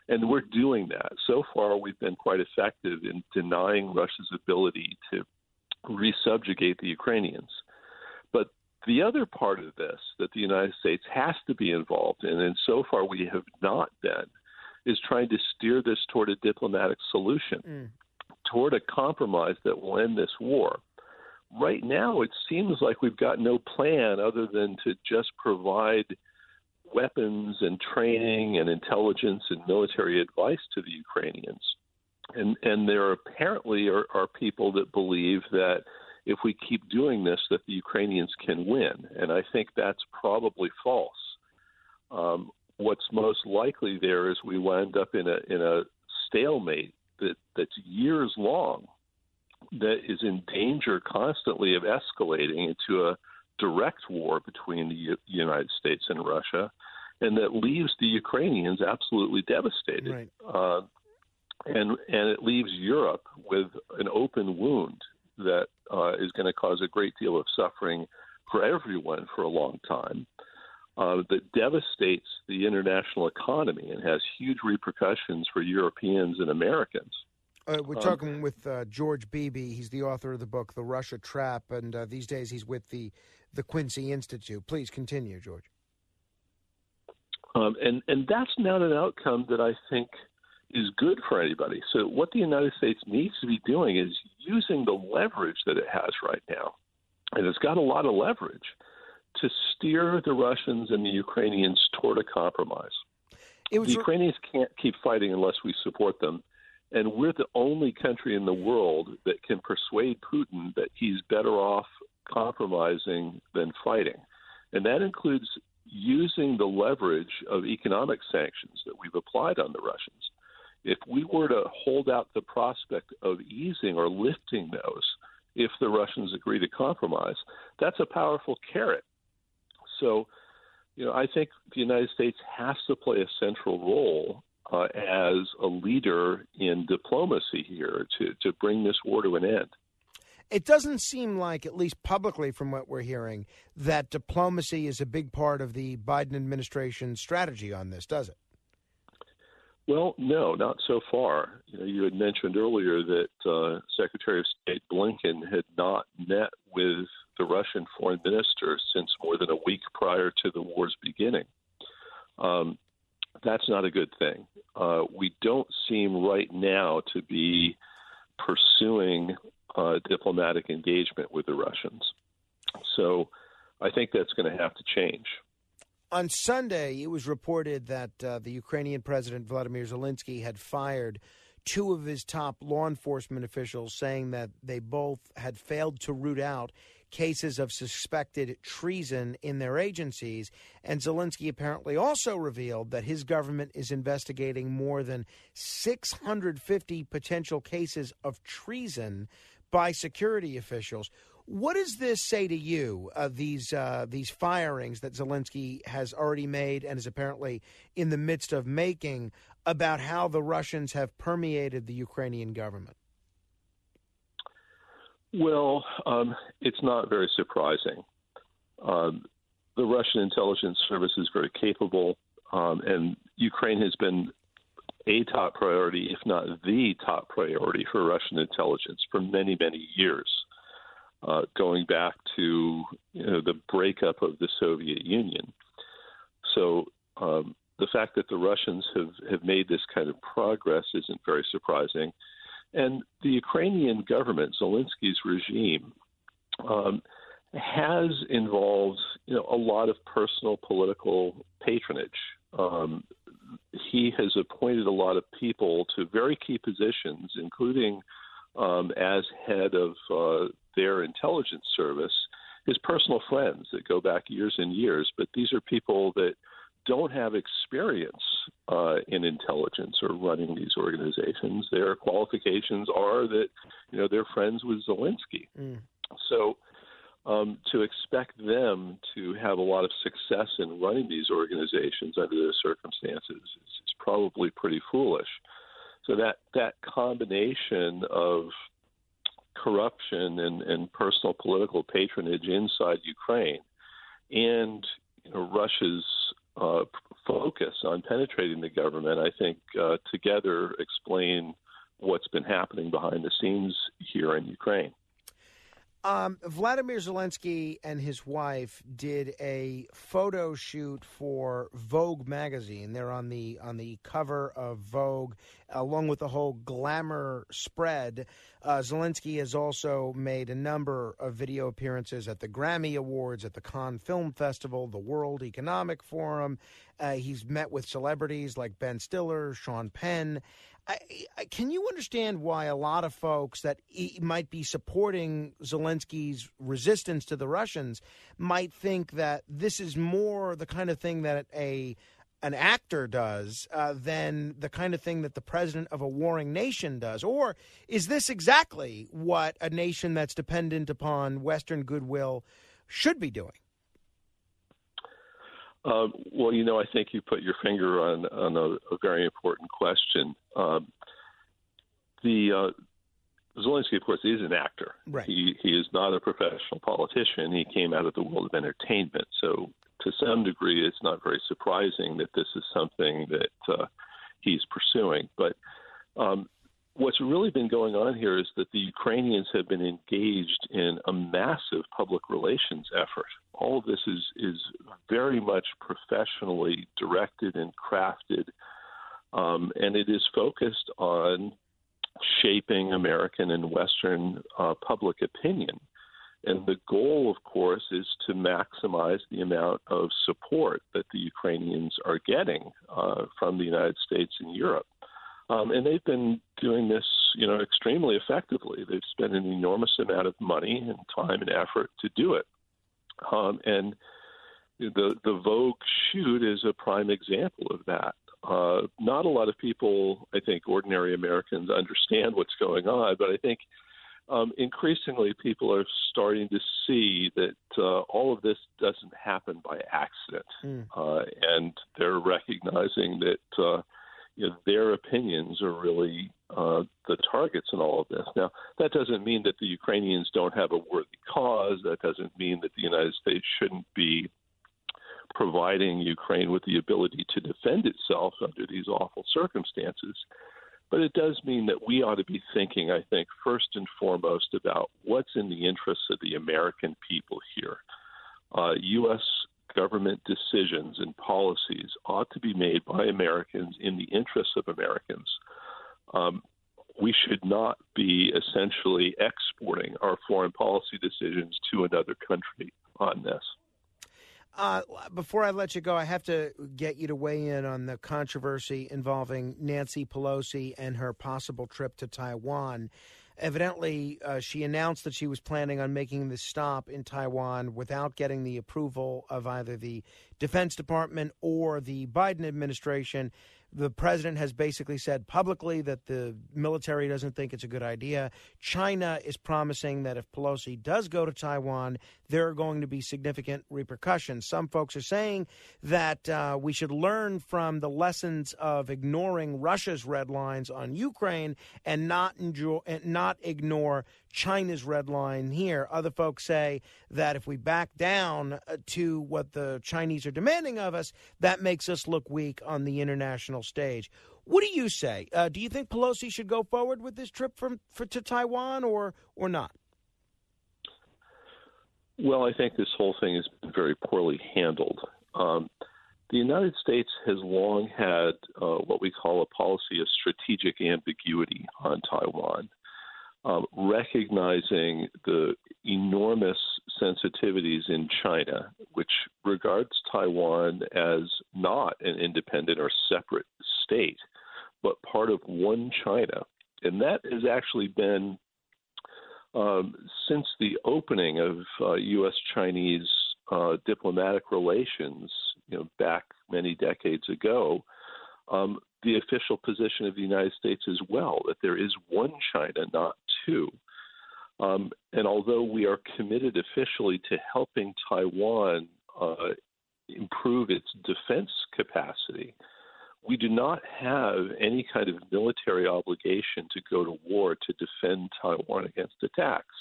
And we're doing that. So far, we've been quite effective in denying Russia's ability to resubjugate the Ukrainians. But the other part of this that the United States has to be involved in, and so far we have not been, is trying to steer this toward a diplomatic solution, Mm. toward a compromise that will end this war. Right now, it seems like we've got no plan other than to just provide weapons and training and intelligence and military advice to the Ukrainians. And and there apparently are, are people that believe that if we keep doing this, that the Ukrainians can win. And I think that's probably false. Um, what's most likely there is we wind up in a in a stalemate that that's years long, that is in danger constantly of escalating into a direct war between the U- United States and Russia, and that leaves the Ukrainians absolutely devastated. Right. Uh, and and it leaves Europe with an open wound that uh, is going to cause a great deal of suffering for everyone for a long time. Uh, that devastates the international economy and has huge repercussions for Europeans and Americans. Uh, we're Um, talking with uh, George Beebe. He's the author of the book "The Russia Trap," and uh, these days he's with the the Quincy Institute. Please continue, George. Um, and and that's not an outcome that I think is good for anybody. So what the United States needs to be doing is using the leverage that it has right now, and it's got a lot of leverage to steer the Russians and the Ukrainians toward a compromise. The Ukrainians can't keep fighting unless we support them. And we're the only country in the world that can persuade Putin that he's better off compromising than fighting. And that includes using the leverage of economic sanctions that we've applied on the Russians. If we were to hold out the prospect of easing or lifting those, if the Russians agree to compromise. That's a powerful carrot. So, you know, I think the United States has to play a central role uh, as a leader in diplomacy here to, to bring this war to an end. It doesn't seem like, at least publicly from what we're hearing, that diplomacy is a big part of the Biden administration's strategy on this, does it? Well, no, not so far. You, know, you had mentioned earlier that uh, Secretary of State Blinken had not met with the Russian foreign minister since more than a week prior to the war's beginning. Um, that's not a good thing. Uh, we don't seem right now to be pursuing uh, diplomatic engagement with the Russians. So I think that's going to have to change. On Sunday, it was reported that uh, the Ukrainian President Vladimir Zelensky had fired two of his top law enforcement officials, saying that they both had failed to root out cases of suspected treason in their agencies. And Zelensky apparently also revealed that his government is investigating more than 650 potential cases of treason by security officials. What does this say to you? Uh, these uh, these firings that Zelensky has already made and is apparently in the midst of making about how the Russians have permeated the Ukrainian government. Well, um, it's not very surprising. Um, the Russian intelligence service is very capable, um, and Ukraine has been a top priority, if not the top priority, for Russian intelligence for many, many years, uh, going back to you know, the breakup of the Soviet Union. So um, the fact that the Russians have, have made this kind of progress isn't very surprising. And the Ukrainian government, Zelensky's regime, um, has involved you know a lot of personal political patronage. Um, he has appointed a lot of people to very key positions, including um, as head of uh, their intelligence service, his personal friends that go back years and years. But these are people that don't have experience uh, in intelligence or running these organizations. Their qualifications are that you know they're friends with Zelensky. Mm. So um, to expect them to have a lot of success in running these organizations under those circumstances is, is probably pretty foolish. So that that combination of corruption and, and personal political patronage inside Ukraine and you know, Russia's uh, focus on penetrating the government, I think, uh, together explain what's been happening behind the scenes here in Ukraine. Um, Vladimir Zelensky and his wife did a photo shoot for Vogue magazine. They're on the on the cover of Vogue, along with the whole glamour spread. Uh, Zelensky has also made a number of video appearances at the Grammy Awards, at the Cannes Film Festival, the World Economic Forum. Uh, he's met with celebrities like Ben Stiller, Sean Penn. I, I, can you understand why a lot of folks that e- might be supporting Zelensky's resistance to the Russians might think that this is more the kind of thing that a an actor does uh, than the kind of thing that the president of a warring nation does? Or is this exactly what a nation that's dependent upon Western goodwill should be doing? Uh, well, you know, I think you put your finger on on a, a very important question. Um, the uh, Zelensky, of course, is an actor. Right. He he is not a professional politician. He came out of the world of entertainment, so to some degree, it's not very surprising that this is something that uh, he's pursuing. But um, what's really been going on here is that the Ukrainians have been engaged in a massive public relations effort. All of this is is very much professionally directed and crafted, um, and it is focused on shaping American and Western uh, public opinion. And the goal, of course, is to maximize the amount of support that the Ukrainians are getting uh, from the United States and Europe. Um, and they've been doing this, you know, extremely effectively. They've spent an enormous amount of money and time and effort to do it. Um, and the the Vogue shoot is a prime example of that. Uh, not a lot of people, I think, ordinary Americans understand what's going on, but I think um, increasingly people are starting to see that uh, all of this doesn't happen by accident, uh, and they're recognizing that uh, you know, their opinions are really uh, the targets in all of this. Now, that doesn't mean that the Ukrainians don't have a worthy cause. That doesn't mean that the United States shouldn't be providing Ukraine with the ability to defend itself under these awful circumstances. But it does mean that we ought to be thinking, I think, first and foremost about what's in the interests of the American people here. Uh, U.S. government decisions and policies ought to be made by Americans in the interests of Americans. Um, we should not be essentially exporting our foreign policy decisions to another country on this. Uh, before I let you go, I have to get you to weigh in on the controversy involving Nancy Pelosi and her possible trip to Taiwan. Evidently, uh, she announced that she was planning on making this stop in Taiwan without getting the approval of either the Defense Department or the Biden administration. The president has basically said publicly that the military doesn't think it's a good idea. China is promising that if Pelosi does go to Taiwan, there are going to be significant repercussions. Some folks are saying that uh, we should learn from the lessons of ignoring Russia's red lines on Ukraine and not enjoy, and not ignore China's red line here. Other folks say that if we back down uh, to what the Chinese are demanding of us, that makes us look weak on the international stage. What do you say? Uh, do you think Pelosi should go forward with this trip from for, to Taiwan or or not? Well, I think this whole thing has been very poorly handled. Um, the United States has long had uh, what we call a policy of strategic ambiguity on Taiwan, um, recognizing the enormous sensitivities in China, which regards Taiwan as not an independent or separate state, but part of one China. And that has actually been um, since the opening of uh, U.S. Chinese uh, diplomatic relations, you know, back many decades ago, um, the official position of the United States as well that there is one China, not two. Um, and although we are committed officially to helping Taiwan uh, improve its defense capacity, we do not have any kind of military obligation to go to war to defend Taiwan against attacks.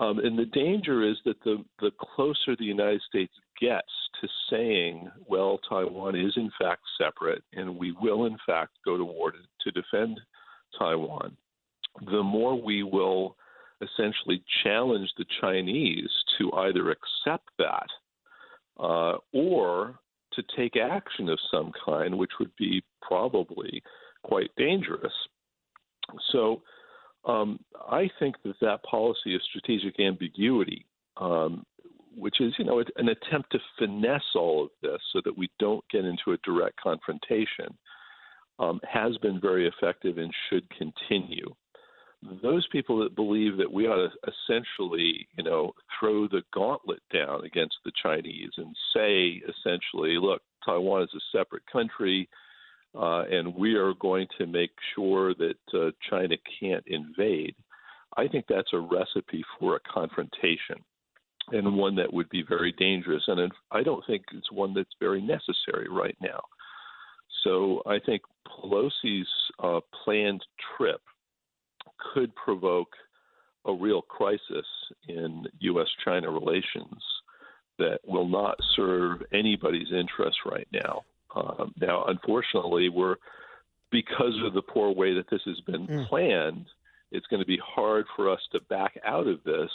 Um, and the danger is that the, the closer the United States gets to saying, well, Taiwan is in fact separate and we will in fact go to war to, to defend Taiwan, the more we will essentially challenge the Chinese to either accept that uh, or to take action of some kind, which would be probably quite dangerous. So um, I think that that policy of strategic ambiguity, um, which is, you know, an attempt to finesse all of this so that we don't get into a direct confrontation, um, has been very effective and should continue. Those people that believe that we ought to essentially, you know, throw the gauntlet down against the Chinese and say essentially, look, Taiwan is a separate country, uh, and we are going to make sure that uh, China can't invade. I think that's a recipe for a confrontation and one that would be very dangerous. And I don't think it's one that's very necessary right now. So I think Pelosi's uh, planned trip could provoke a real crisis in U.S. China relations that will not serve anybody's interests right now. Um, now, unfortunately, we're because of the poor way that this has been Hmm. planned, it's going to be hard for us to back out of this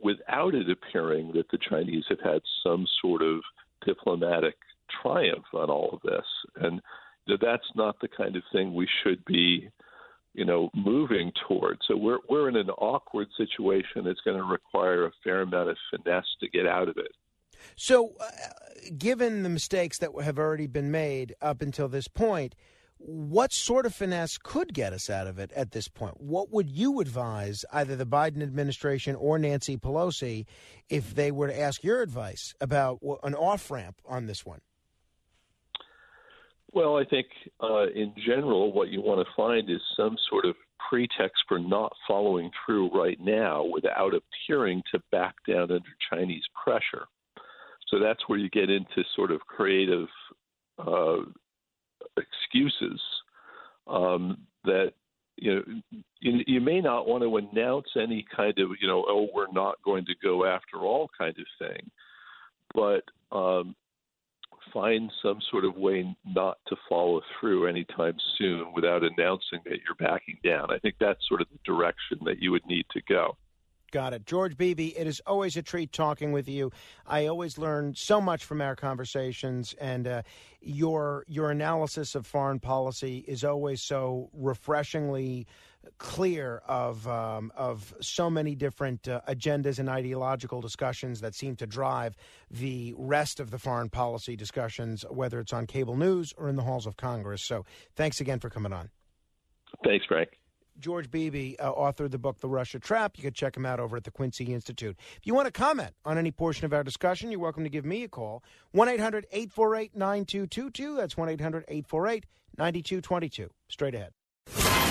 without it appearing that the Chinese have had some sort of diplomatic triumph on all of this. And that's not the kind of thing we should be, you know, moving towards. So we're we're in an awkward situation. It's going to require a fair amount of finesse to get out of it. So, uh, given the mistakes that have already been made up until this point, what sort of finesse could get us out of it at this point? What would you advise either the Biden administration or Nancy Pelosi if they were to ask your advice about an off ramp on this one? Well, I think uh, in general, what you want to find is some sort of pretext for not following through right now without appearing to back down under Chinese pressure. So that's where you get into sort of creative uh, excuses um, that you know you, you may not want to announce any kind of you know oh we're not going to go after all kind of thing, but um, find some sort of way not to follow through anytime soon without announcing that you're backing down. I think that's sort of the direction that you would need to go. Got it. George Beebe, it is always a treat talking with you. I always learn so much from our conversations, and uh, your your analysis of foreign policy is always so refreshingly clear of um, of so many different uh, agendas and ideological discussions that seem to drive the rest of the foreign policy discussions, whether it's on cable news or in the halls of Congress. So, thanks again for coming on. Thanks, Greg. George Beebe uh, authored the book The Russia Trap. You can check him out over at the Quincy Institute. If you want to comment on any portion of our discussion, you're welcome to give me a call. 1 800 848 9222. That's 1 800 848 9222. Straight ahead.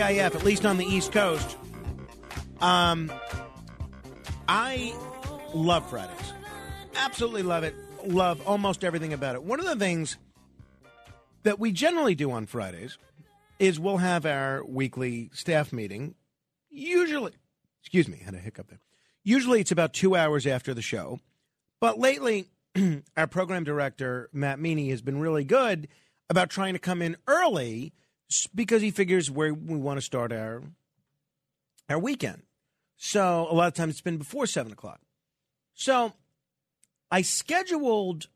At least on the East Coast. Um, I love Fridays. Absolutely love it. Love almost everything about it. One of the things that we generally do on Fridays is we'll have our weekly staff meeting. Usually, excuse me, had a hiccup there. Usually it's about two hours after the show. But lately, our program director, Matt Meany, has been really good about trying to come in early because he figures where we want to start our our weekend. So a lot of times it's been before seven o'clock. So I scheduled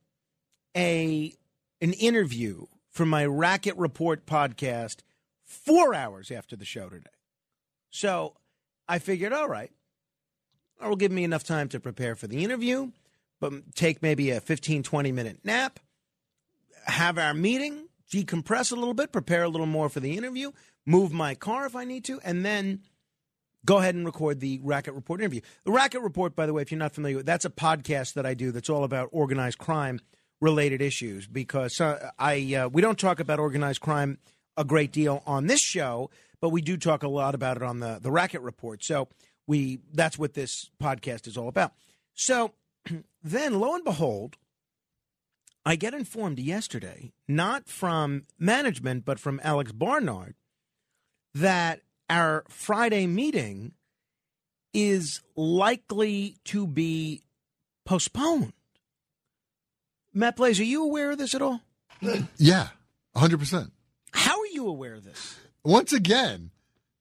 a an interview for my Racket Report podcast four hours after the show today. So I figured, all right, that will give me enough time to prepare for the interview, but take maybe a 15, 20 minute nap, have our meeting, decompress a little bit, prepare a little more for the interview, move my car if I need to, and then go ahead and record the Racket Report interview. The Racket Report, by the way, if you're not familiar with that's a podcast that I do that's all about organized crime related issues because uh, I uh, we don't talk about organized crime a great deal on this show, but we do talk a lot about it on the the Racket Report. So we that's what this podcast is all about. So then lo and behold, I get informed yesterday, not from management, but from Alex Barnard, that our Friday meeting is likely to be postponed. Matt Blaze, are you aware of this at all? Yeah, 100%. How are you aware of this? Once again,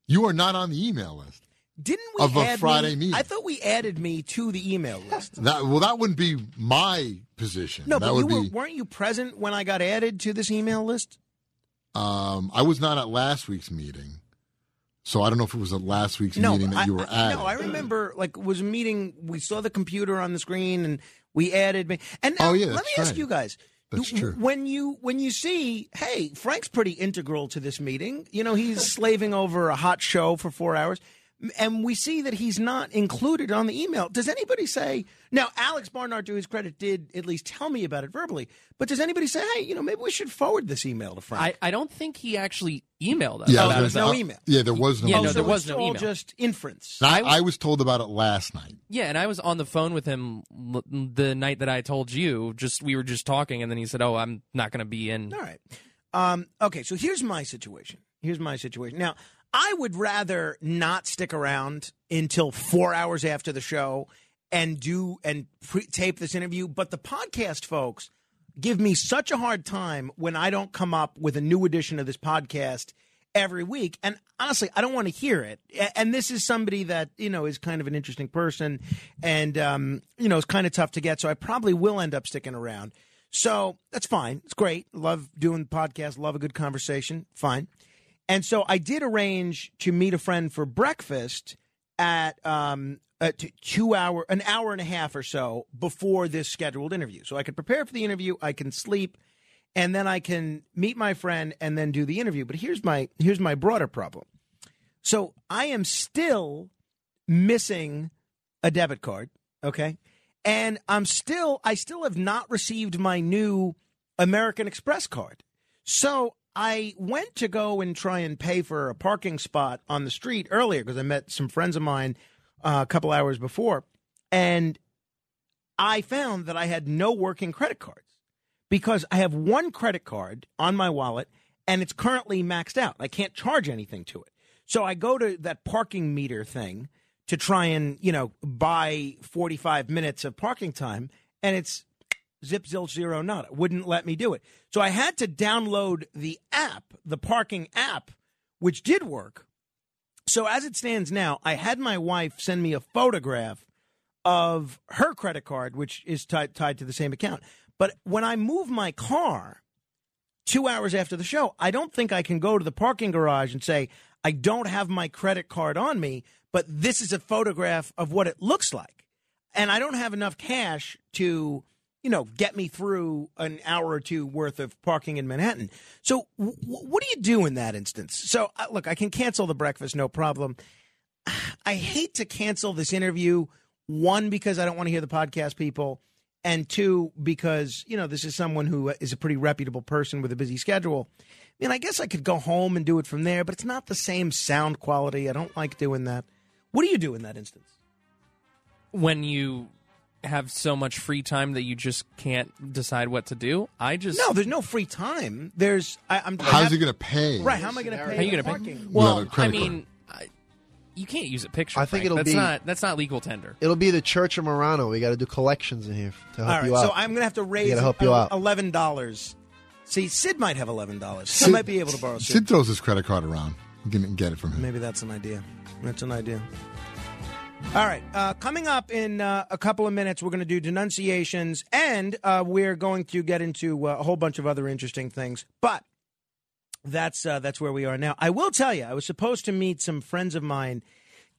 you are not on the email list. Didn't we Of a add Friday me, meeting. I thought we added me to the email list. That well, that wouldn't be my position. No, that but you were, be. weren't you present when I got added to this email list? Um, I was not at last week's meeting, so I don't know if it was at last week's meeting that I, you were I- at. No, I remember like it was a meeting. We saw the computer on the screen, and we added me. And now, Oh, yeah, let me ask you guys. That's true. When you when you see, hey, Frank's pretty integral to this meeting. You know, he's slaving over a hot show for four hours, and we see that he's not included on the email. Does anybody say now? Alex Barnard, to his credit, did at least tell me about it verbally. But does anybody say, hey, you know, maybe we should forward this email to Frank? I, I don't think he actually emailed us. Yeah, about there's it. no email. Yeah, there was no Yeah, email. no, Oh, there was no email. just inference. I, I was told about it last night. Yeah, and I was on the phone with him l- the night that I told you. Just we were just talking, and then he said, "Oh, I'm not going to be in." All right. Um, okay, so here's my situation. Here's my situation. Now, I would rather not stick around until four hours after the show and do and pre- tape this interview. But the podcast folks give me such a hard time when I don't come up with a new edition of this podcast every week. And honestly, I don't want to hear it. And this is somebody that, you know, is kind of an interesting person and, um, you know, is kind of tough to get. So I probably will end up sticking around. So that's fine. It's great. Love doing the podcast, love a good conversation. Fine. And so I did arrange to meet a friend for breakfast at um a t- two hour an hour and a half or so before this scheduled interview. So I could prepare for the interview, I can sleep, and then I can meet my friend and then do the interview. But here's my here's my broader problem. So I am still missing a debit card, okay? And I'm still I still have not received my new American Express card. So I went to go and try and pay for a parking spot on the street earlier because I met some friends of mine uh, a couple hours before, and I found that I had no working credit cards because I have one credit card on my wallet and it's currently maxed out. I can't charge anything to it. So I go to that parking meter thing to try and, you know, buy 45 minutes of parking time and it's zip zil zero nada. Wouldn't let me do it. So I had to download the app, the parking app, which did work. So as it stands now, I had my wife send me a photograph of her credit card, which is tied tied to the same account. But when I move my car two hours after the show, I don't think I can go to the parking garage and say, I don't have my credit card on me, but this is a photograph of what it looks like. And I don't have enough cash to, you know, get me through an hour or two worth of parking in Manhattan. So, w- what do you do in that instance? So, uh, look, I can cancel the breakfast, no problem. I hate to cancel this interview. One, because I don't want to hear the podcast people. And two, because, you know, this is someone who is a pretty reputable person with a busy schedule. I mean, I guess I could go home and do it from there, but it's not the same sound quality. I don't like doing that. What do you do in that instance? when you have so much free time that you just can't decide what to do. I just No, there's no free time. There's, I, I'm. How's he going to pay? Right, how am I going to pay? How are you gonna pay? Well, Without I mean, I, you can't use a picture. I think Frank. it'll that's be- not that's not legal tender. It'll be the Church of Morano. We got to do collections in here to help All right, you out. so I'm going to have to raise help you out. eleven dollars. See, Sid might have eleven dollars. I Sid- might be able to borrow Sid. Sid throws his credit card around. You can get it from him. Maybe that's an idea. That's an idea. All right. Uh, coming up in uh, a couple of minutes, we're going to do denunciations, and uh, we're going to get into uh, a whole bunch of other interesting things. But that's uh, that's where we are now. I will tell you, I was supposed to meet some friends of mine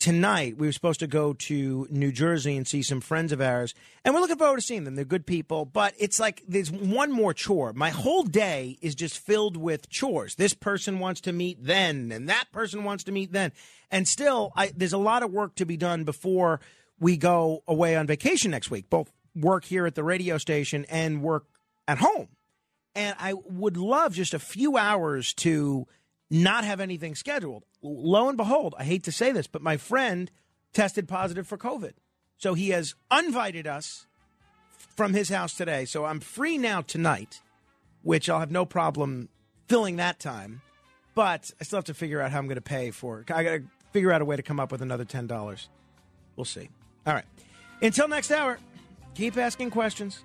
tonight. We were supposed to go to New Jersey and see some friends of ours, and we're looking forward to seeing them. They're good people, but it's like there's one more chore. My whole day is just filled with chores. This person wants to meet then, and that person wants to meet then, and still, I, there's a lot of work to be done before we go away on vacation next week. Both work here at the radio station and work at home and I would love just a few hours to not have anything scheduled. Lo and behold, I hate to say this, but my friend tested positive for COVID. So he has uninvited us from his house today. So I'm free now tonight, which I'll have no problem filling that time. But I still have to figure out how I'm going to pay for it. I got to figure out a way to come up with another $10. We'll see. All right. Until next hour, keep asking questions.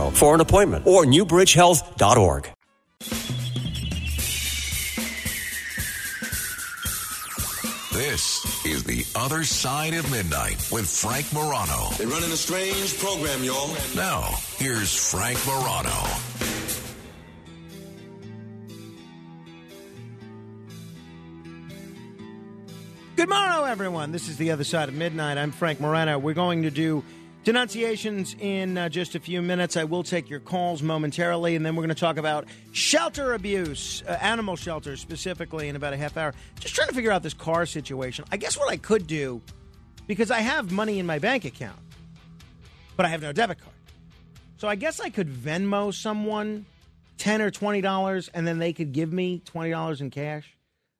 for an appointment or newbridgehealth.org. This is The Other Side of Midnight with Frank Morano. They're running a strange program, y'all. Now, here's Frank Morano. Good morning, everyone. This is the other side of midnight. I'm Frank Morano. We're going to do Denunciations in uh, just a few minutes. I will take your calls momentarily, and then we're going to talk about shelter abuse, uh, animal shelters specifically, in about a half hour. Just trying to figure out this car situation. I guess what I could do, because I have money in my bank account, but I have no debit card. So I guess I could Venmo someone ten or twenty dollars, and then they could give me twenty dollars in cash.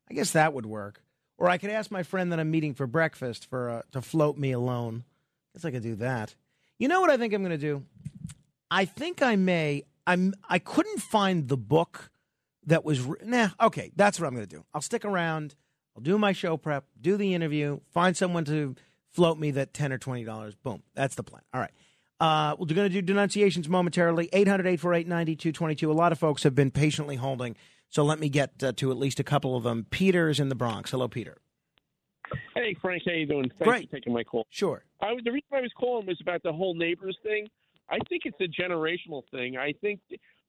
I guess that would work. Or I could ask my friend that I'm meeting for breakfast for uh, to float me a loan. Guess I could do that. You know what I think I'm going to do? I think I may. I'm. I couldn't find the book that was. wri- Nah. Okay, that's what I'm going to do. I'll stick around. I'll do my show prep, do the interview, find someone to float me that ten or twenty dollars. Boom. That's the plan. All right. Uh, we're going to do denunciations momentarily. 800 848 9222. A lot of folks have been patiently holding, so let me get uh, to at least a couple of them. Peter's in the Bronx. Hello, Peter. Hey, Frank, how you doing? Thanks Great. for taking my call. Sure. I was the reason I was calling was about the whole neighbors thing. I think it's a generational thing. I think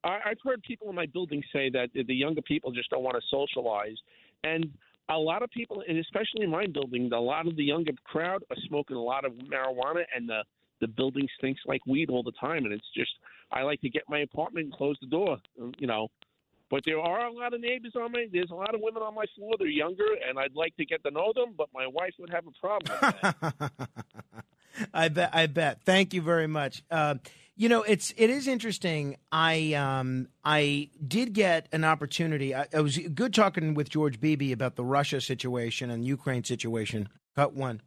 I, I've heard people in my building say that the the younger people just don't want to socialize, and a lot of people, and especially in my building, a lot of the younger crowd are smoking a lot of marijuana, and the the building stinks like weed all the time. And it's just I like to get my apartment and close the door, you know. But there are a lot of neighbors on my. There's a lot of women on my floor. They're younger, and I'd like to get to know them, but my wife would have a problem. With that. I bet. I bet. Thank you very much. Uh, you know, it's it is interesting. I um I did get an opportunity. I, it was good talking with George Beebe about the Russia situation and Ukraine situation. Cut one,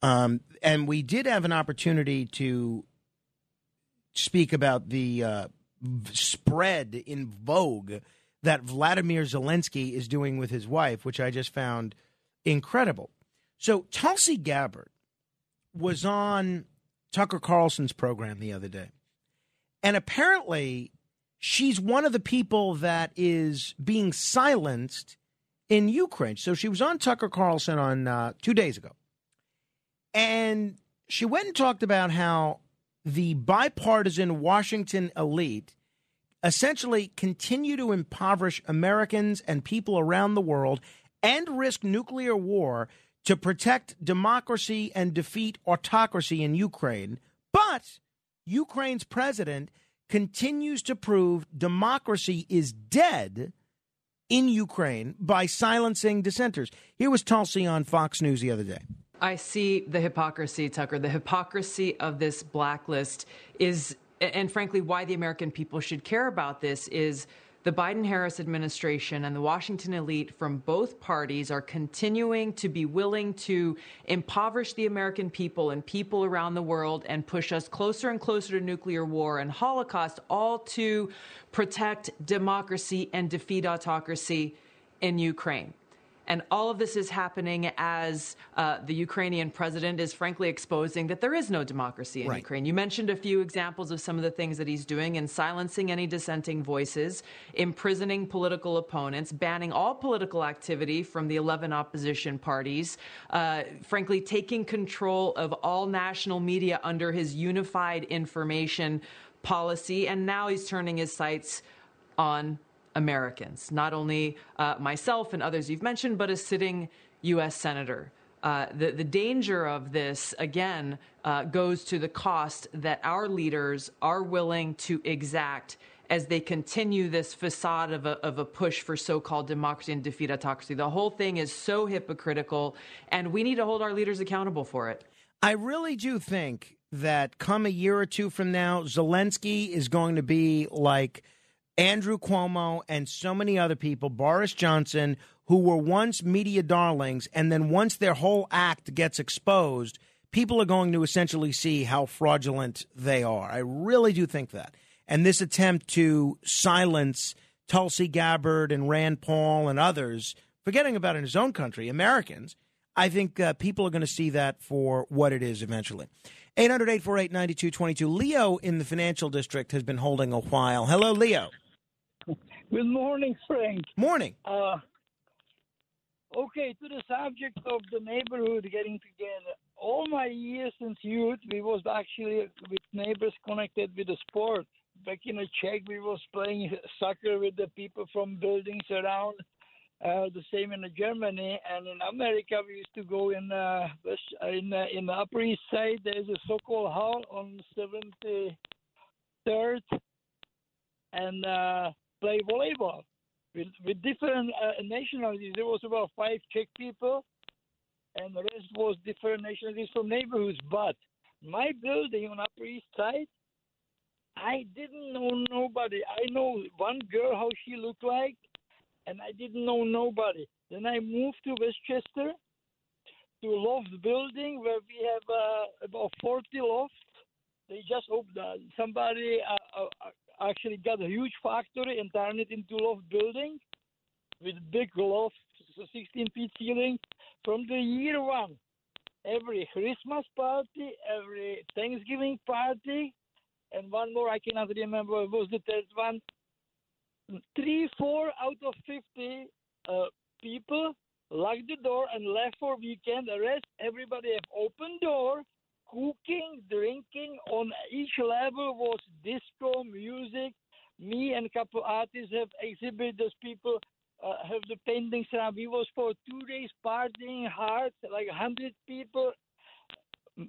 um, and we did have an opportunity to speak about the uh, spread in vogue that Vladimir Zelensky is doing with his wife, which I just found incredible. So Tulsi Gabbard was on Tucker Carlson's program the other day. And apparently, she's one of the people that is being silenced in Ukraine. So she was on Tucker Carlson on uh, two days ago. And she went and talked about how the bipartisan Washington elite essentially continue to impoverish Americans and people around the world and risk nuclear war to protect democracy and defeat autocracy in Ukraine. But Ukraine's president continues to prove democracy is dead in Ukraine by silencing dissenters. Here was Tulsi on Fox News the other day. I see the hypocrisy, Tucker. The hypocrisy of this blacklist is, and frankly, why the American people should care about this is the Biden Harris administration and the Washington elite from both parties are continuing to be willing to impoverish the American people and people around the world and push us closer and closer to nuclear war and Holocaust, all to protect democracy and defeat autocracy in Ukraine. And all of this is happening as uh, the Ukrainian president is frankly exposing that there is no democracy in Right. Ukraine. You mentioned a few examples of some of the things that he's doing in silencing any dissenting voices, imprisoning political opponents, banning all political activity from the 11 opposition parties, uh, frankly, taking control of all national media under his unified information policy. And now he's turning his sights on Americans, not only uh, myself and others you've mentioned, but a sitting U.S. Senator. Uh, the, the danger of this, again, uh, goes to the cost that our leaders are willing to exact as they continue this facade of a, of a push for so called democracy and defeat autocracy. The whole thing is so hypocritical, and we need to hold our leaders accountable for it. I really do think that come a year or two from now, Zelensky is going to be like Andrew Cuomo and so many other people, Boris Johnson, who were once media darlings, and then once their whole act gets exposed, people are going to essentially see how fraudulent they are. I really do think that. And this attempt to silence Tulsi Gabbard and Rand Paul and others, forgetting about in his own country, Americans, I think uh, people are going to see that for what it is eventually. 800 848 9222. Leo in the financial district has been holding a while. Hello, Leo. Good morning, Frank. Morning. Uh, okay, to the subject of the neighborhood getting together. All my years since youth, we was actually with neighbors connected with the sport. Back in the Czech, we was playing soccer with the people from buildings around, Uh, the same in Germany and in America. We used to go in uh, in uh, in the Upper East Side. There's a so-called hall on 73rd and uh, play volleyball with with different uh, nationalities. There was about five Czech people, and the rest was different nationalities from neighborhoods. But my building on Upper East Side, I didn't know nobody. I know one girl how she looked like, and I didn't know nobody. Then I moved to Westchester to a loft building where we have uh, about 40 lofts. They just opened. Uh, somebody uh, uh, actually got a huge factory and turned it into loft building with big loft, 16 feet ceiling. From the year one, every Christmas party, every Thanksgiving party, and one more I cannot remember was the third one. Three, four out of fifty uh, people locked the door and left for weekend. The rest, everybody have open door, cooking, drinking. On each level was disco music. Me and a couple artists have exhibited those people. Uh, have the paintings around. We was for two days partying hard, like hundred people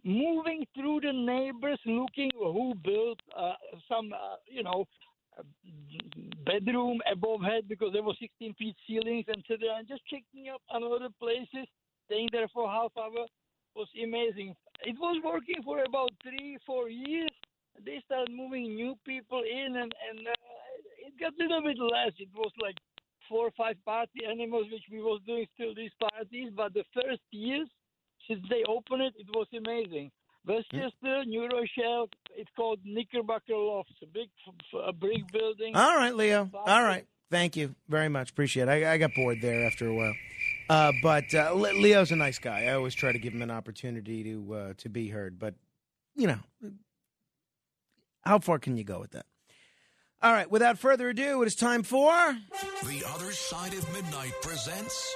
moving through the neighbors, looking who built uh, some, uh, you know, bedroom above head because there was 16 feet ceilings. And just checking up on other places, staying there for half hour was amazing. It was working for about three, four years. They started moving new people in, and and uh, it got a little bit less. It was like four or five party animals, which we was doing still these parties. But the first years since they opened it, it was amazing. Westchester, New Rochelle, it's called Knickerbocker Lofts, a big, a brick building. All right, Leo. All right. Thank you very much. Appreciate it. I, I got bored there after a while. Uh, but uh, Leo's a nice guy. I always try to give him an opportunity to uh, to be heard. But you know, how far can you go with that? All right. Without further ado, it is time for The Other Side of Midnight presents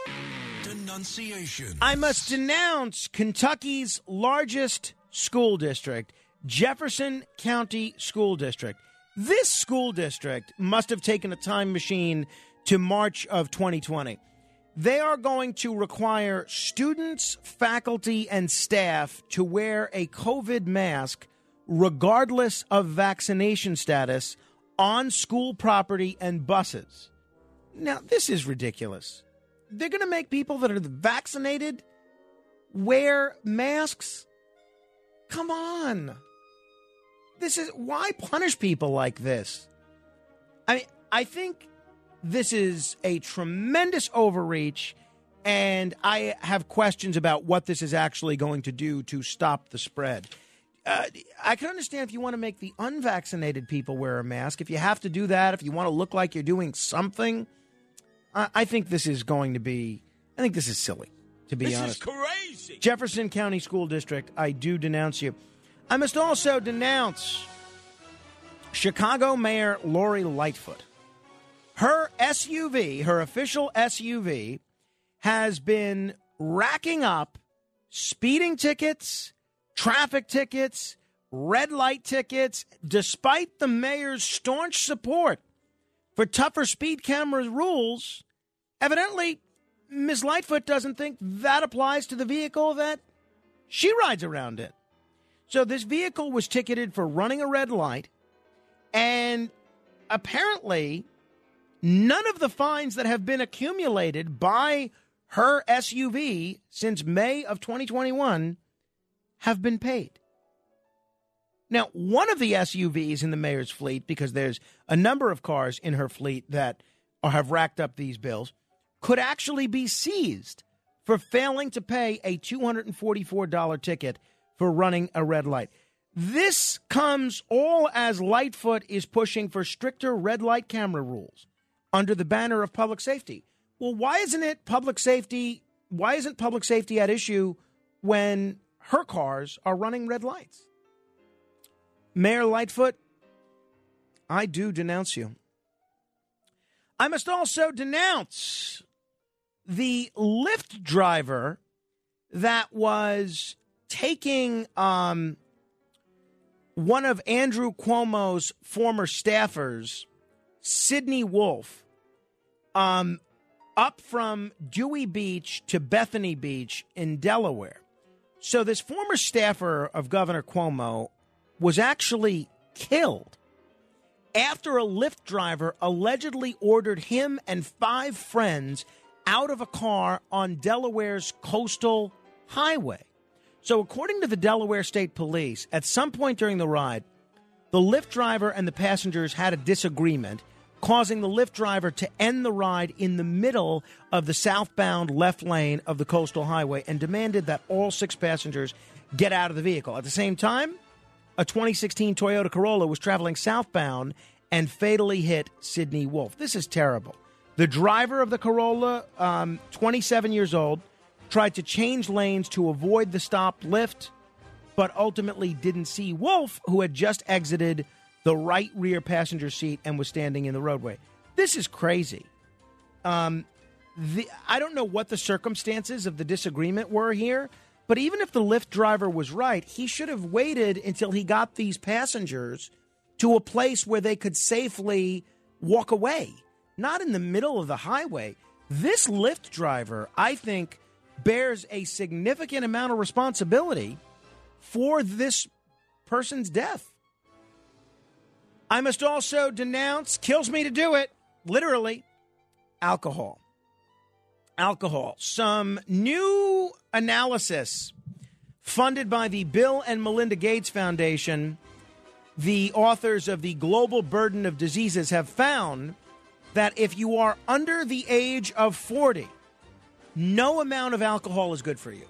Denunciation. I must denounce Kentucky's largest school district, Jefferson County School District. This school district must have taken a time machine to March of 2020. They are going to require students, faculty, and staff to wear a COVID mask regardless of vaccination status on school property and buses. Now, this is ridiculous. They're going to make people that are vaccinated wear masks? Come on. This is why punish people like this? I I think this is a tremendous overreach and I have questions about what this is actually going to do to stop the spread. Uh, I can understand if you want to make the unvaccinated people wear a mask. If you have to do that, if you want to look like you're doing something, I, I think this is going to be. I think this is silly, to be This is honest. crazy. Jefferson County School District, I do denounce you. I must also denounce Chicago Mayor Lori Lightfoot. Her SUV, her official SUV, has been racking up speeding tickets, traffic tickets, red light tickets, despite the mayor's staunch support for tougher speed camera rules. Evidently, Ms. Lightfoot doesn't think that applies to the vehicle that she rides around in. So this vehicle was ticketed for running a red light, and apparently, none of the fines that have been accumulated by her SUV since May of 2021 have been paid. Now, one of the SUVs in the mayor's fleet, because there's a number of cars in her fleet that have racked up these bills, could actually be seized for failing to pay a $244 ticket for running a red light. This comes all as Lightfoot is pushing for stricter red light camera rules under the banner of public safety. Well, why isn't it public safety? Why isn't public safety at issue when her cars are running red lights? Mayor Lightfoot, I do denounce you. I must also denounce the Lyft driver that was taking um, one of Andrew Cuomo's former staffers, Sidney Wolf, um, up from Dewey Beach to Bethany Beach in Delaware. So, this former staffer of Governor Cuomo was actually killed after a Lyft driver allegedly ordered him and five friends out of a car on Delaware's coastal highway. So, according to the Delaware State Police, at some point during the ride, the Lyft driver and the passengers had a disagreement, causing the Lyft driver to end the ride in the middle of the southbound left lane of the coastal highway and demanded that all six passengers get out of the vehicle. At the same time, a 2016 Toyota Corolla was traveling southbound and fatally hit Sydney Wolf. This is terrible. The driver of the Corolla, um, 27 years old, tried to change lanes to avoid the stopped Lyft, but ultimately didn't see Wolf, who had just exited the right rear passenger seat and was standing in the roadway. This is crazy. Um, the, I don't know what the circumstances of the disagreement were here, but even if the Lyft driver was right, he should have waited until he got these passengers to a place where they could safely walk away, not in the middle of the highway. This Lyft driver, I think, bears a significant amount of responsibility for this person's death. I must also denounce, kills me to do it, literally, alcohol. Alcohol. Some new analysis funded by the Bill and Melinda Gates Foundation, the authors of the Global Burden of Diseases have found that if you are under the age of 40, no amount of alcohol is good for you.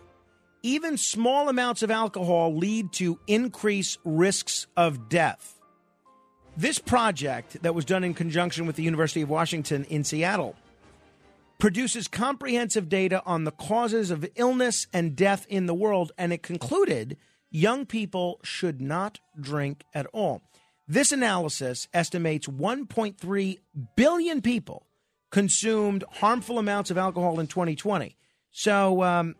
Even small amounts of alcohol lead to increased risks of death. This project that was done in conjunction with the University of Washington in Seattle produces comprehensive data on the causes of illness and death in the world, and it concluded young people should not drink at all. This analysis estimates 1.3 billion people consumed harmful amounts of alcohol in 2020. So um,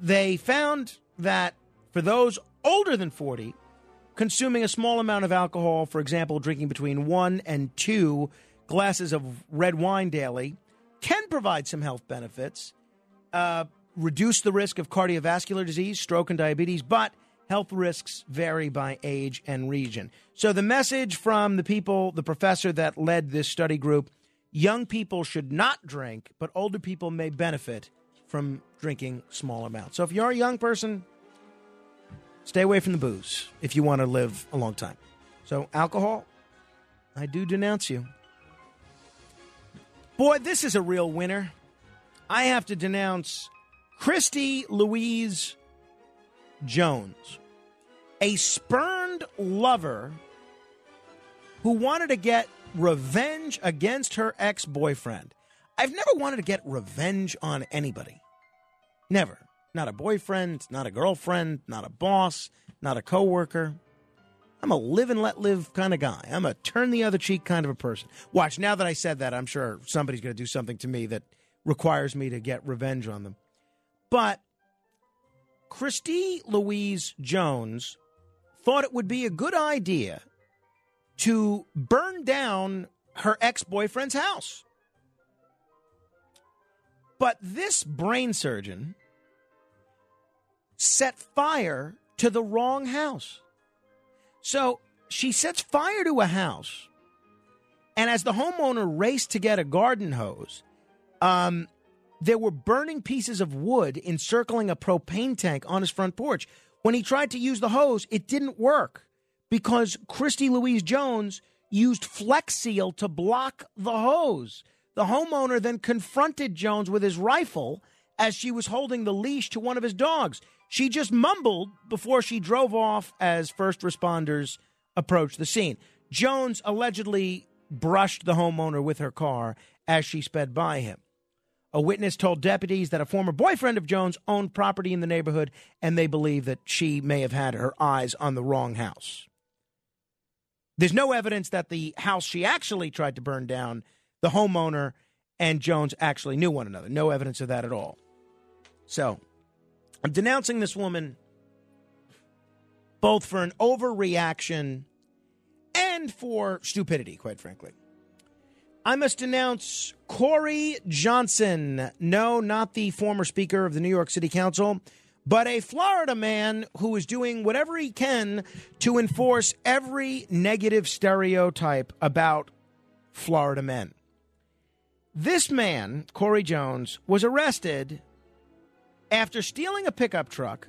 they found that for those older than 40, consuming a small amount of alcohol, for example, drinking between one and two glasses of red wine daily, can provide some health benefits, uh, reduce the risk of cardiovascular disease, stroke, and diabetes, but health risks vary by age and region. So the message from the people, the professor that led this study group young people should not drink, but older people may benefit from drinking small amounts. So if you're a young person, stay away from the booze if you want to live a long time. So, alcohol, I do denounce you. Boy, this is a real winner. I have to denounce Christy Louise Jones, a spurned lover who wanted to get revenge against her ex boyfriend. I've never wanted to get revenge on anybody. Never. Not a boyfriend, not a girlfriend, not a boss, not a coworker. I'm a live and let live kind of guy. I'm a turn the other cheek kind of a person. Watch, now that I said that, I'm sure somebody's going to do something to me that requires me to get revenge on them. But Christy Louise Jones thought it would be a good idea to burn down her ex boyfriend's house. But this brain surgeon set fire to the wrong house. So she sets fire to a house, and as the homeowner raced to get a garden hose, um, there were burning pieces of wood encircling a propane tank on his front porch. When he tried to use the hose, it didn't work because Christy Louise Jones used Flex Seal to block the hose. The homeowner then confronted Jones with his rifle as she was holding the leash to one of his dogs. She just mumbled before she drove off as first responders approached the scene. Jones allegedly brushed the homeowner with her car as she sped by him. A witness told deputies that a former boyfriend of Jones owned property in the neighborhood, and they believe that she may have had her eyes on the wrong house. There's no evidence that the house she actually tried to burn down, the homeowner and Jones actually knew one another. No evidence of that at all. So, I'm denouncing this woman both for an overreaction and for stupidity, quite frankly. I must denounce Corey Johnson. No, not the former Speaker of the New York City Council, but a Florida man who is doing whatever he can to enforce every negative stereotype about Florida men. This man, Corey Jones, was arrested after stealing a pickup truck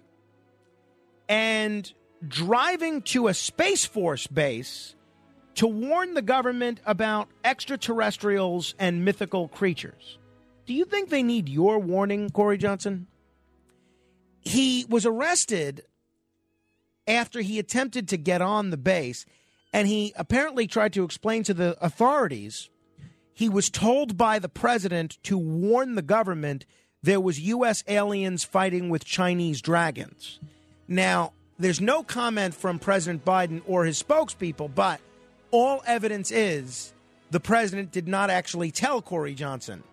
and driving to a Space Force base to warn the government about extraterrestrials and mythical creatures. Do you think they need your warning, Corey Johnson? He was arrested after he attempted to get on the base, and he apparently tried to explain to the authorities he was told by the president to warn the government there was U.S. aliens fighting with Chinese dragons. Now, there's no comment from President Biden or his spokespeople, but all evidence is the president did not actually tell Corey Johnson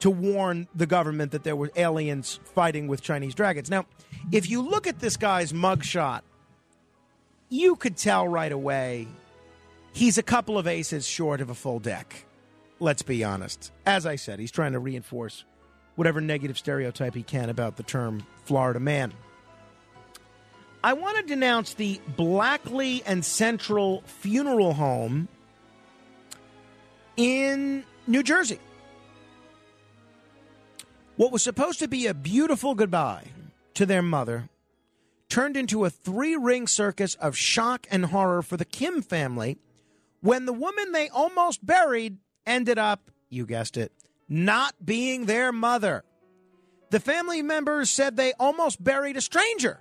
to warn the government that there were aliens fighting with Chinese dragons. Now, if you look at this guy's mugshot, you could tell right away he's a couple of aces short of a full deck. Let's be honest. As I said, he's trying to reinforce whatever negative stereotype he can about the term Florida man. I want to denounce the Blackley and Central Funeral Home in New Jersey. What was supposed to be a beautiful goodbye to their mother turned into a three ring circus of shock and horror for the Kim family when the woman they almost buried ended up, you guessed it, not being their mother. The family members said they almost buried a stranger,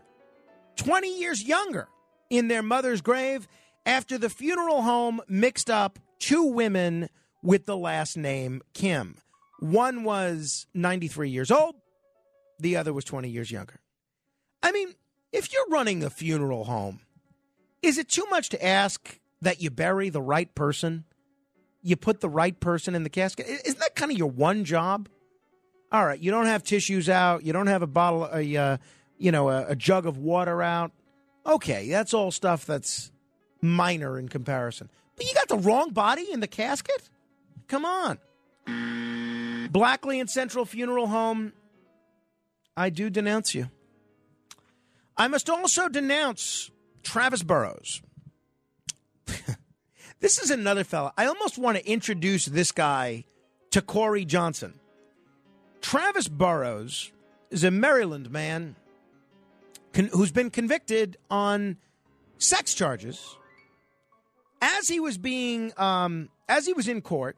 20 years younger, in their mother's grave after the funeral home mixed up two women with the last name Kim. One was 93 years old, the other was 20 years younger. I mean, if you're running a funeral home, is it too much to ask that you bury the right person? You put the right person in the casket? Isn't that kind of your one job? All right, you don't have tissues out, you don't have a bottle, a uh, you know, a, a jug of water out. Okay, that's all stuff that's minor in comparison. But you got the wrong body in the casket? Come on. Blackley and Central Funeral Home, I do denounce you. I must also denounce Travis Burrows. This is another fella. I almost want to introduce this guy to Corey Johnson. Travis Burrows is a Maryland man con- who's been convicted on sex charges. As he was being, um, as he was in court,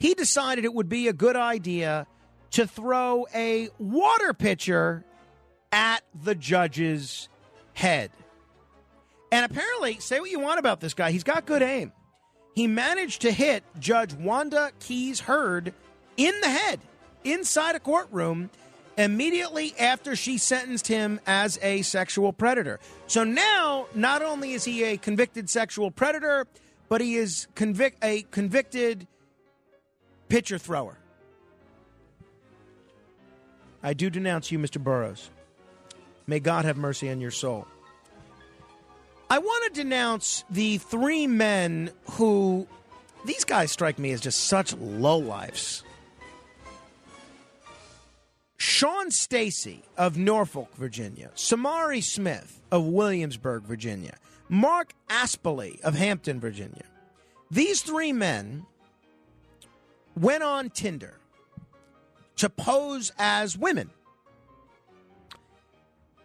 he decided it would be a good idea to throw a water pitcher at the judge's head. And apparently, say what you want about this guy, he's got good aim. He managed to hit Judge Wanda Keyes Heard in the head inside a courtroom immediately after she sentenced him as a sexual predator. So now, not only is he a convicted sexual predator, but he is convic- a convicted pitcher thrower. I do denounce you, Mr. Burrows. May God have mercy on your soul. I want to denounce the three men who, these guys strike me as just such lowlifes. Sean Stacy of Norfolk, Virginia, Samari Smith of Williamsburg, Virginia, Mark Aspley of Hampton, Virginia. These three men went on Tinder to pose as women.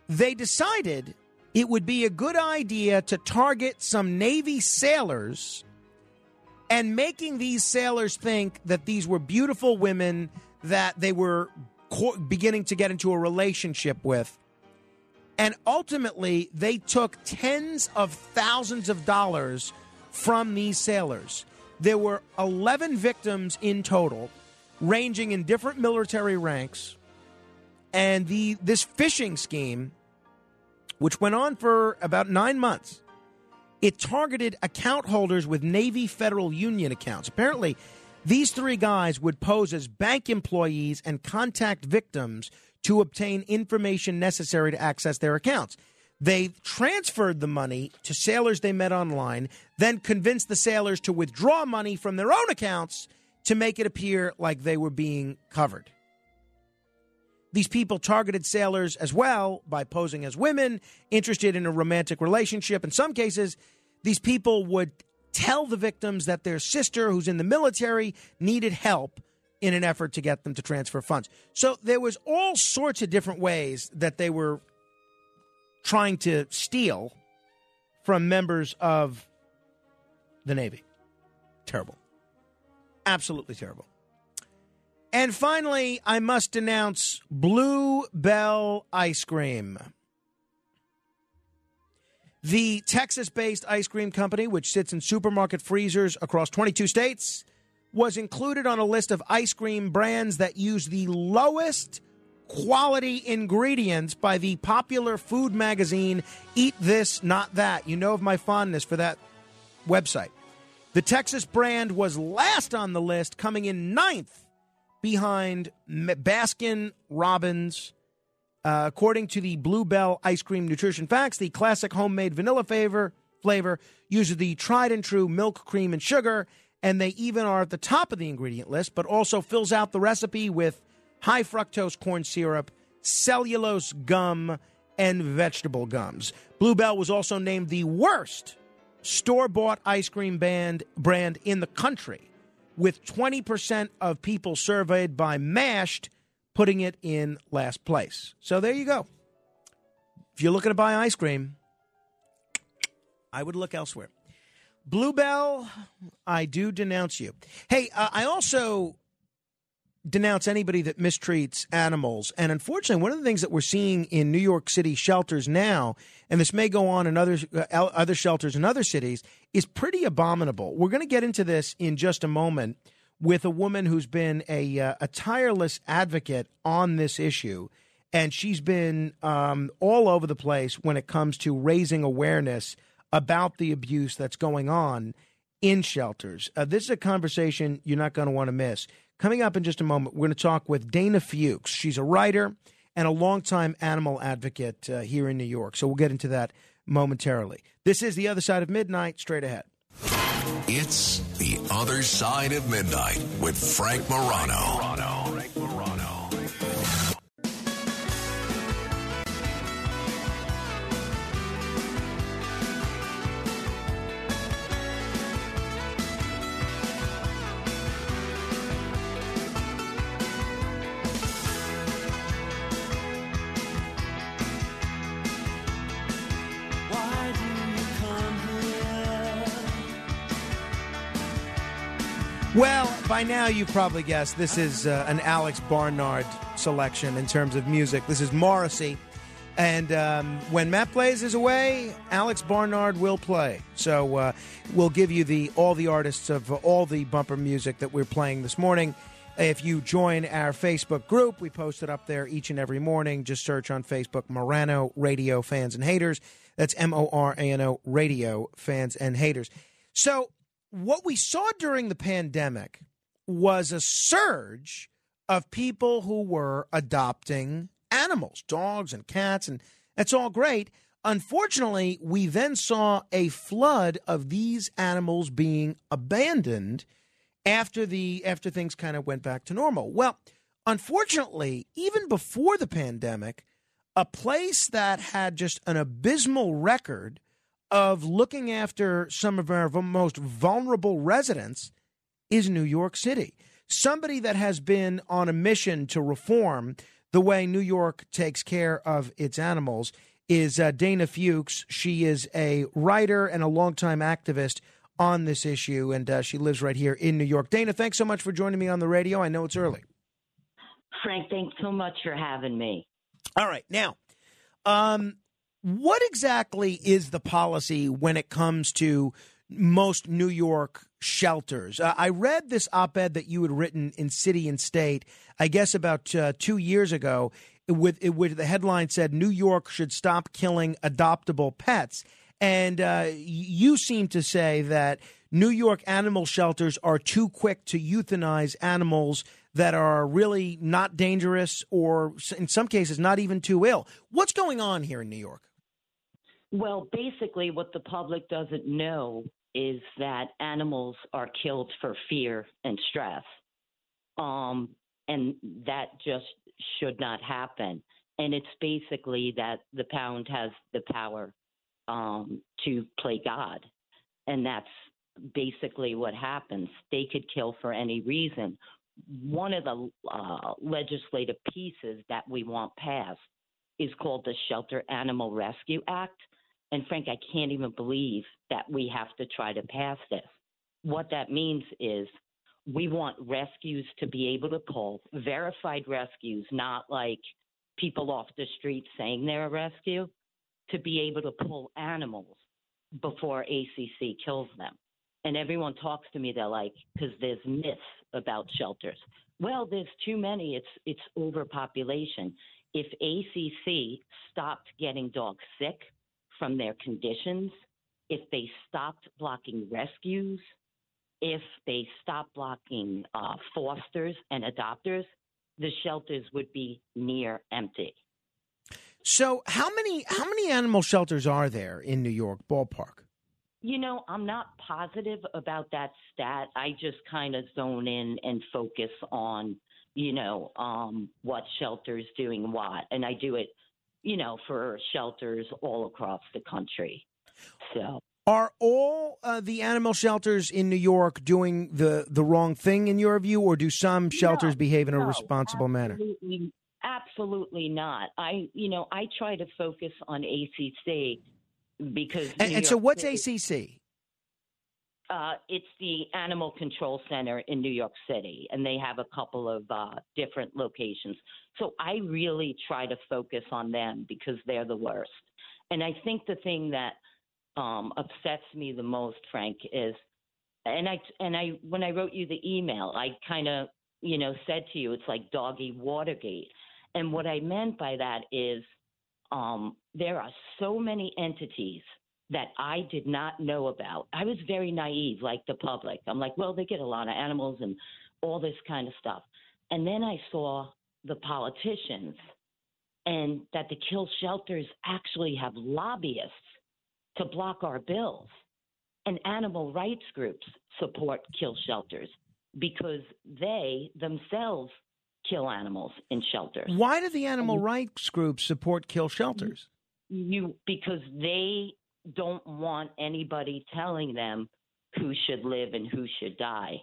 They decided it would be a good idea to target some Navy sailors and making these sailors think that these were beautiful women that they were co- beginning to get into a relationship with. And ultimately, they took tens of thousands of dollars from these sailors. There were 11 victims in total, ranging in different military ranks. And the this phishing scheme, which went on for about nine months, it targeted account holders with Navy Federal Union accounts. Apparently, these three guys would pose as bank employees and contact victims to obtain information necessary to access their accounts. They transferred the money to sailors they met online, then convinced the sailors to withdraw money from their own accounts to make it appear like they were being covered. These people targeted sailors as well by posing as women interested in a romantic relationship. In some cases, these people would tell the victims that their sister, who's in the military, needed help in an effort to get them to transfer funds. So there was all sorts of different ways that they were trying to steal from members of the Navy. Terrible. Absolutely terrible. And finally, I must announce Blue Bell Ice Cream. The Texas based ice cream company, which sits in supermarket freezers across 22 states, was included on a list of ice cream brands that use the lowest quality ingredients by the popular food magazine Eat This, Not That. You know of my fondness for that website. The Texas brand was last on the list, coming in ninth behind Baskin Robbins. Uh, according to the Blue Bell Ice Cream Nutrition Facts, the classic homemade vanilla flavor flavor uses the tried and true milk, cream, and sugar, and they even are at the top of the ingredient list, but also fills out the recipe with high fructose corn syrup, cellulose gum, and vegetable gums. Blue Bell was also named the worst store bought ice cream band, brand in the country, with 20% of people surveyed by MASHED putting it in last place. So there you go. If you're looking to buy ice cream, I would look elsewhere. Blue Bell, I do denounce you. Hey, uh, I also denounce anybody that mistreats animals. And unfortunately, one of the things that we're seeing in New York City shelters now, and this may go on in other uh, other shelters in other cities, is pretty abominable. We're going to get into this in just a moment with a woman who's been a uh, a tireless advocate on this issue. And she's been um, all over the place when it comes to raising awareness about the abuse that's going on in shelters. Uh, this is a conversation you're not going to want to miss. Coming up in just a moment, we're going to talk with Dana Fuchs. She's a writer and a longtime animal advocate uh, here in New York. So we'll get into that momentarily. This is The Other Side of Midnight, straight ahead. It's The Other Side of Midnight with Frank Morano. Well, by now you've probably guessed this is uh, an Alex Barnard selection in terms of music. This is Morrissey. And um, when Matt Blaze is away, Alex Barnard will play. So uh, we'll give you the all the artists of all the bumper music that we're playing this morning. If you join our Facebook group, we post it up there each and every morning. Just search on Facebook Morano Radio Fans and Haters. That's M O R A N O Radio Fans and Haters. So, what we saw during the pandemic was a surge of people who were adopting animals, dogs and cats, and that's all great. Unfortunately, we then saw a flood of these animals being abandoned after the after things kind of went back to normal. Well, unfortunately, even before the pandemic, a place that had just an abysmal record of looking after some of our most vulnerable residents is New York City. Somebody that has been on a mission to reform the way New York takes care of its animals is uh, Dana Fuchs. She is a writer and a longtime activist on this issue, and uh, she lives right here in New York. Dana, thanks so much for joining me on the radio. I know it's early. Frank, thanks so much for having me. All right. Now, um, what exactly is the policy when it comes to most New York shelters? Uh, I read this op ed that you had written in City and State, I guess about uh, two years ago, with, with the headline said New York should stop killing adoptable pets. And uh, you seem to say that New York animal shelters are too quick to euthanize animals that are really not dangerous or, in some cases, not even too ill. What's going on here in New York? Well, basically, what the public doesn't know is that animals are killed for fear and stress. Um, and that just should not happen. And it's basically that the pound has the power um, to play God. And that's basically what happens. They could kill for any reason. One of the uh, legislative pieces that we want passed is called the Shelter Animal Rescue Act. And Frank, I can't even believe that we have to try to pass this. What that means is we want rescues to be able to pull verified rescues, not like people off the street saying they're a rescue, to be able to pull animals before ACC kills them. And everyone talks to me, they're like, because there's myths about shelters. Well, there's too many. It's it's overpopulation. If ACC stopped getting dogs sick from their conditions, if they stopped blocking rescues, if they stopped blocking uh, fosters and adopters, the shelters would be near empty. So how many how many animal shelters are there in New York ballpark? You know, I'm not positive about that stat. I just kind of zone in and focus on, you know, um, what shelters doing what, and I do it, you know, for shelters all across the country. So Are all uh, the animal shelters in New York doing the the wrong thing in your view, or do some shelters behave in a no, responsible manner? Absolutely, absolutely not. I, you know, I try to focus on ACC because. And, and so, what's ACC? Uh, it's the Animal Control Center in New York City, and they have a couple of uh, different locations. So I really try to focus on them because they're the worst. And I think the thing that um, upsets me the most, Frank, is, and I and I when I wrote you the email, I kind of you know said to you, it's like doggy Watergate, and what I meant by that is um, there are so many entities that I did not know about. I was very naive, like the public. I'm like, well, they get a lot of animals and all this kind of stuff. And then I saw the politicians and that the kill shelters actually have lobbyists to block our bills. And animal rights groups support kill shelters because they themselves kill animals in shelters. Why do the animal rights groups support kill shelters? you because they don't want anybody telling them who should live and who should die.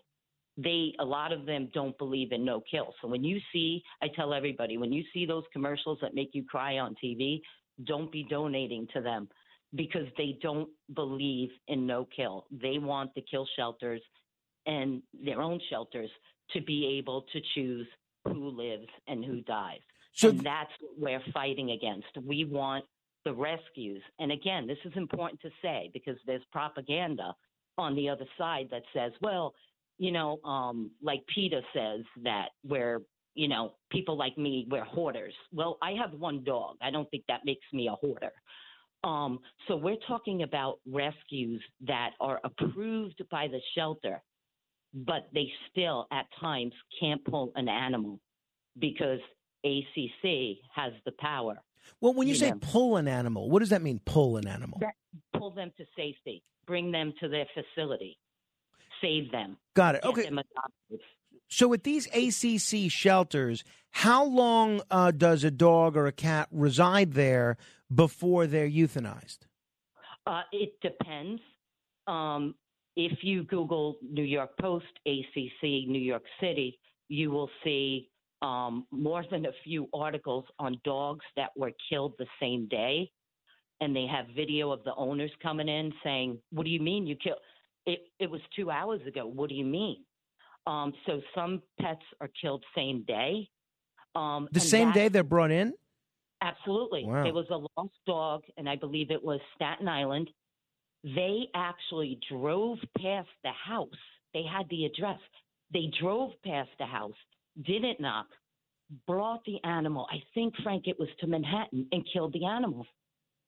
They a lot of them don't believe in no kill. So when you see, I tell everybody, when you see those commercials that make you cry on TV, don't be donating to them because they don't believe in no kill. They want the kill shelters and their own shelters to be able to choose who lives and who dies. So and that's what we're fighting against. We want the rescues. And again, this is important to say because there's propaganda on the other side that says, well, you know, um, like PETA says that we're, you know, people like me, we're hoarders. Well, I have one dog. I don't think that makes me a hoarder. Um, so we're talking about rescues that are approved by the shelter, but they still at times can't pull an animal because ACC has the power. Well, when you, say know. pull an animal, what does that mean? Pull an animal. That, pull them to safety, bring them to their facility, save them. Got it. Okay. So at these ACC shelters, how long uh, does a dog or a cat reside there before they're euthanized? Uh, it depends. Um, if you Google New York Post, ACC, New York City, you will see um, more than a few articles on dogs that were killed the same day. And they have video of the owners coming in saying, What do you mean you killed? It, it was two hours ago. What do you mean? Um, so some pets are killed same day. Um, The same day they're brought in? Absolutely. Wow. There was a lost dog, and I believe it was Staten Island. They actually drove past the house. They had the address. They drove past the house, didn't knock, brought the animal. I think, Frank, it was to Manhattan and killed the animal.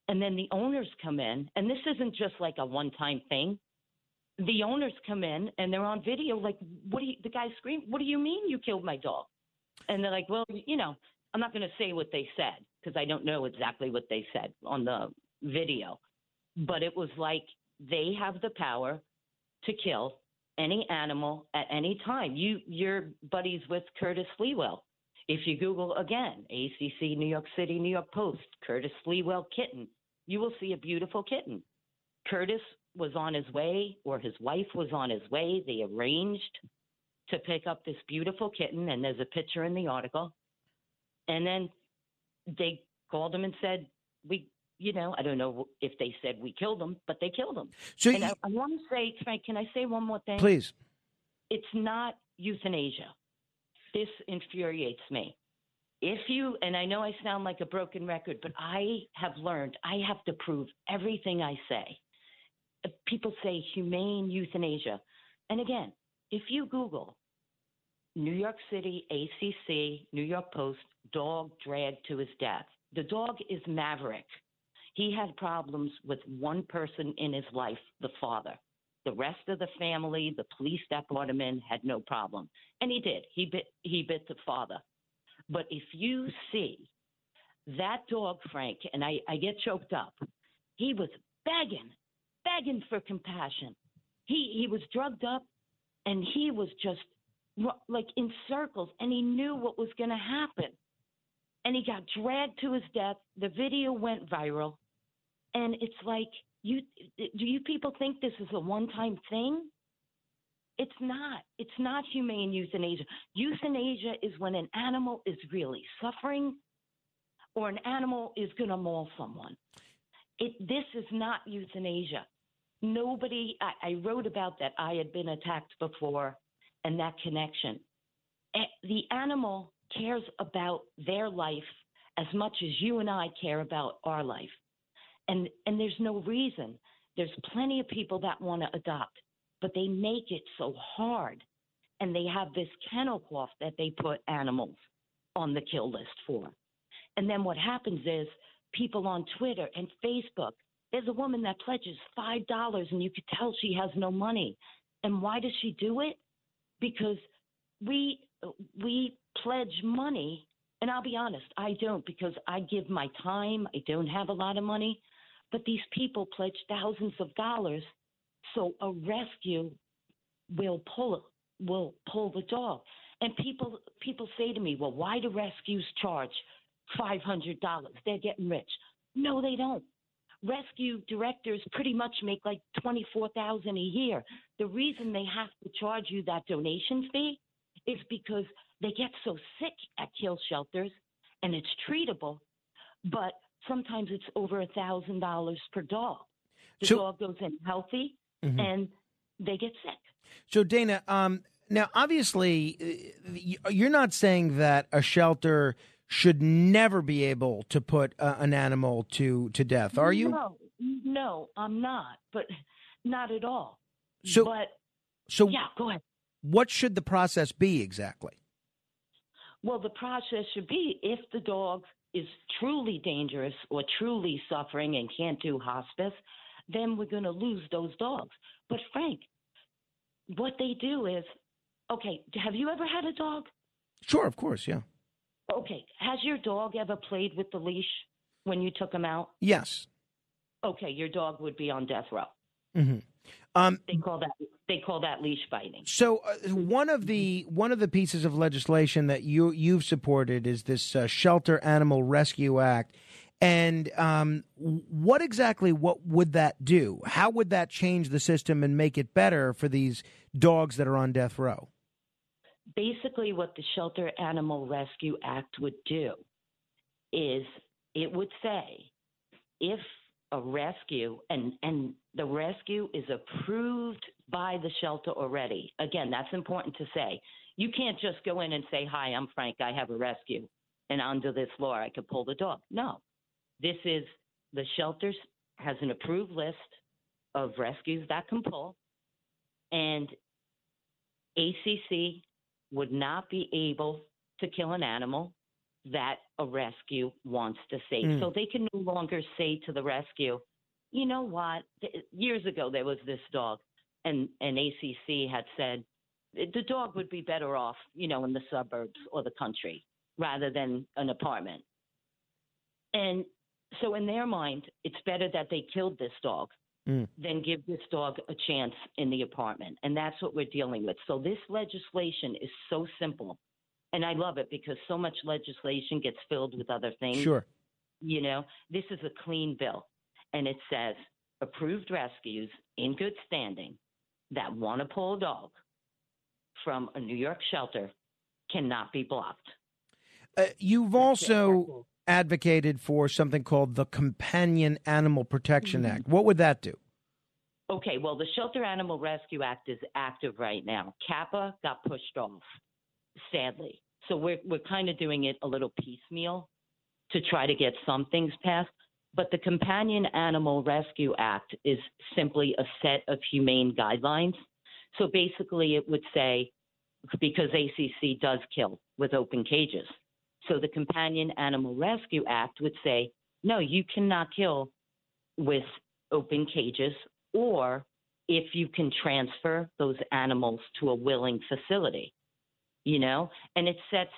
And then the owners come in, and this isn't just like a one time thing. The owners come in and they're on video, like, what do you, the guy scream, what do you mean you killed my dog? And they're like, well, you know, I'm not going to say what they said because I don't know exactly what they said on the video. but it was like they have the power to kill any animal at any time. You you're buddies with Curtis Sliwa. If you Google again, ACC New York City, New York Post, Curtis Sliwa kitten, you will see a beautiful kitten. Curtis was on his way, or his wife was on his way. They arranged to pick up this beautiful kitten, and there's a picture in the article. And then they called him and said, "We, you know, I don't know if they said we killed them, but they killed them. So and you- I, I want to say, Frank, can I say one more thing? Please. It's not euthanasia. This infuriates me. If you, and I know I sound like a broken record, but I have learned I have to prove everything I say. People say humane euthanasia. And again, if you Google New York City, ACC, New York Post, dog dragged to his death, the dog is Maverick. He had problems with one person in his life, the father. The rest of the family, the police that brought him in, had no problem, and he did. He bit. He bit the father. But if you see that dog, Frank, and I, I get choked up. He was begging, begging for compassion. He he was drugged up, and he was just like in circles, and he knew what was going to happen. And he got dragged to his death. The video went viral, and it's like you do you people think this is a one-time thing? It's not. It's not humane euthanasia. Euthanasia is when an animal is really suffering or an animal is going to maul someone. It, this is not euthanasia. Nobody, I, I wrote about that. I had been attacked before and that connection. Eh, The animal cares about their life as much as you and I care about our life. And, and there's no reason. There's plenty of people that want to adopt, but they make it so hard. And they have this kennel cough that they put animals on the kill list for. And then what happens is people on Twitter and Facebook, there's a woman that pledges $5 and you could tell she has no money. And why does she do it? Because we we pledge money and I'll be honest, I don't because I give my time. I don't have a lot of money, but these people pledge thousands of dollars so a rescue will pull will pull the dog. And people people say to me, "Well, why do rescues charge five hundred dollars? They're getting rich." No, they don't. Rescue directors pretty much make like twenty four thousand a year. The reason they have to charge you that donation fee is because they get so sick at kill shelters, and it's treatable, but sometimes it's over a thousand dollars per dog. The So- dog goes in healthy, Mhm. and they get sick. So Dana, um, now obviously uh, you're not saying that a shelter should never be able to put uh, an animal to to death, are you? No, no, I'm not. But not at all. So- but So yeah, go ahead. What should the process be exactly? Well, the process should be if the dog is truly dangerous or truly suffering and can't do hospice, then we're going to lose those dogs. But Frank, what they do is, okay, have you ever had a dog? Sure, of course, yeah. Okay, has your dog ever played with the leash when you took him out? Yes. Okay, your dog would be on death row. hmm Um, They call that they call that leash biting. So uh, one of the one of the pieces of legislation that you you've supported is this uh, Shelter Animal Rescue Act, and um, what exactly what would that do? How would that change the system and make it better for these dogs that are on death row? basically what the Shelter Animal Rescue Act would do is it would say if a rescue and and the rescue is approved by the shelter already. Again, that's important to say. You can't just go in and say, "Hi, I'm Frank. I have a rescue." And under this law, I could pull the dog. No. This is the shelters has an approved list of rescues that can pull and ACC would not be able to kill an animal that a rescue wants to save. Mm. So they can no longer say to the rescue, you know what? Years ago, there was this dog, and, and ACC had said the dog would be better off, you know, in the suburbs or the country rather than an apartment. And So in their mind, it's better that they killed this dog Mm. than give this dog a chance in the apartment. And that's what we're dealing with. So this legislation is so simple. And I love it because so much legislation gets filled with other things. Sure. You know, this is a clean bill. And it says approved rescues in good standing that want to pull a dog from a New York shelter cannot be blocked. Uh, you've also advocated for something called the Companion Animal Protection Mm-hmm. Act. What would that do? Okay, well, the Shelter Animal Rescue Act is active right now. CAPA got pushed off, sadly. So we're we're kind of doing it a little piecemeal to try to get some things passed. But the Companion Animal Rescue Act is simply a set of humane guidelines. So basically, it would say because ACC does kill with open cages. So the Companion Animal Rescue Act would say, no, you cannot kill with open cages or if you can transfer those animals to a willing facility, you know, and it sets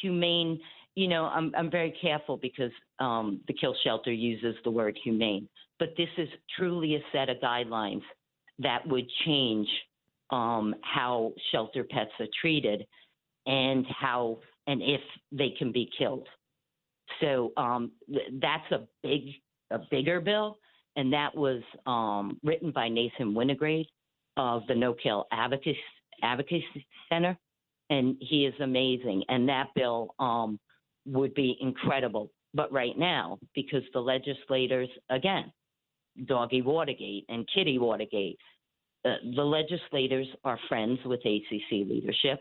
humane, you know, I'm, I'm very careful because um, the kill shelter uses the word humane, but this is truly a set of guidelines that would change um, how shelter pets are treated and how and if they can be killed. So um, th- that's a big, a bigger bill, and that was um, written by Nathan Winograd of the No Kill Advocacy, Advocacy Center, and he is amazing. And that bill um, would be incredible. But right now, because the legislators, again, Doggy Watergate and Kitty Watergate, uh, the legislators are friends with ACC leadership.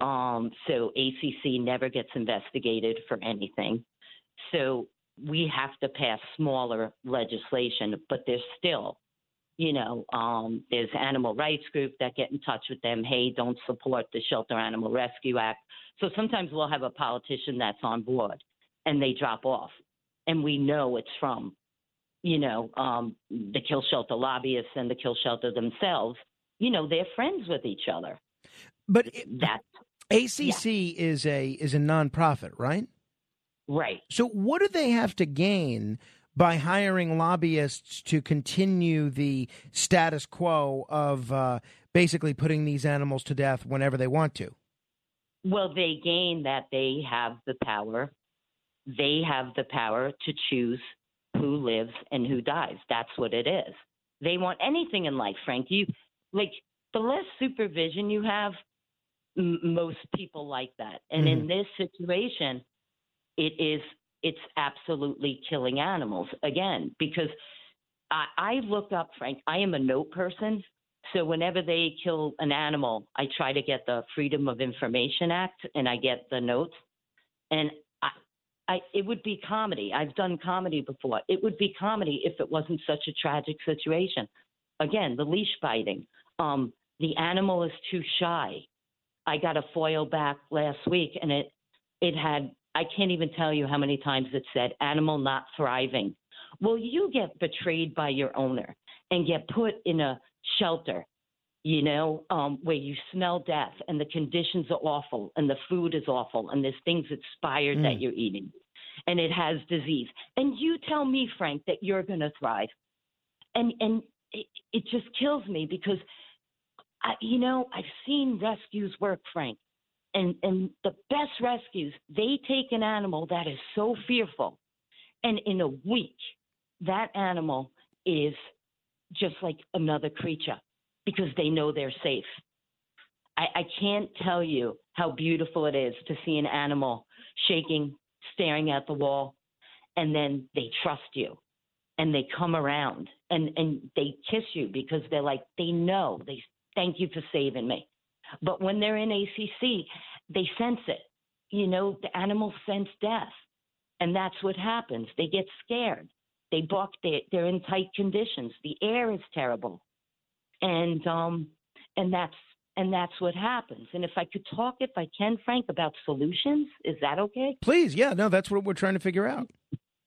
Um, so ACC never gets investigated for anything. So we have to pass smaller legislation, but there's still, you know, um, there's animal rights groups that get in touch with them. Hey, don't support the Shelter Animal Rescue Act. So sometimes we'll have a politician that's on board, and they drop off, and we know it's from, you know, um, the kill shelter lobbyists and the kill shelter themselves. You know, they're friends with each other. But that ACC is a is a nonprofit, right? Right. So what do they have to gain by hiring lobbyists to continue the status quo of uh, basically putting these animals to death whenever they want to? Well, they gain that they have the power. They have the power to choose who lives and who dies. That's what it is. They want anything in life, Frank. You like the less supervision you have, m- most people like that. And in this situation, it is it's absolutely killing animals again because I, I look up, Frank. I am a note person. So whenever they kill an animal, I try to get the Freedom of Information Act and I get the notes. And I, I, it would be comedy. I've done comedy before. It would be comedy if it wasn't such a tragic situation. Again, the leash biting. Um, the animal is too shy. I got a foil back last week, and it it had I can't even tell you how many times it said animal not thriving. Well, you get betrayed by your owner and get put in a shelter, you know, um, where you smell death and the conditions are awful and the food is awful and there's things expired that Mm. you're eating and it has disease. And you tell me, Frank, that you're going to thrive. And and it, it just kills me because I, you know, I've seen rescues work, Frank. And and the best rescues, they take an animal that is so fearful and in a week that animal is just like another creature because they know they're safe. I, I can't tell you how beautiful it is to see an animal shaking, staring at the wall, and then they trust you and they come around and, and they kiss you because they're like, they know, they thank you for saving me. But when they're in ACC, they sense it. You know, the animals sense death. And that's what happens. They get scared. They balk. They're, they're in tight conditions. The air is terrible. And um and that's and that's what happens. And if I could talk, if I can, Frank, about solutions, is that okay? Please, yeah, no, that's what we're trying to figure out.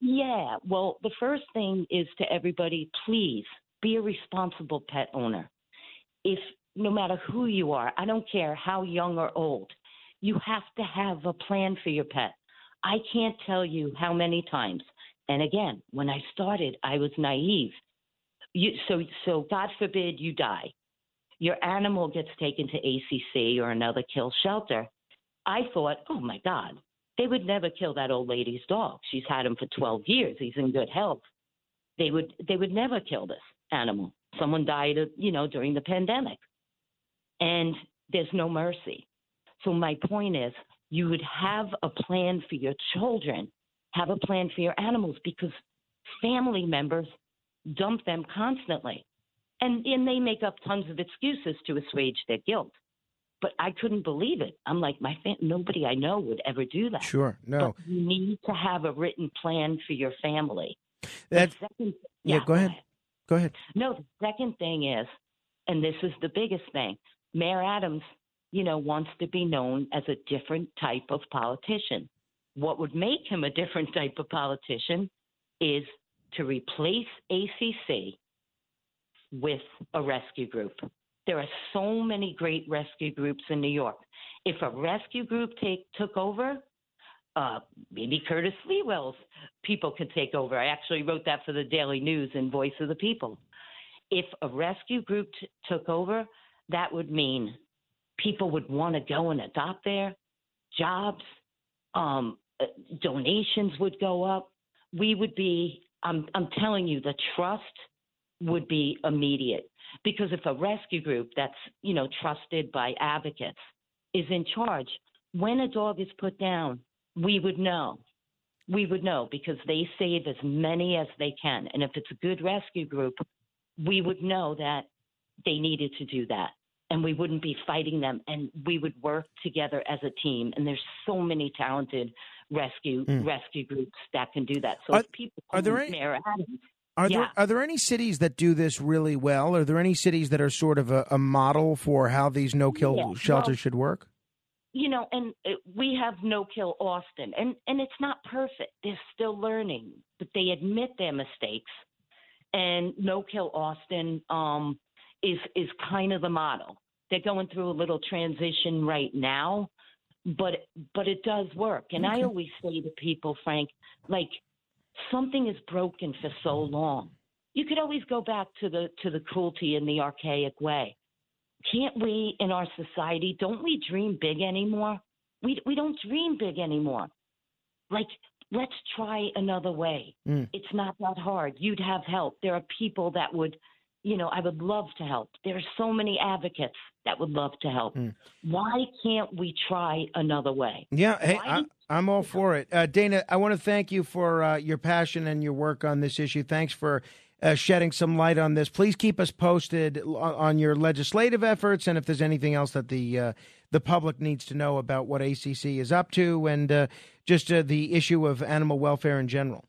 Yeah. Well, the first thing is to everybody, please be a responsible pet owner. If no matter who you are, I don't care how young or old, you have to have a plan for your pet. I can't tell you how many times And again, when I started, I was naive. You, so, so God forbid you die. Your animal gets taken to ACC or another kill shelter. I thought, oh my God, they would never kill that old lady's dog. She's had him for 12 years. He's in good health. They would, they would never kill this animal. Someone died, you know, during the pandemic, and there's no mercy. So my point is, you would have a plan for your children, have a plan for your animals, because family members dump them constantly, and and they make up tons of excuses to assuage their guilt. But I couldn't believe it. I'm like, my fam- nobody I know would ever do that. Sure, no. But you need to have a written plan for your family. That, second, yeah, go ahead. Go ahead. no, the second thing is, and this is the biggest thing, Mayor Adams, you know, wants to be known as a different type of politician. What would make him a different type of politician is to replace ACC with a rescue group. There are so many great rescue groups in New York. If a rescue group take took over, uh, maybe Curtis Sliwa's people could take over. I actually wrote that for the Daily News and Voice of the People. If a rescue group t- took over, that would mean people would want to go and adopt there, jobs, um, uh, donations would go up. We would be, I'm, I'm telling you, the trust would be immediate. Because if a rescue group that's, you know, trusted by advocates is in charge, when a dog is put down, we would know. We would know because they save as many as they can. And if it's a good rescue group, we would know that they needed to do that. And we wouldn't be fighting them and we would work together as a team. And there's so many talented rescue Mm. rescue groups that can do that. So Are- people are there any- Mayor Adams, Are yeah. there are there any cities that do this really well? Are there any cities that are sort of a, a model for how these no kill Yeah, shelters well- should work? you know, and uh, we have no kill Austin, and and it's not perfect. They're still learning, but they admit their mistakes. And no kill Austin um, is is kind of the model. They're going through a little transition right now, but but it does work. And I always say to people, Frank, like something is broken for so long. You could always go back to the to the cruelty in the archaic way can't we in our society don't we dream big anymore we we don't dream big anymore like let's try another way Mm. it's not that hard you'd have help there are people that would you know i would love to help there are so many advocates that would love to help why can't we try another way Yeah, hey, Why I, I'm all for it. Uh, Dana, I want to thank you for uh, your passion and your work on this issue. Thanks for uh, shedding some light on this. Please keep us posted on, on your legislative efforts and if there's anything else that the uh, the public needs to know about what ACC is up to and uh, just uh, the issue of animal welfare in general.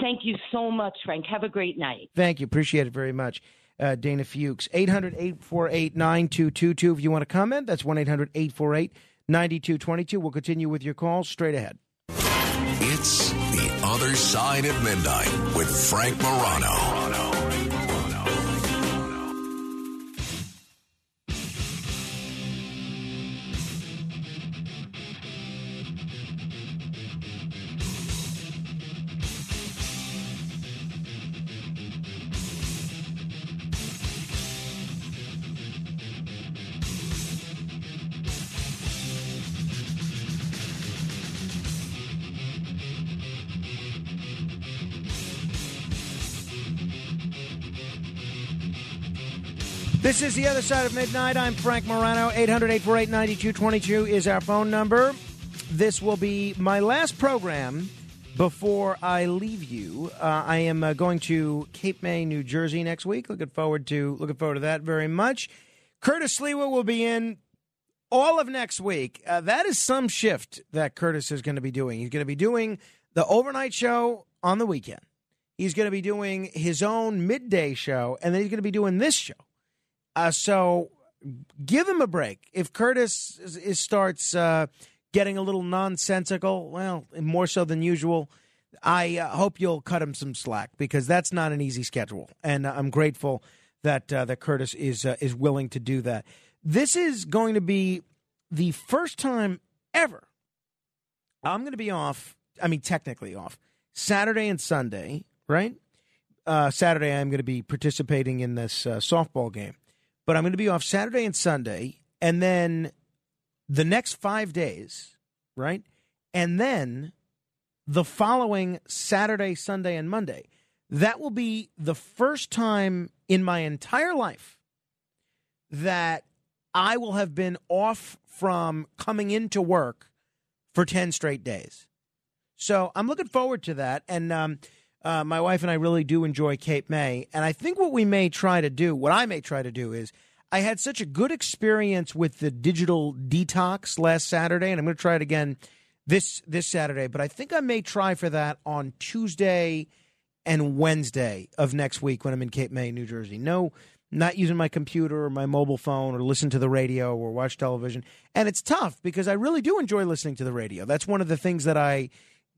Thank you so much frank have a great night Thank you. Appreciate it very much. Uh, Dana Fuchs, 800 848 9222. If you want to comment, that's 1 800 848 9222. We'll continue with your calls straight ahead. It's The Other Side of Midnight with Frank Morano. This is the other side of midnight. I'm Frank Morano. 800 848 9222 is our phone number. This will be my last program before I leave you. Uh, I am uh, going to Cape May, New Jersey next week. Looking forward to looking forward to that very much. Curtis Sliwa will be in all of next week. Uh, that is some shift that Curtis is going to be doing. He's going to be doing the overnight show on the weekend. He's going to be doing his own midday show, and then he's going to be doing this show. Uh, so give him a break. If Curtis is, is starts uh, getting a little nonsensical, well, more so than usual, I uh, hope you'll cut him some slack because that's not an easy schedule, and I'm grateful that uh, that Curtis is uh, is willing to do that. This is going to be the first time ever I'm going to be off. I mean, technically off Saturday and Sunday, right? Uh, Saturday, I'm going to be participating in this softball game, but I'm going to be off Saturday and Sunday, and then the next five days, right? And then the following Saturday, Sunday, and Monday. That will be the first time in my entire life that I will have been off from coming into work for 10 straight days. So I'm looking forward to that. And um, uh, my wife and I really do enjoy Cape May. And I think what we may try to do, what I may try to do is, I had such a good experience with the digital detox last Saturday, and I'm going to try it again this this Saturday. But I think I may try for that on Tuesday and Wednesday of next week when I'm in Cape May, New Jersey. No, not using my computer or my mobile phone or listen to the radio or watch television. And it's tough because I really do enjoy listening to the radio. That's one of the things that I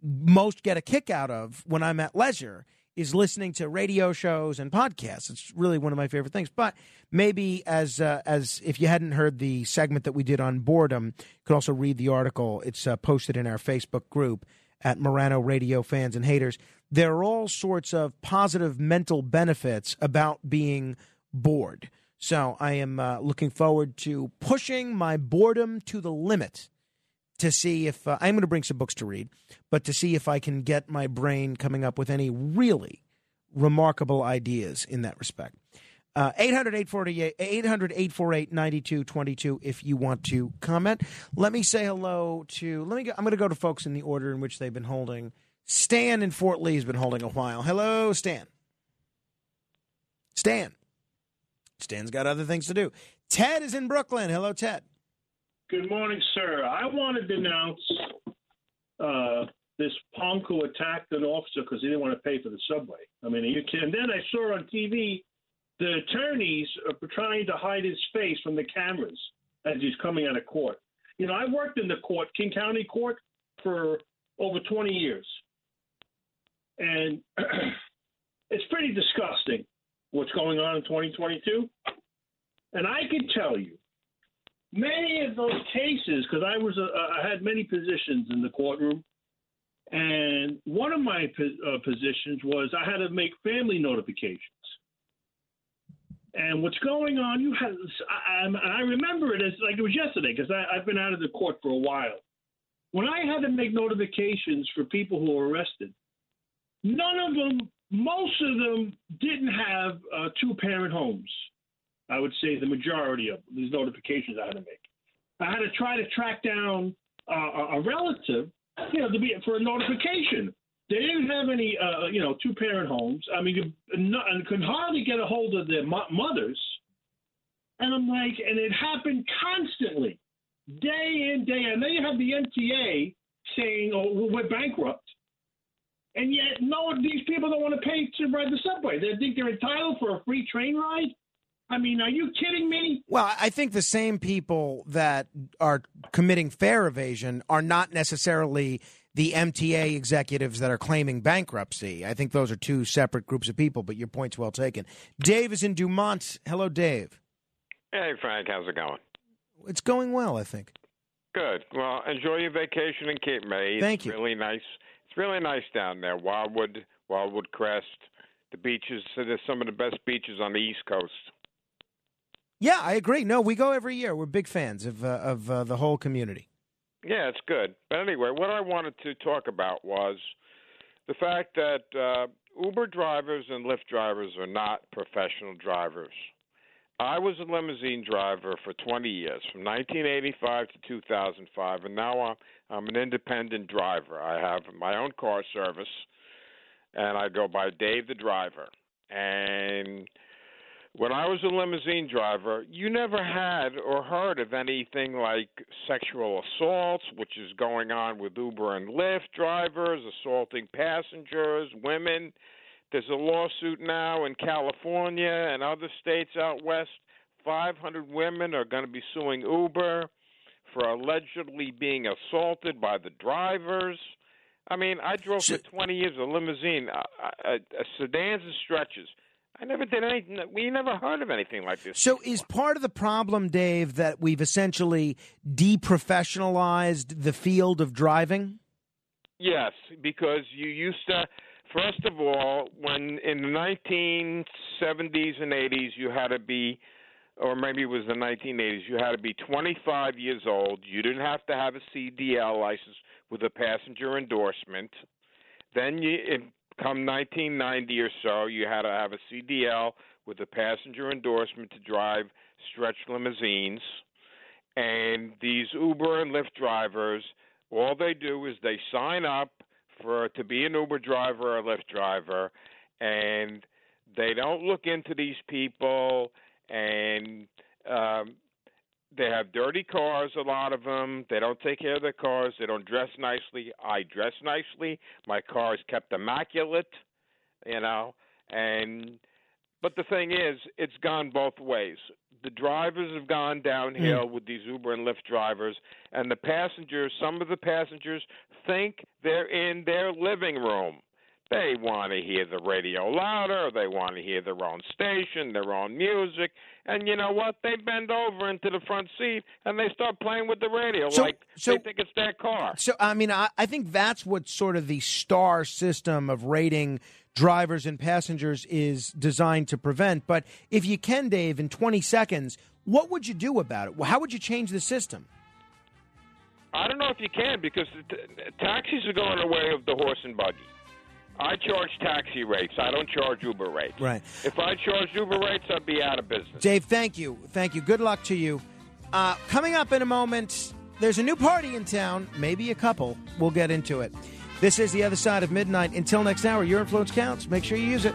most get a kick out of when I'm at leisure is listening to radio shows and podcasts. It's really one of my favorite things. But maybe as uh, as if you hadn't heard the segment that we did on boredom, you could also read the article. It's uh, posted in our Facebook group at Morano Radio Fans and Haters. There are all sorts of positive mental benefits about being bored. So I am uh, looking forward to pushing my boredom to the limit to see if uh, I'm going to bring some books to read, but to see if I can get my brain coming up with any really remarkable ideas in that respect. Uh, 800 848 9222 if you want to comment. Let me say hello to, let me go, I'm going to go to folks in the order in which they've been holding. Stan in Fort Lee has been holding a while. Hello, Stan. Stan. Stan's got other things to do. Ted is in Brooklyn. Hello, Ted. Good morning, sir. I want to denounce uh, this punk who attacked an officer because he didn't want to pay for the subway. I mean, you can. And then I saw on TV the attorneys are trying to hide his face from the cameras as he's coming out of court. You know, I worked in the court, King County Court, for over 20 years, and it's pretty disgusting what's going on in 2022. And I can tell you, many of those cases, because I was a, I had many positions in the courtroom, and one of my uh, positions was I had to make family notifications. And what's going on? You have I, I, I remember it as like it was yesterday because I've been out of the court for a while. When I had to make notifications for people who were arrested, none of them, most of them, didn't have uh, two-parent homes. I would say the majority of these notifications I had to make. I had to try to track down uh, a relative, you know, to be for a notification. They didn't have any, uh, you know, two-parent homes. I mean, and could hardly get a hold of their mo- mothers. And I'm like, and it happened constantly, day in, day out. And then you have the MTA saying, "Oh, we're bankrupt," and yet no, these people don't want to pay to ride the subway. They think they're entitled for a free train ride. I mean, are you kidding me? Well, I think the same people that are committing fare evasion are not necessarily the MTA executives that are claiming bankruptcy. I think those are two separate groups of people, but your point's well taken. Dave is in Dumont. Hello, Dave. Hey, Frank, how's it going? It's going well, I think. Good. Well, enjoy your vacation in Cape May. It's Thank you. Really nice. It's really nice down there. Wildwood, Wildwood Crest, the beaches. So there's some of the best beaches on the East Coast. Yeah, I agree. No, we go every year. We're big fans of uh, of uh, the whole community. Yeah, it's good. But anyway, what I wanted to talk about was the fact that uh, Uber drivers and Lyft drivers are not professional drivers. I was a limousine driver for 20 years, from 1985 to 2005, and now I'm, I'm an independent driver. I have my own car service, and I go by Dave the Driver. And when I was a limousine driver, you never had or heard of anything like sexual assaults, which is going on with Uber and Lyft drivers, assaulting passengers, women. There's a lawsuit now in California and other states out west. 500 women are going to be suing Uber for allegedly being assaulted by the drivers. I mean, I drove for 20 years a limousine, uh, uh, uh, sedans and stretches. I never did anything. We never heard of anything like this. So, is part of the problem, Dave, that we've essentially deprofessionalized the field of driving? Yes, because you used to. First of all, when in the 1970s and 80s, you had to be, or maybe it was the 1980s, you had to be 25 years old. You didn't have to have a CDL license with a passenger endorsement. Then you, come 1990 or so, you had to have a CDL with a passenger endorsement to drive stretch limousines. And these Uber and Lyft drivers, all they do is they sign up for to be an Uber driver or a Lyft driver, and they don't look into these people, and um, they have dirty cars. A lot of them. They don't take care of their cars. They don't dress nicely. I dress nicely. My car is kept immaculate. You know, and but the thing is, it's gone both ways. The drivers have gone downhill mm. with these Uber and Lyft drivers, and the passengers, some of the passengers think they're in their living room. They want to hear the radio louder, they want to hear their own station, their own music, and you know what? They bend over into the front seat and they start playing with the radio So- like so- they think it's their car. So, I mean, I, I think that's what sort of the star system of rating drivers and passengers is designed to prevent. But if you can, Dave, in 20 seconds, what would you do about it? How would you change the system? I don't know if you can because the t- taxis are going away of the horse and buggy. I charge taxi rates. I don't charge Uber rates. Right. If I charged Uber rates, I'd be out of business. Dave, thank you. Thank you. Good luck to you. Uh, coming up in a moment, there's a new party in town, maybe a couple. We'll get into it. This is The Other Side of Midnight. Until next hour, your influence counts. Make sure you use it.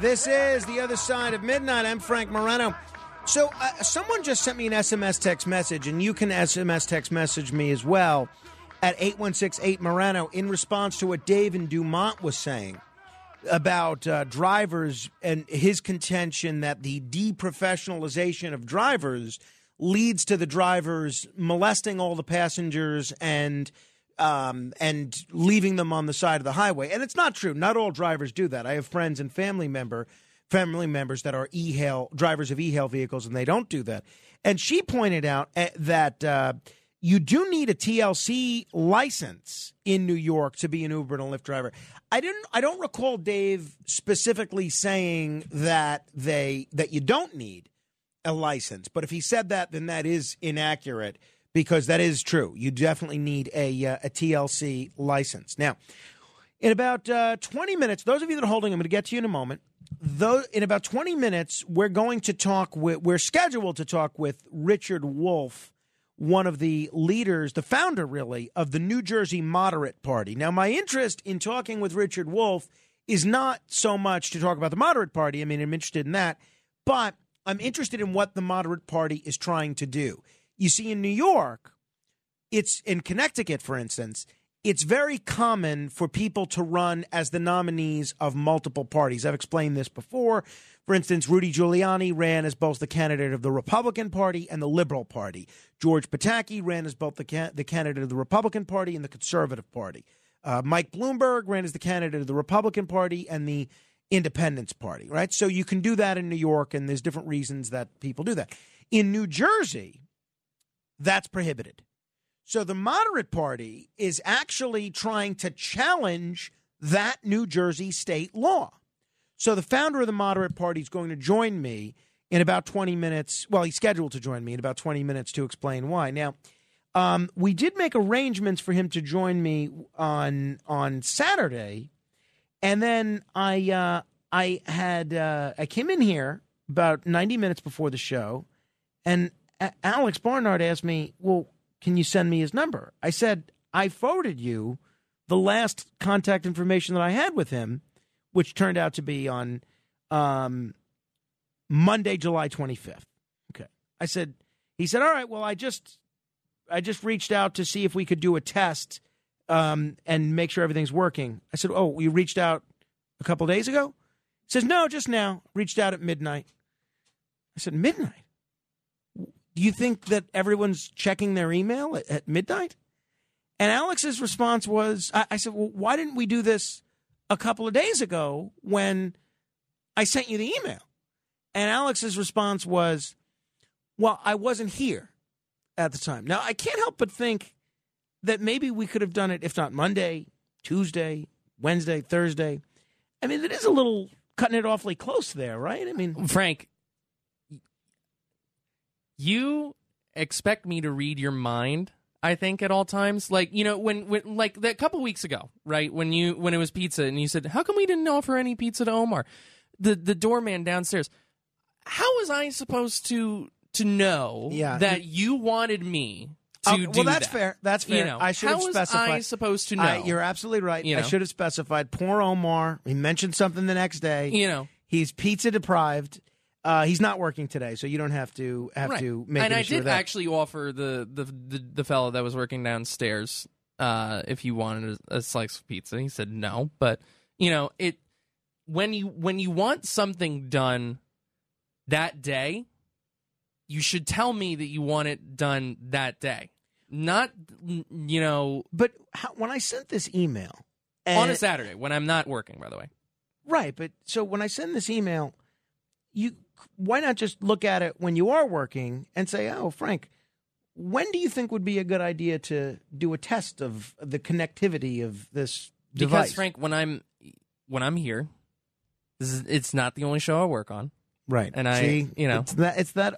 This is The Other Side of Midnight. I'm Frank Morano. So, uh, someone just sent me an SMS text message, and you can SMS text message me as well at 8168 Morano in response to what Dave and Dumont was saying about uh, drivers and his contention that the deprofessionalization of drivers leads to the drivers molesting all the passengers and um, and leaving them on the side of the highway. And it's not true. Not all drivers do that. I have friends and family member family members that are e-hail drivers of e-hail vehicles, and they don't do that. And she pointed out eh, that uh, you do need a TLC license in New York to be an Uber and a Lyft driver. I didn't. I don't recall Dave specifically saying that they that you don't need a license. But if he said that, then that is inaccurate because that is true. You definitely need a uh, a TLC license. Now, in about uh, 20 minutes, those of you that are holding, I'm going to get to you in a moment. Though in about 20 minutes, we're going to talk with, we're scheduled to talk with Richard Wolfe, one of the leaders, the founder really, of the New Jersey Moderate Party. Now, my interest in talking with Richard Wolfe is not so much to talk about the Moderate Party. I mean, I'm interested in that, but I'm interested in what the Moderate Party is trying to do. You see, in New York, it's in Connecticut, for instance, it's very common for people to run as the nominees of multiple parties. I've explained this before. For instance, Rudy Giuliani ran as both the candidate of the Republican Party and the Liberal Party. George Pataki ran as both the, ca- the candidate of the Republican Party and the Conservative Party. Uh, Mike Bloomberg ran as the candidate of the Republican Party and the Independence Party, right? So you can do that in New York, and there's different reasons that people do that. In New Jersey, that's prohibited. So the moderate party is actually trying to challenge that New Jersey state law. So the founder of the moderate party is going to join me in about 20 minutes. Well, he's scheduled to join me in about 20 minutes to explain why. Now, um, we did make arrangements for him to join me on on Saturday, and then I uh, I had uh, I came in here about 90 minutes before the show, and A- Alex Barnard asked me, "Well, can you send me his number?" I said, "I forwarded you the last contact information that I had with him, which turned out to be on um, Monday, July 25th." Okay, I said. He said, "All right. Well, I just I just reached out to see if we could do a test um, and make sure everything's working." I said, "Oh, you reached out a couple days ago?" He says, "No, just now. Reached out at midnight." I said, "Midnight? Do you think that everyone's checking their email at, at midnight?" And Alex's response was, I, I said, "Well, why didn't we do this a couple of days ago when I sent you the email?" And Alex's response was, "Well, I wasn't here at the time." Now I can't help but think that maybe we could have done it if not Monday, Tuesday, Wednesday, Thursday. I mean, it is a little cutting it awfully close there, right? I mean, Frank, you expect me to read your mind. I think at all times, like you know, when when like that couple weeks ago, right when you when it was pizza, and you said, "How come we didn't offer any pizza to Omar?" The the doorman downstairs. How was I supposed to to know Yeah. that you wanted me to um, do well, that's that? fair. That's fair. You know, I should how have was specified. I supposed to know? I- you're absolutely right. You I should have specified. Poor Omar. He mentioned something the next day. You know. he's pizza deprived. Uh, he's not working today, so you don't have to have Right. to make and an I did actually offer the, the the the fellow that was working downstairs uh, if he wanted a, a slice of pizza. He said no, but you know it when you when you want something done that day, you should tell me that you want it done that day, not you know. But how, when I sent this email on a Saturday when I'm not working, by the way. Right, but so when I send this email, you why not just look at it when you are working and say, "Oh, Frank, when do you think would be a good idea to do a test of the connectivity of this device? Because? Frank, when I'm when I'm here, this is it's not the only show I work on. Right. And I, see, you know, it's that. It's that.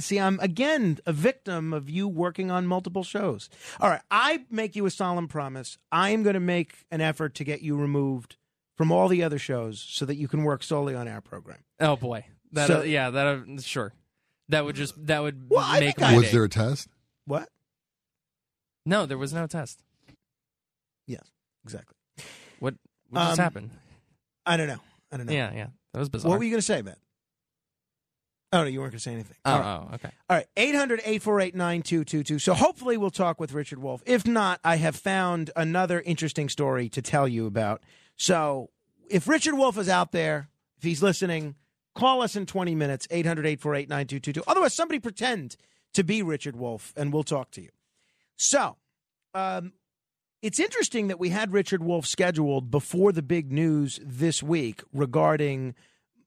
See, I'm again a victim of you working on multiple shows. All right, I make you a solemn promise. I am going to make an effort to get you removed from all the other shows so that you can work solely on our program. Oh boy, that So- yeah, that uh, sure, that would just that would I make think my Was day. there a test? What? No, there was no test. Yes, exactly. What what just Um, happened? I don't know. I don't know. Yeah, yeah, that was bizarre. What were you going to say, Ben? Oh, no, you weren't going to say anything. Oh, All right. oh, okay. All right, 800 848 9222. So hopefully we'll talk with Richard Wolfe. If not, I have found another interesting story to tell you about. So if Richard Wolfe is out there, if he's listening, call us in 20 minutes, 800 848 9222. Otherwise, somebody pretend to be Richard Wolfe and we'll talk to you. So, um, it's interesting that we had Richard Wolfe scheduled before the big news this week regarding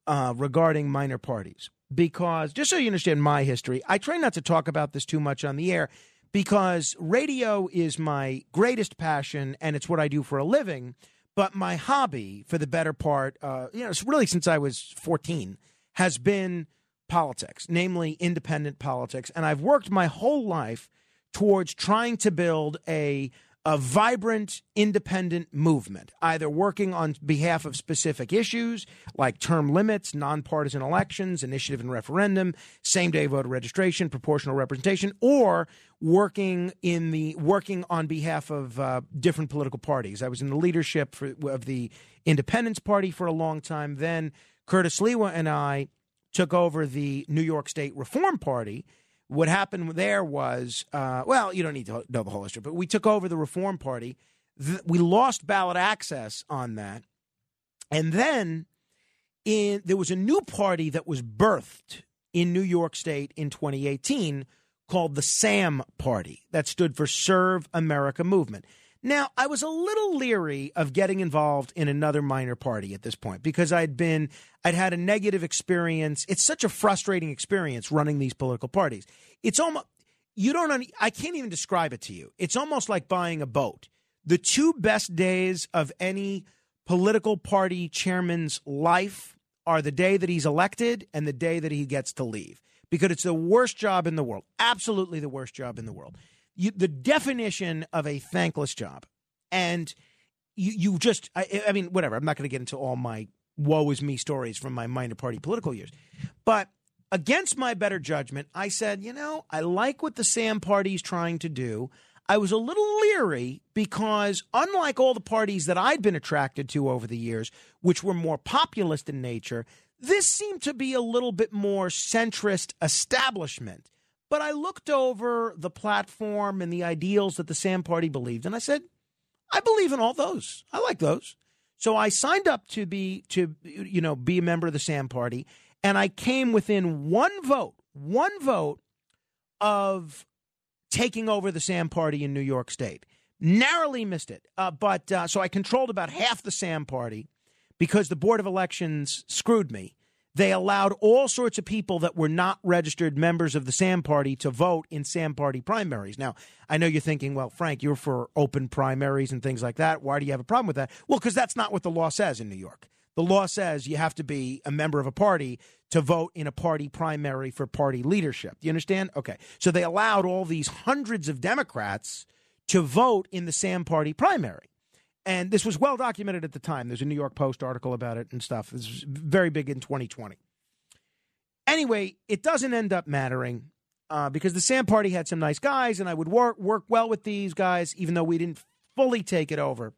uh, regarding minor parties. Because just so you understand my history, I try not to talk about this too much on the air because radio is my greatest passion and it's what I do for a living. But my hobby, for the better part, uh, you know, it's really since I was 14, has been politics, namely independent politics. And I've worked my whole life towards trying to build a a vibrant independent movement, either working on behalf of specific issues like term limits, nonpartisan elections, initiative and referendum, same day voter registration, proportional representation, or working in the working on behalf of uh, different political parties. I was in the leadership for, of the Independence Party for a long time. Then Curtis Sliwa and I took over the New York State Reform Party. What happened there was, uh, well, you don't need to know the whole history, but we took over the Reform Party. We lost ballot access on that. And then in, there was a new party that was birthed in New York State in 2018 called the SAM Party, that stood for Serve America Movement. Now, I was a little leery of getting involved in another minor party at this point because I'd been, I'd had a negative experience. It's such a frustrating experience running these political parties. It's almost, you don't, I can't even describe it to you. It's almost like buying a boat. The two best days of any political party chairman's life are the day that he's elected and the day that he gets to leave because it's the worst job in the world. Absolutely the worst job in the world. You, the definition of a thankless job. And you, you just, I, I mean, whatever. I'm not going to get into all my woe is me stories from my minor party political years. But against my better judgment, I said, you know, I like what the Sam party's trying to do. I was a little leery because, unlike all the parties that I'd been attracted to over the years, which were more populist in nature, this seemed to be a little bit more centrist establishment. But I looked over the platform and the ideals that the Sam Party believed, and I said, I believe in all those. I like those. So I signed up to be to you know be a member of the Sam Party, and I came within one vote, one vote of taking over the Sam Party in New York State. Narrowly missed it, uh, but uh, so I controlled about half the Sam Party because the Board of Elections screwed me. They allowed all sorts of people that were not registered members of the Sam Party to vote in Sam Party primaries. Now, I know you're thinking, well, Frank, you're for open primaries and things like that. Why do you have a problem with that? Well, because that's not what the law says in New York. The law says you have to be a member of a party to vote in a party primary for party leadership. Do you understand? Okay. So they allowed all these hundreds of Democrats to vote in the Sam Party primary. And this was well documented at the time. There's a New York Post article about it and stuff. This was very big in 2020. Anyway, it doesn't end up mattering uh, because the Sam Party had some nice guys, and I would work work well with these guys, even though we didn't fully take it over.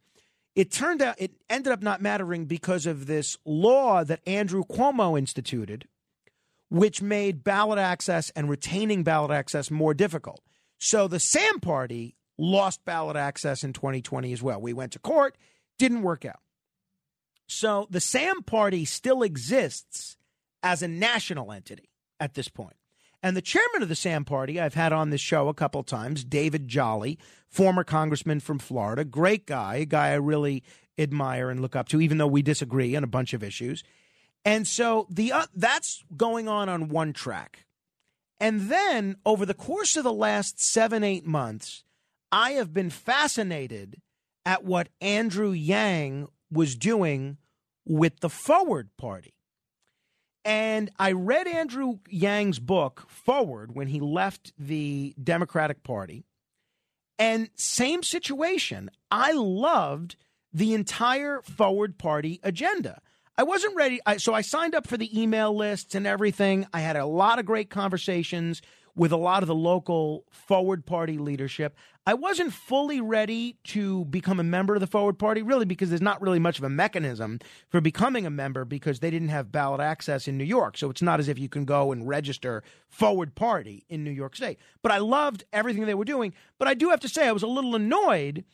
It turned out it ended up not mattering because of this law that Andrew Cuomo instituted, which made ballot access and retaining ballot access more difficult. So the Sam Party lost ballot access in 2020 as well. We went to court, didn't work out. So the Sam Party still exists as a national entity at this point. And the chairman of the Sam Party, I've had on this show a couple times, David Jolly, former congressman from Florida, great guy, a guy I really admire and look up to, even though we disagree on a bunch of issues. And so the uh, that's going on on one track. And then over the course of the last seven, eight months, I have been fascinated at what Andrew Yang was doing with the Forward Party. And I read Andrew Yang's book, Forward, when he left the Democratic Party. And same situation. I loved the entire Forward Party agenda. I wasn't ready. I, so I signed up for the email lists and everything. I had a lot of great conversations with a lot of the local Forward Party leadership. I wasn't fully ready to become a member of the Forward Party, really, because there's not really much of a mechanism for becoming a member because they didn't have ballot access in New York. So it's not as if you can go and register Forward Party in New York State. But I loved everything they were doing. But I do have to say, I was a little annoyed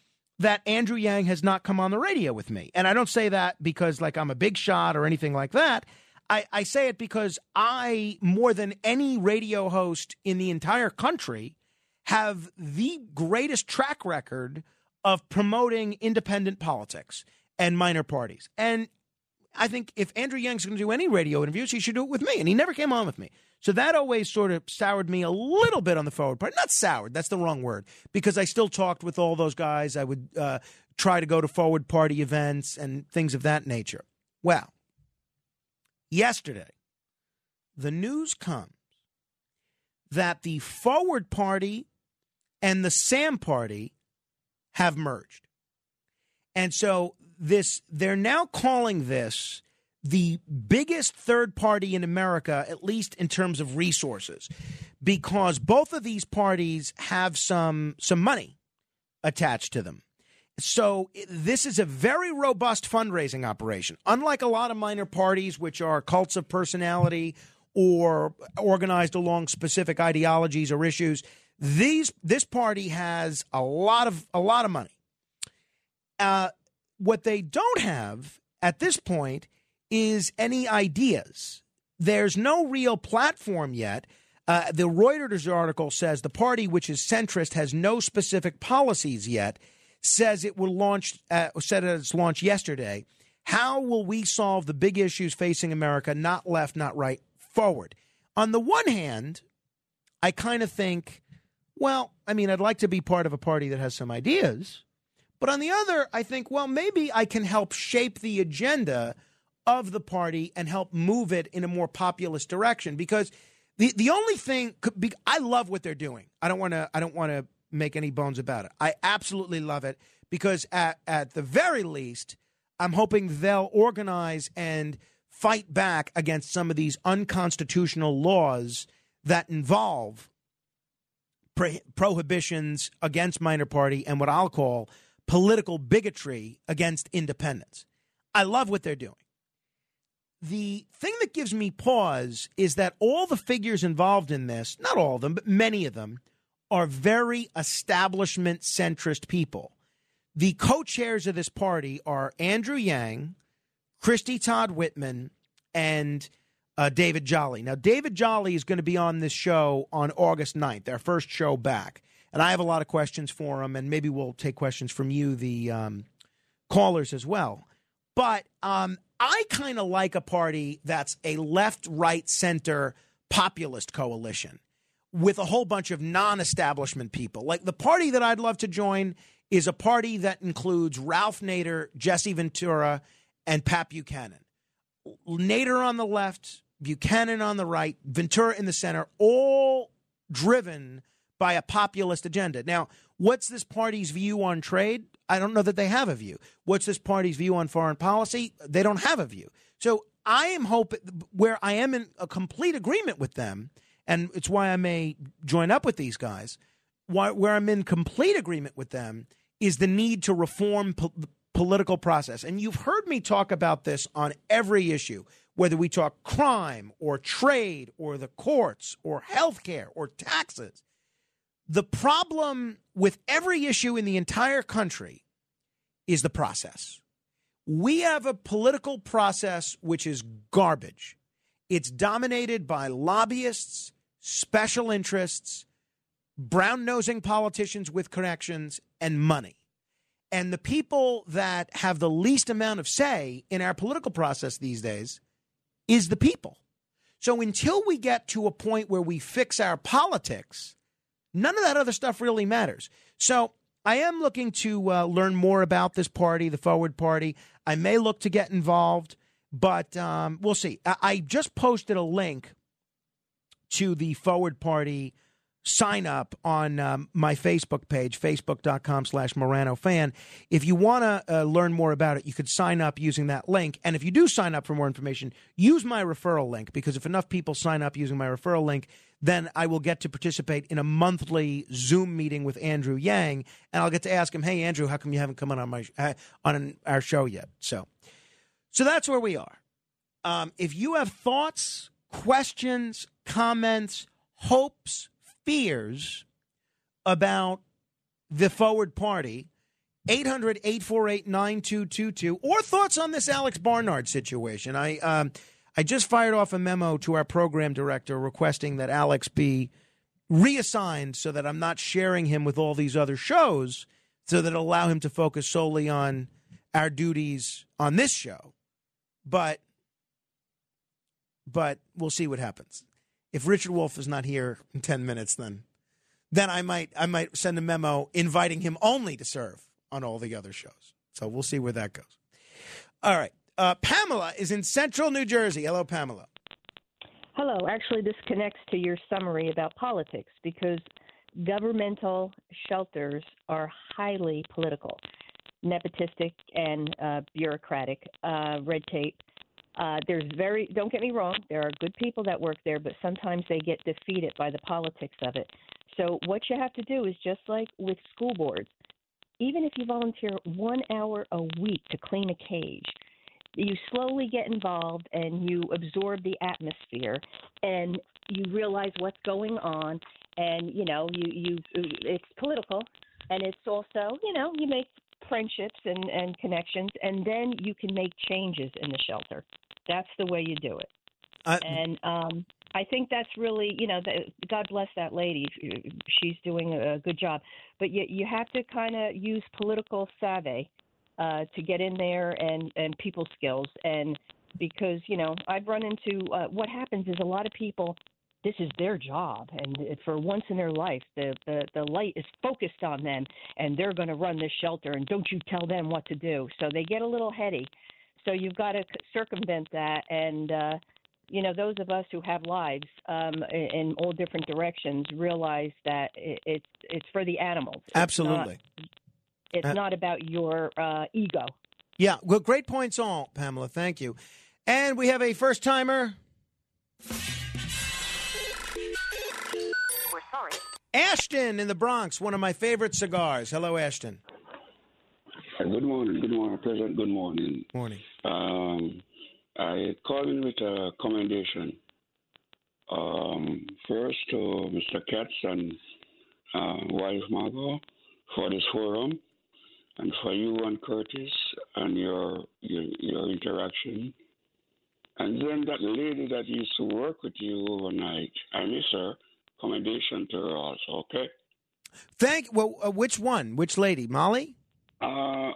that Andrew Yang has not come on the radio with me. And I don't say that because, like, I'm a big shot or anything like that. I, I say it because I, more than any radio host in the entire country, have the greatest track record of promoting independent politics and minor parties. And I think if Andrew Yang's going to do any radio interviews, he should do it with me. And he never came on with me. So that always sort of soured me a little bit on the forward part. Not soured, that's the wrong word, because I still talked with all those guys. I would uh, try to go to forward party events and things of that nature. Well, yesterday, the news comes that the Forward Party and the Sam Party have merged. And so this they're now calling this the biggest third party in America, at least in terms of resources, because both of these parties have some some money attached to them. So this is a very robust fundraising operation. Unlike a lot of minor parties, which are cults of personality or organized along specific ideologies or issues, these this party has a lot of a lot of money. Uh, what they don't have at this point is any ideas. There's no real platform yet. Uh, the Reuters article says the party, which is centrist, has no specific policies yet. Says it will launch. Uh, said at its launch yesterday. How will we solve the big issues facing America? Not left, not right, forward. On the one hand, I kind of think, well, I mean, I'd like to be part of a party that has some ideas, But on the other, I think, well, maybe I can help shape the agenda of the party and help move it in a more populist direction because the the only thing could be, I love what they're doing. I don't want to I don't want to make any bones about it. I absolutely love it because at at the very least, I'm hoping they'll organize and fight back against some of these unconstitutional laws that involve pro- prohibitions against minor party and what I'll call political bigotry against independents. I love what they're doing. The thing that gives me pause is that all the figures involved in this, not all of them, but many of them, are very establishment centrist people. The co chairs of this party are Andrew Yang, Christy Todd Whitman, and uh, David Jolly. Now, David Jolly is going to be on this show on August 9th, our first show back. And I have a lot of questions for him, and maybe we'll take questions from you, the um, callers, as well. But um, I kind of like a party that's a left, right, center populist coalition with a whole bunch of non establishment people. Like the party that I'd love to join is a party that includes Ralph Nader, Jesse Ventura, and Pat Buchanan. Nader on the left, Buchanan on the right, Ventura in the center, all driven by a populist agenda. Now, what's this party's view on trade? I don't know that they have a view. What's this party's view on foreign policy? They don't have a view. So I am hoping where I am in a complete agreement with them, and it's why I may join up with these guys. Why, where I'm in complete agreement with them is the need to reform po- the political process. And you've heard me talk about this on every issue, whether we talk crime or trade or the courts or healthcare or taxes. The problem with every issue in the entire country is the process. We have a political process which is garbage. It's dominated by lobbyists, special interests, brown nosing politicians with connections, and money. And the people that have the least amount of say in our political process these days is the people. So until we get to a point where we fix our politics, none of that other stuff really matters. So I am looking to uh, learn more about this party, the Forward Party. I may look to get involved, but um, we'll see. I-, I just posted a link to the Forward Party sign up on um, my Facebook page, facebook.com slash Morano fan. If you want to uh, learn more about it, you could sign up using that link. And if you do sign up for more information, use my referral link because if enough people sign up using my referral link, then I will get to participate in a monthly Zoom meeting with Andrew Yang, and I'll get to ask him, "Hey, Andrew, how come you haven't come on my uh, on our show yet?" So, so that's where we are. Um, if you have thoughts, questions, comments, hopes, fears about the Forward Party, 800 848 9222, or thoughts on this Alex Barnard situation. I, um, I just fired off a memo to our program director requesting that Alex be reassigned so that I'm not sharing him with all these other shows so that allow him to focus solely on our duties on this show. But but we'll see what happens. If Richard Wolfe is not here in 10 minutes then then I might I might send a memo inviting him only to serve on all the other shows. So we'll see where that goes. All right. Uh, Pamela is in central New Jersey. Hello, Pamela. Hello. Actually, this connects to your summary about politics because governmental shelters are highly political, nepotistic, and uh, bureaucratic, uh, red tape. Uh, there's very, don't get me wrong, there are good people that work there, but sometimes they get defeated by the politics of it. So, what you have to do is just like with school boards, even if you volunteer one hour a week to clean a cage, you slowly get involved and you absorb the atmosphere and you realize what's going on and you know you you it's political and it's also you know you make friendships and and connections and then you can make changes in the shelter that's the way you do it and um I think that's really, you know, the, God bless that lady. She's doing a good job. But you you have to kind of use political savvy uh, to get in there and and people skills and because you know I've run into uh, what happens is a lot of people this is their job, and for once in their life, the the, the light is focused on them, and they're going to run this shelter, and don't you tell them what to do. So they get a little heady. So you've got to circumvent that, and uh, you know those of us who have lives um, in, in all different directions realize that it's it's for the animals. It's Absolutely. not, it's Uh, not about your uh, ego. Yeah, well, great points all, Pamela. Thank you. And we have a first timer. We're sorry. Ashton in the Bronx, one of my favorite cigars. Hello, Ashton. Good morning, good morning, President. Good morning. Morning. Um, I call in with a commendation. Um, first to Mr. Katz and uh, wife Margo for this forum, and for you and Curtis and your your, your interaction. And then that lady that used to work with you overnight, I miss her. Commendation to her also. Okay. Thank. Well, uh, which one? Which lady? Molly Uh,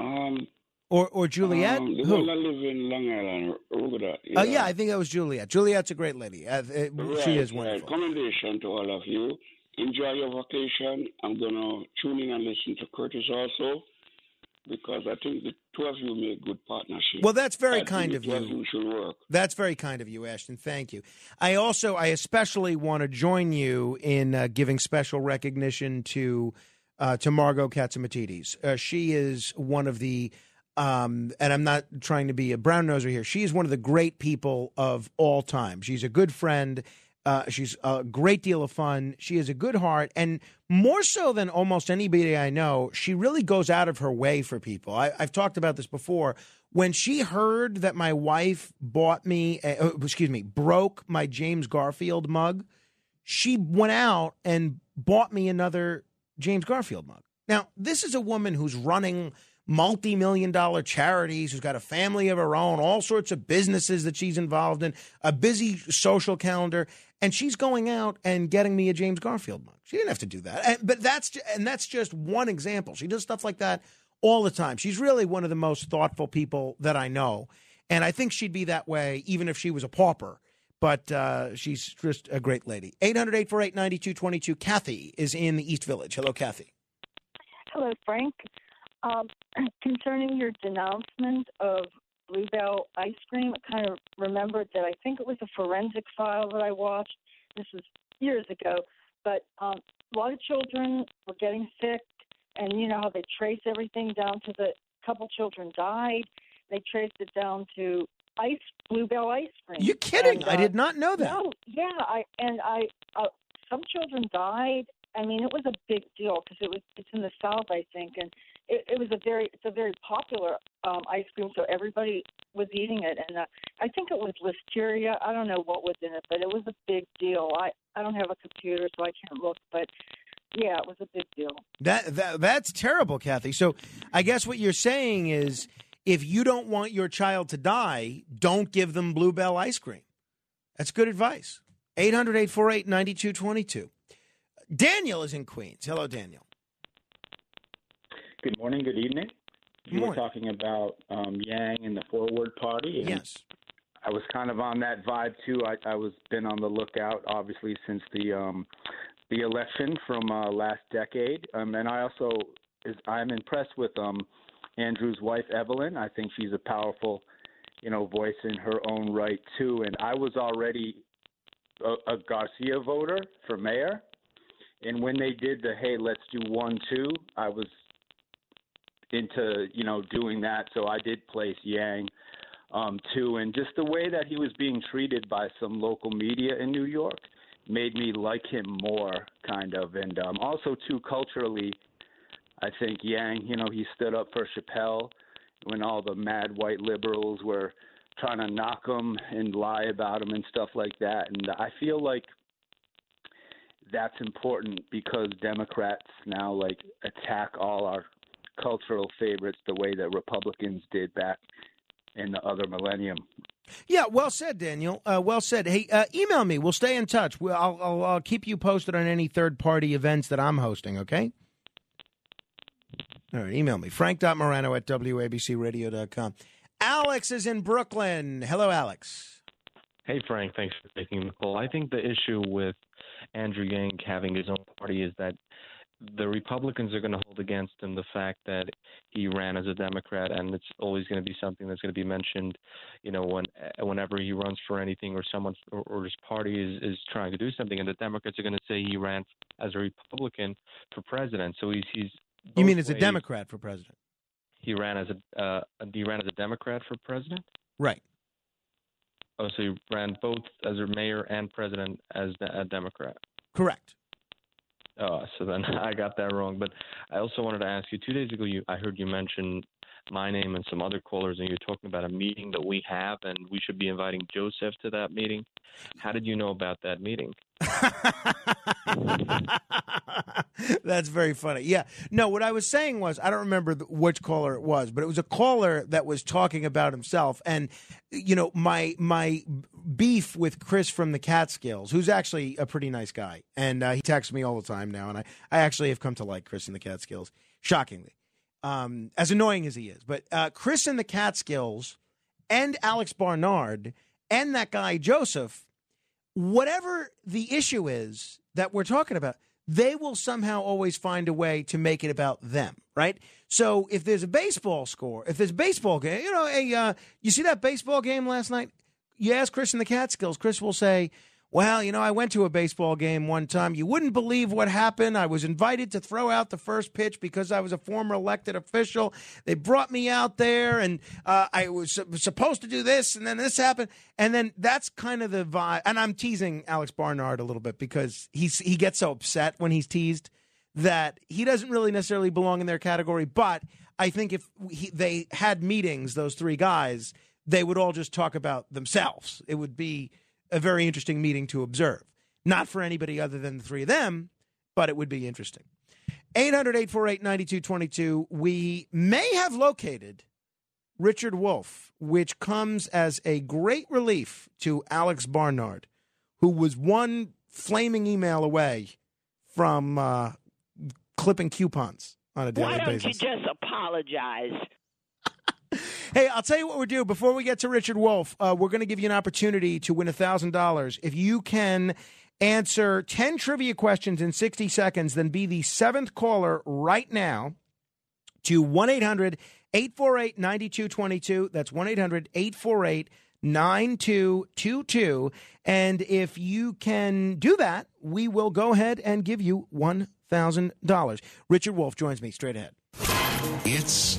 um, or or Juliet? Um, Who? that live in Long Island, Ruguda. Oh yeah, I think that was Juliet. Juliet's a great lady. Uh, uh, she Right, is right. Commendation to all of you. Enjoy your vacation. I'm gonna tune in and listen to Curtis also, because I think the two of you make good partnership. Well, that's very I kind of you. you should work. That's very kind of you, Ashton. Thank you. I also, I especially want to join you in uh, giving special recognition to uh, to Margo Catsimatidis. Uh, she is one of the, um, and I'm not trying to be a brown noser here. She is one of the great people of all time. She's a good friend. Uh, she's a great deal of fun. She has a good heart, and more so than almost anybody I know, she really goes out of her way for people. I, I've talked about this before. When she heard that my wife bought me, uh, excuse me, broke my James Garfield mug, she went out and bought me another James Garfield mug. Now, this is a woman who's running multi million dollar charities, who's got a family of her own, all sorts of businesses that she's involved in, a busy social calendar, and she's going out and getting me a James Garfield mug. She didn't have to do that. And, but that's and that's just one example. She does stuff like that all the time. She's really one of the most thoughtful people that I know. And I think she'd be that way even if she was a pauper. But uh, she's just a great lady. 800 848 9222. Kathy is in the East Village. Hello, Kathy. Hello, Frank. Um, concerning your denouncement of Blue Bell ice cream, I kind of remembered that I think it was a forensic file that I watched. This was years ago, but um, a lot of children were getting sick, and you know how they trace everything down to the couple children died. They traced it down to ice Blue Bell ice cream. You kidding? And, I uh, did not know that. No, yeah, I and I uh, some children died. I mean, it was a big deal because it was it's in the South, I think, and it, it was a very it's a very popular um, ice cream, so everybody was eating it, and uh, I think it was listeria. I don't know what was in it, but it was a big deal. I I don't have a computer, so I can't look, but yeah, it was a big deal. That, that that's terrible, Kathy. So I guess what you're saying is if you don't want your child to die, don't give them Blue Bell ice cream. That's good advice. 800 848 9222. Daniel is in Queens. Hello, Daniel. Good morning, good evening. You were talking about um, Yang and the Forward Party. Yes. I was kind of on that vibe too. I, I was been on the lookout, obviously, since the um, the election from uh, last decade. Um, and I also is I'm impressed with um, Andrew's wife Evelyn. I think she's a powerful, you know, voice in her own right too. And I was already a, a Garcia voter for mayor. And when they did the hey, let's do one two, I was into you know doing that. So I did place Yang um, too, and just the way that he was being treated by some local media in New York made me like him more, kind of. And um, also too culturally, I think Yang, you know, he stood up for Chappelle when all the mad white liberals were trying to knock him and lie about him and stuff like that. And I feel like that's important because Democrats now like attack all our cultural favorites the way that Republicans did back in the other millennium. Yeah, well said, Daniel. Uh, well said. Hey, uh, email me. We'll stay in touch. We'll, I'll, I'll, I'll keep you posted on any third party events that I'm hosting, okay? All right, email me. Frank.morano at WABCRadio.com. Alex is in Brooklyn. Hello, Alex. Hey, Frank. Thanks for taking the call. I think the issue with Andrew Yang having his own party is that the Republicans are going to hold against him the fact that he ran as a Democrat, and it's always going to be something that's going to be mentioned, you know, when whenever he runs for anything or someone or, or his party is is trying to do something, and the Democrats are going to say he ran as a Republican for president. So he's he's. You mean as a ways. Democrat for president? He ran as a uh, he ran as a Democrat for president. Right. Oh, so he ran both as a mayor and president as a Democrat. Correct. Oh, so then I got that wrong. But I also wanted to ask you. Two days ago, you I heard you mention my name and some other callers, and you're talking about a meeting that we have, and we should be inviting Joseph to that meeting. How did you know about that meeting? That's very funny. Yeah. No, what I was saying was I don't remember which caller it was, but it was a caller that was talking about himself and you know, my my beef with Chris from the Catskills, who's actually a pretty nice guy. And uh, he texts me all the time now and I I actually have come to like Chris in the Catskills shockingly. Um as annoying as he is. But uh Chris in the Catskills and Alex Barnard and that guy Joseph whatever the issue is that we're talking about, they will somehow always find a way to make it about them, right? So if there's a baseball score, if there's baseball game, you know, a, uh, you see that baseball game last night? You ask Chris in the Catskills, Chris will say, well, you know, I went to a baseball game one time. You wouldn't believe what happened. I was invited to throw out the first pitch because I was a former elected official. They brought me out there, and uh, I was supposed to do this, and then this happened, and then that's kind of the vibe. And I'm teasing Alex Barnard a little bit because he's he gets so upset when he's teased that he doesn't really necessarily belong in their category. But I think if he, they had meetings, those three guys, they would all just talk about themselves. It would be a very interesting meeting to observe. Not for anybody other than the three of them, but it would be interesting. 800 848 9222. We may have located Richard Wolfe, which comes as a great relief to Alex Barnard, who was one flaming email away from uh, clipping coupons on a daily basis. Why don't basis. you just apologize? Hey, I'll tell you what we're doing. Before we get to Richard Wolfe, uh, we're going to give you an opportunity to win $1,000. If you can answer 10 trivia questions in 60 seconds, then be the seventh caller right now to 1 800 848 9222. That's 1 800 848 9222. And if you can do that, we will go ahead and give you $1,000. Richard Wolfe joins me straight ahead. It's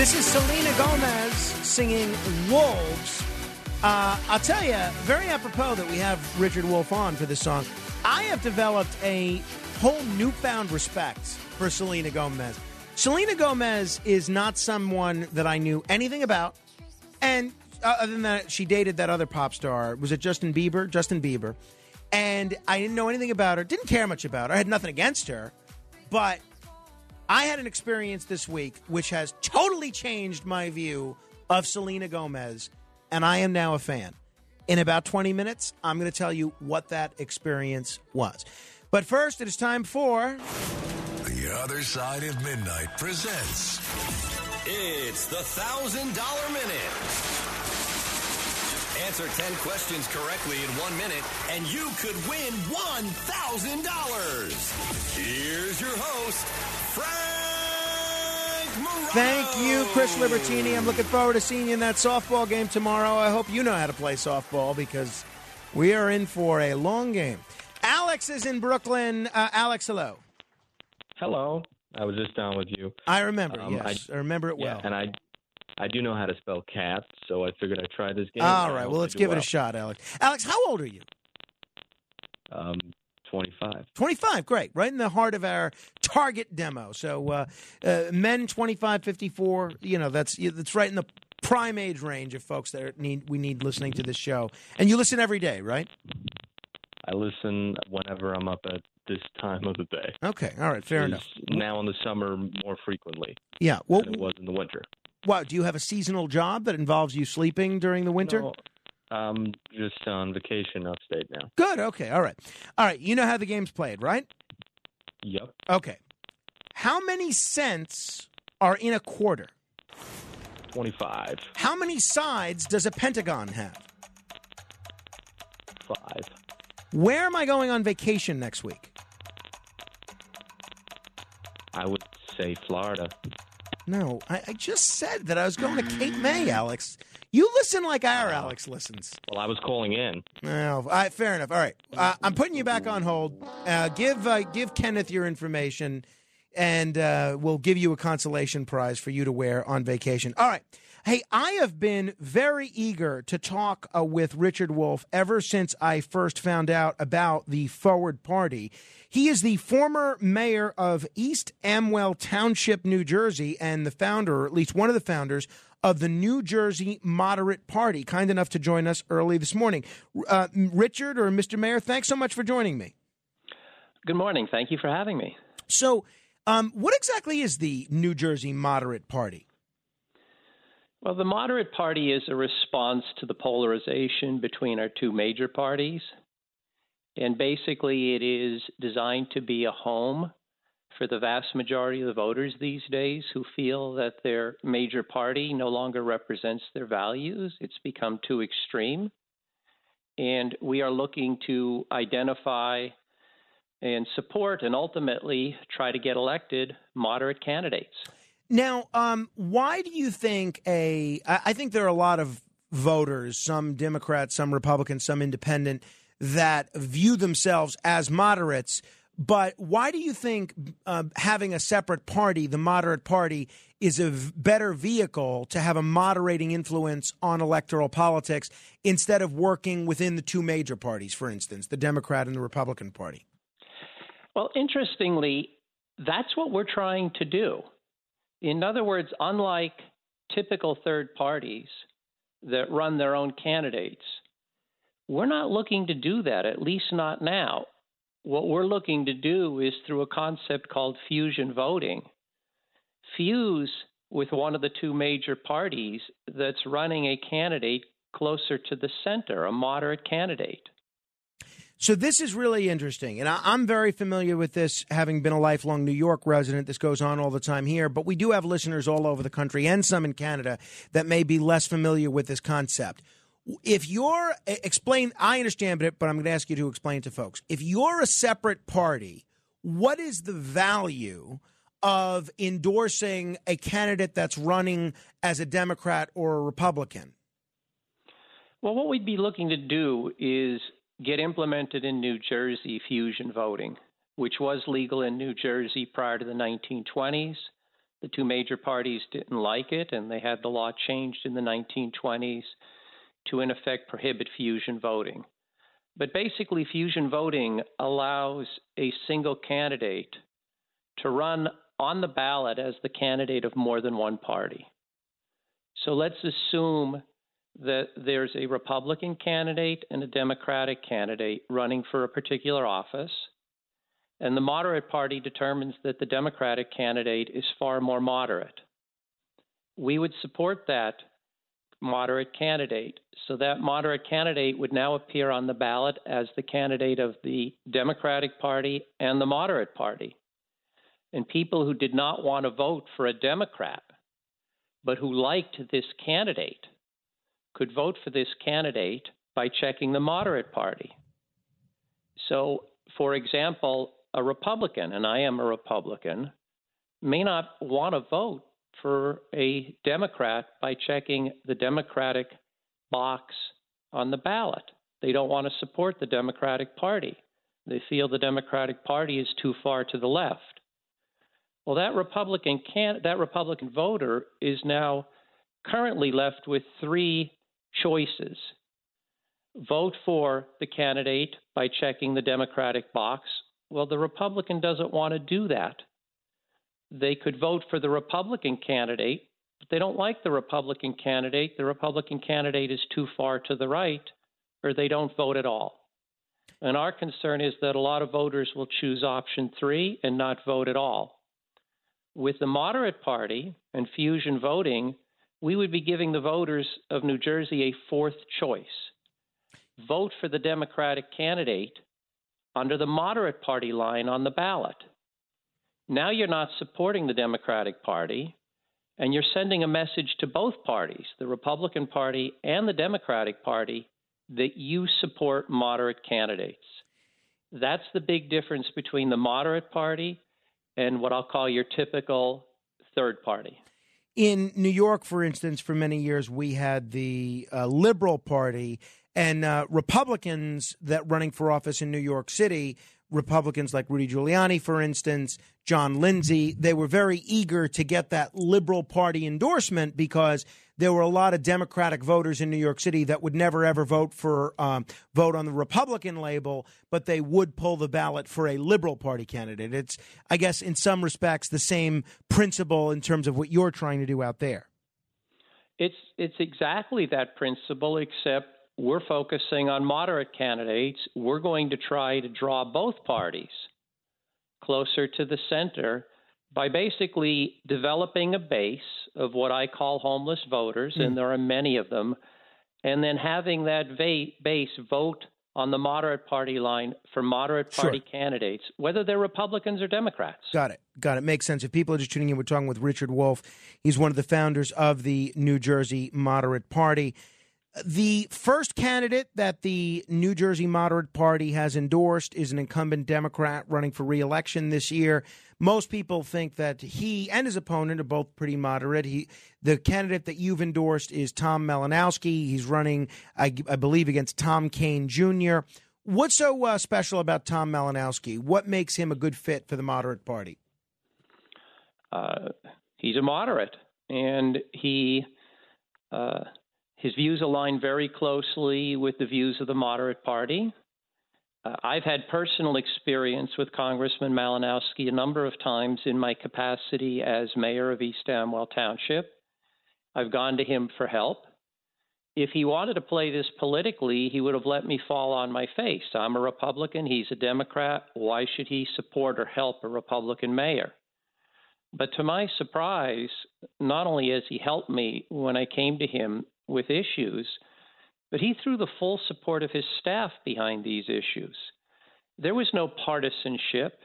This is Selena Gomez singing Wolves. Uh, I'll tell you, very apropos that we have Richard Wolfe on for this song. I have developed a whole newfound respect for Selena Gomez. Selena Gomez is not someone that I knew anything about. And uh, other than that, she dated that other pop star. Was it Justin Bieber? Justin Bieber. And I didn't know anything about her, didn't care much about her. I had nothing against her. But I had an experience this week which has totally changed my view of Selena Gomez, and I am now a fan. In about 20 minutes, I'm going to tell you what that experience was. But first, it is time for. The Other Side of Midnight presents It's the $1,000 minute. Answer 10 questions correctly in one minute, and you could win $1,000. Here's your host, Frank Morano. Thank you, Chris Libertini. I'm looking forward to seeing you in that softball game tomorrow. I hope you know how to play softball because we are in for a long game. Alex is in Brooklyn. Uh, Alex, hello. Hello. I was just down with you. I remember, Um, yes. I, remember it yeah, well. and I, I do know how to spell cat, so I figured I'd try this game. All right, well, let's give it a shot, Alex. Alex, how old are you? Um, 25. 25, great. Right in the heart of our target demo. So uh, uh, men 25, 54, you know, that's that's right in the prime age range of folks that are, need we need listening to this show. And you listen every day, right? I listen whenever I'm up at this time of the day. Okay, all right, fair enough. Now in the summer, more frequently Yeah. Well, than it was in the winter. Wow, do you have a seasonal job that involves you sleeping during the winter? No, I'm just on vacation upstate now. Good. Okay. All right. All right. You know how the game's played, right? Yep. Okay. How many cents are in a quarter? 25. How many sides does a pentagon have? Five. Where am I going on vacation next week? I would say Florida. No, I, I just said that I was going to Cape May, Alex. You listen like our Alex listens. Well, I was calling in. No, all right, fair enough. All right, uh, I'm putting you back on hold. Uh, give uh, give Kenneth your information, and uh, we'll give you a consolation prize for you to wear on vacation. All right. Hey, I have been very eager to talk uh, with Richard Wolfe ever since I first found out about the Forward Party. He is the former mayor of East Amwell Township, New Jersey, and the founder, or at least one of the founders, of the New Jersey Moderate Party. Kind enough to join us early this morning. Uh, Richard or Mr. Mayor, thanks so much for joining me. Good morning. Thank you for having me. So, um, what exactly is the New Jersey Moderate Party? Well, the moderate party is a response to the polarization between our two major parties. And basically, it is designed to be a home for the vast majority of the voters these days who feel that their major party no longer represents their values. It's become too extreme. And we are looking to identify and support and ultimately try to get elected moderate candidates. Now, um, why do you think a? I think there are a lot of voters, some Democrats, some Republicans, some Independent, that view themselves as moderates. But why do you think uh, having a separate party, the moderate party, is a v- better vehicle to have a moderating influence on electoral politics instead of working within the two major parties, for instance, the Democrat and the Republican Party? Well, interestingly, that's what we're trying to do. In other words, unlike typical third parties that run their own candidates, we're not looking to do that, at least not now. What we're looking to do is through a concept called fusion voting, fuse with one of the two major parties that's running a candidate closer to the center, a moderate candidate. So this is really interesting, and I, I'm very familiar with this, having been a lifelong New York resident. This goes on all the time here, but we do have listeners all over the country and some in Canada that may be less familiar with this concept. If you're explain, I understand it, but I'm going to ask you to explain it to folks. If you're a separate party, what is the value of endorsing a candidate that's running as a Democrat or a Republican? Well, what we'd be looking to do is get implemented in New Jersey fusion voting, which was legal in New Jersey prior to the 1920s. The two major parties didn't like it, and they had the law changed in the 1920s to, in effect, prohibit fusion voting. But basically, fusion voting allows a single candidate to run on the ballot as the candidate of more than one party. So let's assume that there's a Republican candidate and a Democratic candidate running for a particular office, and the moderate party determines that the Democratic candidate is far more moderate. We would support that moderate candidate. So that moderate candidate would now appear on the ballot as the candidate of the Democratic Party and the moderate party. And people who did not want to vote for a Democrat, but who liked this candidate, could vote for this candidate by checking the moderate party. So, for example, a Republican, and I am a Republican, may not want to vote for a Democrat by checking the Democratic box on the ballot. They don't want to support the Democratic Party. They feel the Democratic Party is too far to the left. Well, that Republican can that Republican voter is now currently left with three choices. vote for the candidate by checking the Democratic box. Well, the Republican doesn't want to do that. They could vote for the Republican candidate, but they don't like the Republican candidate. The Republican candidate is too far to the right, or they don't vote at all. And our concern is that a lot of voters will choose option three and not vote at all. With the moderate party and fusion voting, we would be giving the voters of New Jersey a fourth choice vote for the Democratic candidate under the moderate party line on the ballot. Now you're not supporting the Democratic Party, and you're sending a message to both parties, the Republican Party and the Democratic Party, that you support moderate candidates. That's the big difference between the moderate party and what I'll call your typical third party. In New York, for instance, for many years, we had the uh, Liberal Party and uh, Republicans that running for office in New York City. Republicans like Rudy Giuliani, for instance, John Lindsay, they were very eager to get that Liberal Party endorsement because there were a lot of Democratic voters in New York City that would never ever vote for um, vote on the Republican label, but they would pull the ballot for a Liberal Party candidate. It's, I guess, in some respects, the same principle in terms of what you're trying to do out there. It's it's exactly that principle, except we're focusing on moderate candidates. We're going to try to draw both parties closer to the center by basically developing a base of what I call homeless voters, Hmm. and there are many of them, and then having that va- base vote on the moderate party line for moderate Sure. party candidates, whether they're Republicans or Democrats. Got it. Got it. Makes sense. If people are just tuning in, we're talking with Richard Wolfe. He's one of the founders of the New Jersey Moderate Party. The first candidate that the New Jersey Moderate Party has endorsed is an incumbent Democrat running for reelection this year. Most people think that he and his opponent are both pretty moderate. He, the candidate that you've endorsed is Tom Malinowski. He's running, I, I believe, against Tom Kean Jr. What's so uh, special about Tom Malinowski? What makes him a good fit for the Moderate Party? uh, he's a moderate, and he uh, his views align very closely with the views of the moderate party. Uh, I've had personal experience with Congressman Malinowski a number of times in my capacity as mayor of East Amwell Township. I've gone to him for help. If he wanted to play this politically, he would have let me fall on my face. I'm a Republican, he's a Democrat. Why should he support or help a Republican mayor? But to my surprise, not only has he helped me when I came to him with issues, but he threw the full support of his staff behind these issues. There was no partisanship.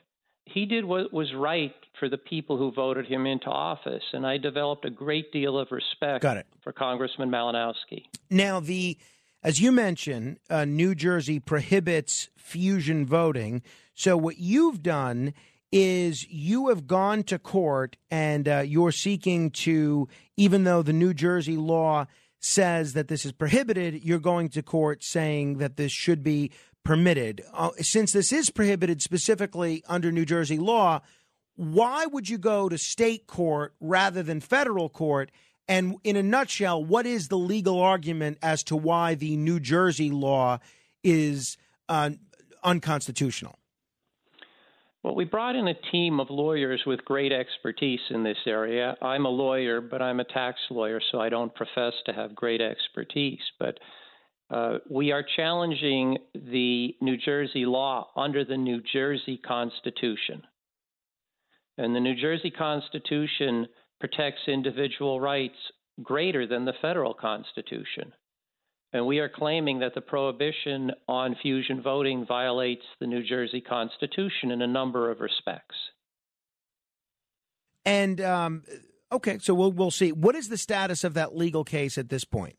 He did what was right for the people who voted him into office, and I developed a great deal of respect Got it. for Congressman Malinowski. Now, the as you mentioned, uh, New Jersey prohibits fusion voting. So what you've done is you have gone to court and uh, you're seeking to, even though the New Jersey law says that this is prohibited, you're going to court saying that this should be permitted. Uh, since this is prohibited specifically under New Jersey law, why would you go to state court rather than federal court? And in a nutshell, what is the legal argument as to why the New Jersey law is uh, unconstitutional? Well, we brought in a team of lawyers with great expertise in this area. I'm a lawyer, but I'm a tax lawyer, so I don't profess to have great expertise. But uh, we are challenging the New Jersey law under the New Jersey Constitution. And the New Jersey Constitution protects individual rights greater than the federal Constitution. And we are claiming that the prohibition on fusion voting violates the New Jersey Constitution in a number of respects. And um, okay, so we'll we'll see. What is the status of that legal case at this point?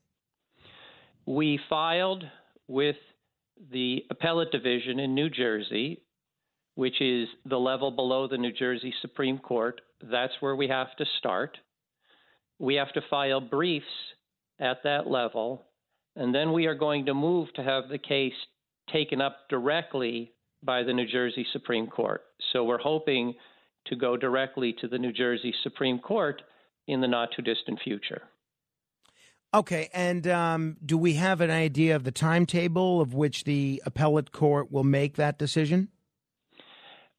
We filed with the appellate division in New Jersey, which is the level below the New Jersey Supreme Court. That's where we have to start. We have to file briefs at that level, and then we are going to move to have the case taken up directly by the New Jersey Supreme Court. So we're hoping to go directly to the New Jersey Supreme Court in the not too distant future. Okay, and um, do we have an idea of the timetable of which the appellate court will make that decision?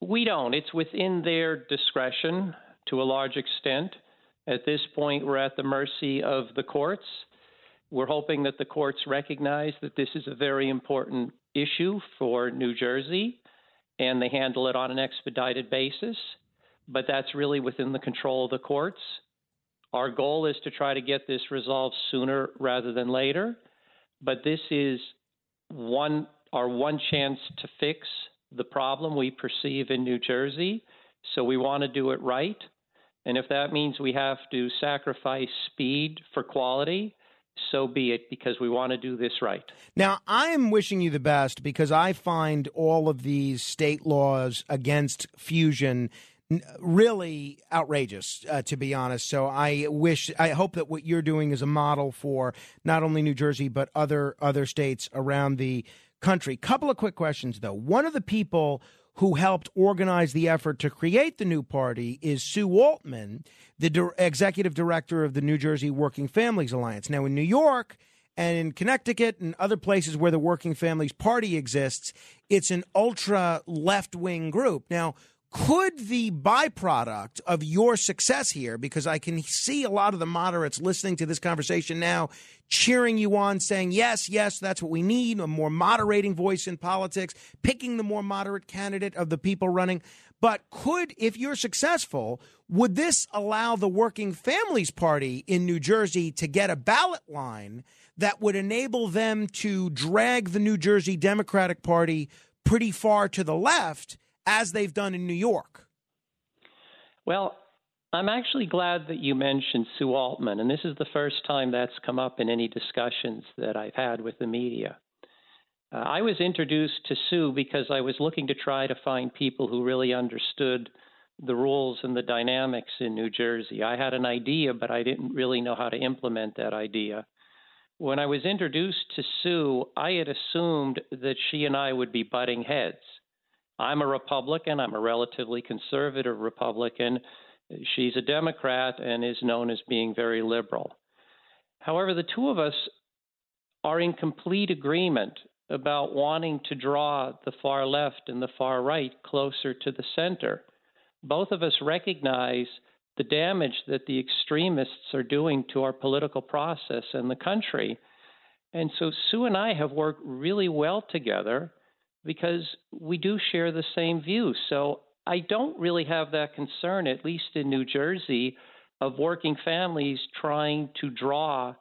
We don't. It's within their discretion to a large extent. At this point, we're at the mercy of the courts. We're hoping that the courts recognize that this is a very important issue for New Jersey and they handle it on an expedited basis. But that's really within the control of the courts. Our goal is to try to get this resolved sooner rather than later. But this is one our one chance to fix the problem we perceive in New Jersey. So we want to do it right. And if that means we have to sacrifice speed for quality, so be it, because we want to do this right. Now, I am wishing you the best because I find all of these state laws against fusion really outrageous, uh, to be honest. So I wish, I hope that what you're doing is a model for not only New Jersey but other other states around the country. Couple of quick questions, though. One of the people who helped organize the effort to create the new party is Sue Altman, the dir- executive director of the New Jersey Working Families Alliance. Now, in New York and in Connecticut and other places where the Working Families Party exists, it's an ultra left wing group. Now, could the byproduct of your success here, because I can see a lot of the moderates listening to this conversation now, cheering you on, saying, yes, yes, that's what we need a more moderating voice in politics, picking the more moderate candidate of the people running. But could, if you're successful, would this allow the Working Families Party in New Jersey to get a ballot line that would enable them to drag the New Jersey Democratic Party pretty far to the left? As they've done in New York? Well, I'm actually glad that you mentioned Sue Altman, and this is the first time that's come up in any discussions that I've had with the media. Uh, I was introduced to Sue because I was looking to try to find people who really understood the rules and the dynamics in New Jersey. I had an idea, but I didn't really know how to implement that idea. When I was introduced to Sue, I had assumed that she and I would be butting heads. I'm a Republican. I'm a relatively conservative Republican. She's a Democrat and is known as being very liberal. However, the two of us are in complete agreement about wanting to draw the far left and the far right closer to the center. Both of us recognize the damage that the extremists are doing to our political process and the country. And so Sue and I have worked really well together because we do share the same views. So I don't really have that concern, at least in New Jersey, of working families trying to draw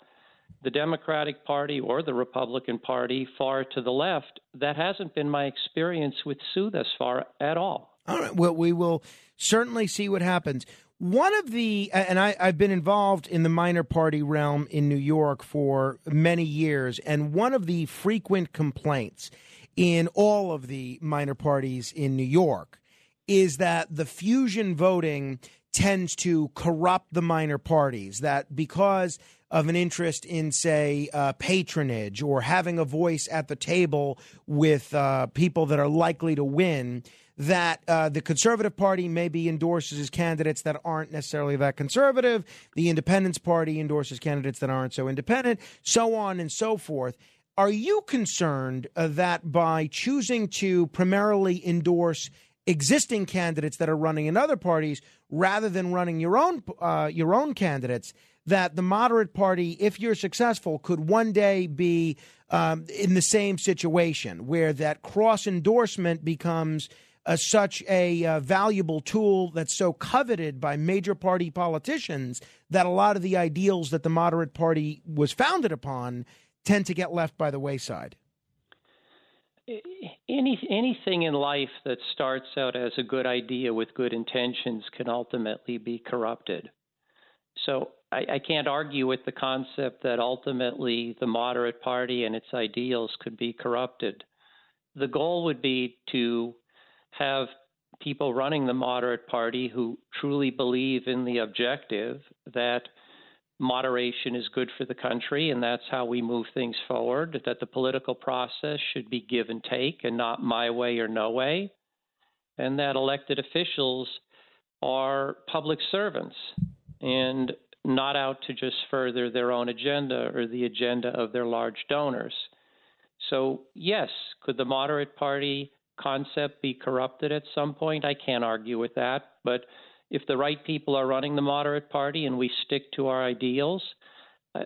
the Democratic Party or the Republican Party far to the left. That hasn't been my experience with Sue thus far at all. All right. Well, we will certainly see what happens. One of the, and I, have been involved in the minor party realm in New York for many years, and one of the frequent complaints in all of the minor parties in New York is that the fusion voting tends to corrupt the minor parties. That because of an interest in, say, uh, patronage or having a voice at the table with uh, people that are likely to win, that uh, the Conservative Party maybe endorses candidates that aren't necessarily that conservative. The Independence Party endorses candidates that aren't so independent, so on and so forth. Are you concerned uh, that by choosing to primarily endorse existing candidates that are running in other parties rather than running your own uh, your own candidates, that the moderate party, if you're successful, could one day be um, in the same situation where that cross endorsement becomes uh, such a uh, valuable tool that's so coveted by major party politicians that a lot of the ideals that the moderate party was founded upon tend to get left by the wayside? Any anything in life that starts out as a good idea with good intentions can ultimately be corrupted. So I, I can't argue with the concept that ultimately the moderate party and its ideals could be corrupted. The goal would be to have people running the moderate party who truly believe in the objective that moderation is good for the country, and that's how we move things forward. That the political process should be give and take and not my way or no way, and that elected officials are public servants. And not out to just further their own agenda or the agenda of their large donors. So, yes, could the moderate party concept be corrupted at some point? I can't argue with that. But if the right people are running the moderate party and we stick to our ideals,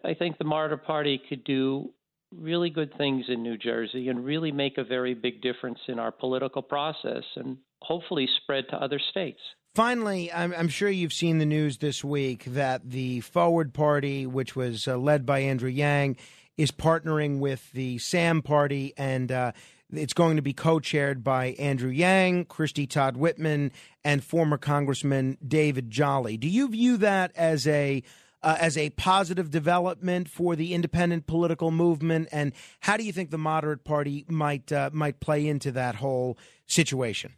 I, think the moderate party could do really good things in New Jersey and really make a very big difference in our political process and hopefully spread to other states. Finally, I'm, I'm sure you've seen the news this week that the Forward Party, which was uh, led by Andrew Yang, is partnering with the SAM Party, and uh, it's going to be co-chaired by Andrew Yang, Christy Todd Whitman, and former Congressman David Jolly. Do you view that as a uh, as a positive development for the independent political movement, and how do you think the moderate party might uh, might play into that whole situation?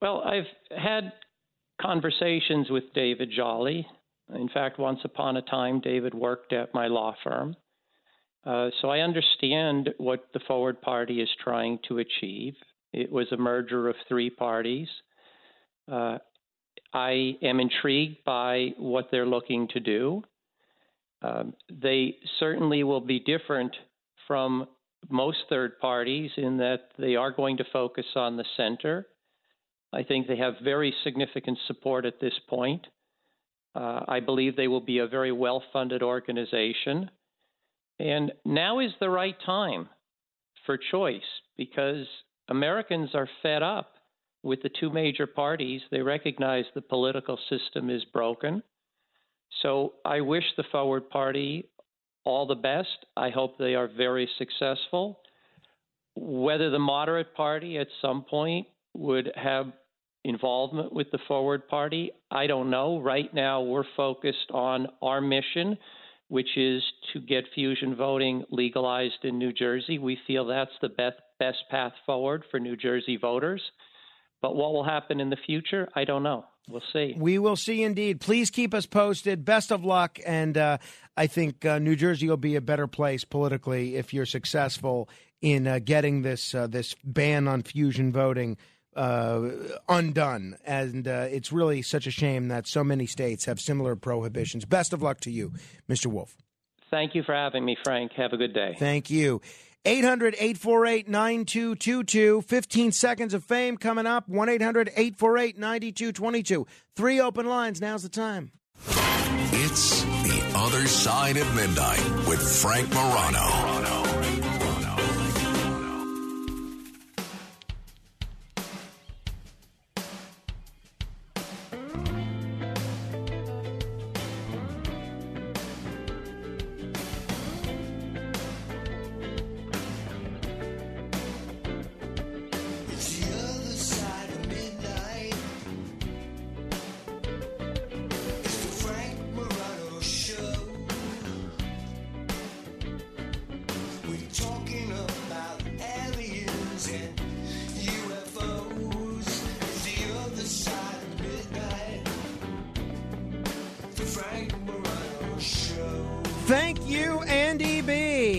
Well, I've had conversations with David Jolly. In fact, once upon a time, David worked at my law firm. Uh, so I understand what the Forward Party is trying to achieve. It was a merger of three parties. Uh, I am intrigued by what they're looking to do. Um, they certainly will be different from most third parties in that they are going to focus on the center. I think they have very significant support at this point. Uh, I believe they will be a very well funded organization. And now is the right time for choice because Americans are fed up with the two major parties. They recognize the political system is broken. So I wish the Forward Party all the best. I hope they are very successful. Whether the moderate party at some point would have involvement with the Forward Party, I don't know. Right now, we're focused on our mission, which is to get fusion voting legalized in New Jersey. We feel that's the best, best path forward for New Jersey voters. But what will happen in the future, I don't know. We'll see. We will see indeed. Please keep us posted. Best of luck. And uh, I think uh, New Jersey will be a better place politically if you're successful in uh, getting this uh, this ban on fusion voting uh, undone. And uh, it's really such a shame that so many states have similar prohibitions. Best of luck to you, Mr. Wolfe. Thank you for having me, Frank. Have a good day. Thank you. 800 848 9222. 15 seconds of fame coming up. 1 800 848 9222. Three open lines. Now's the time. It's The Other Side of Midnight with Frank Morano.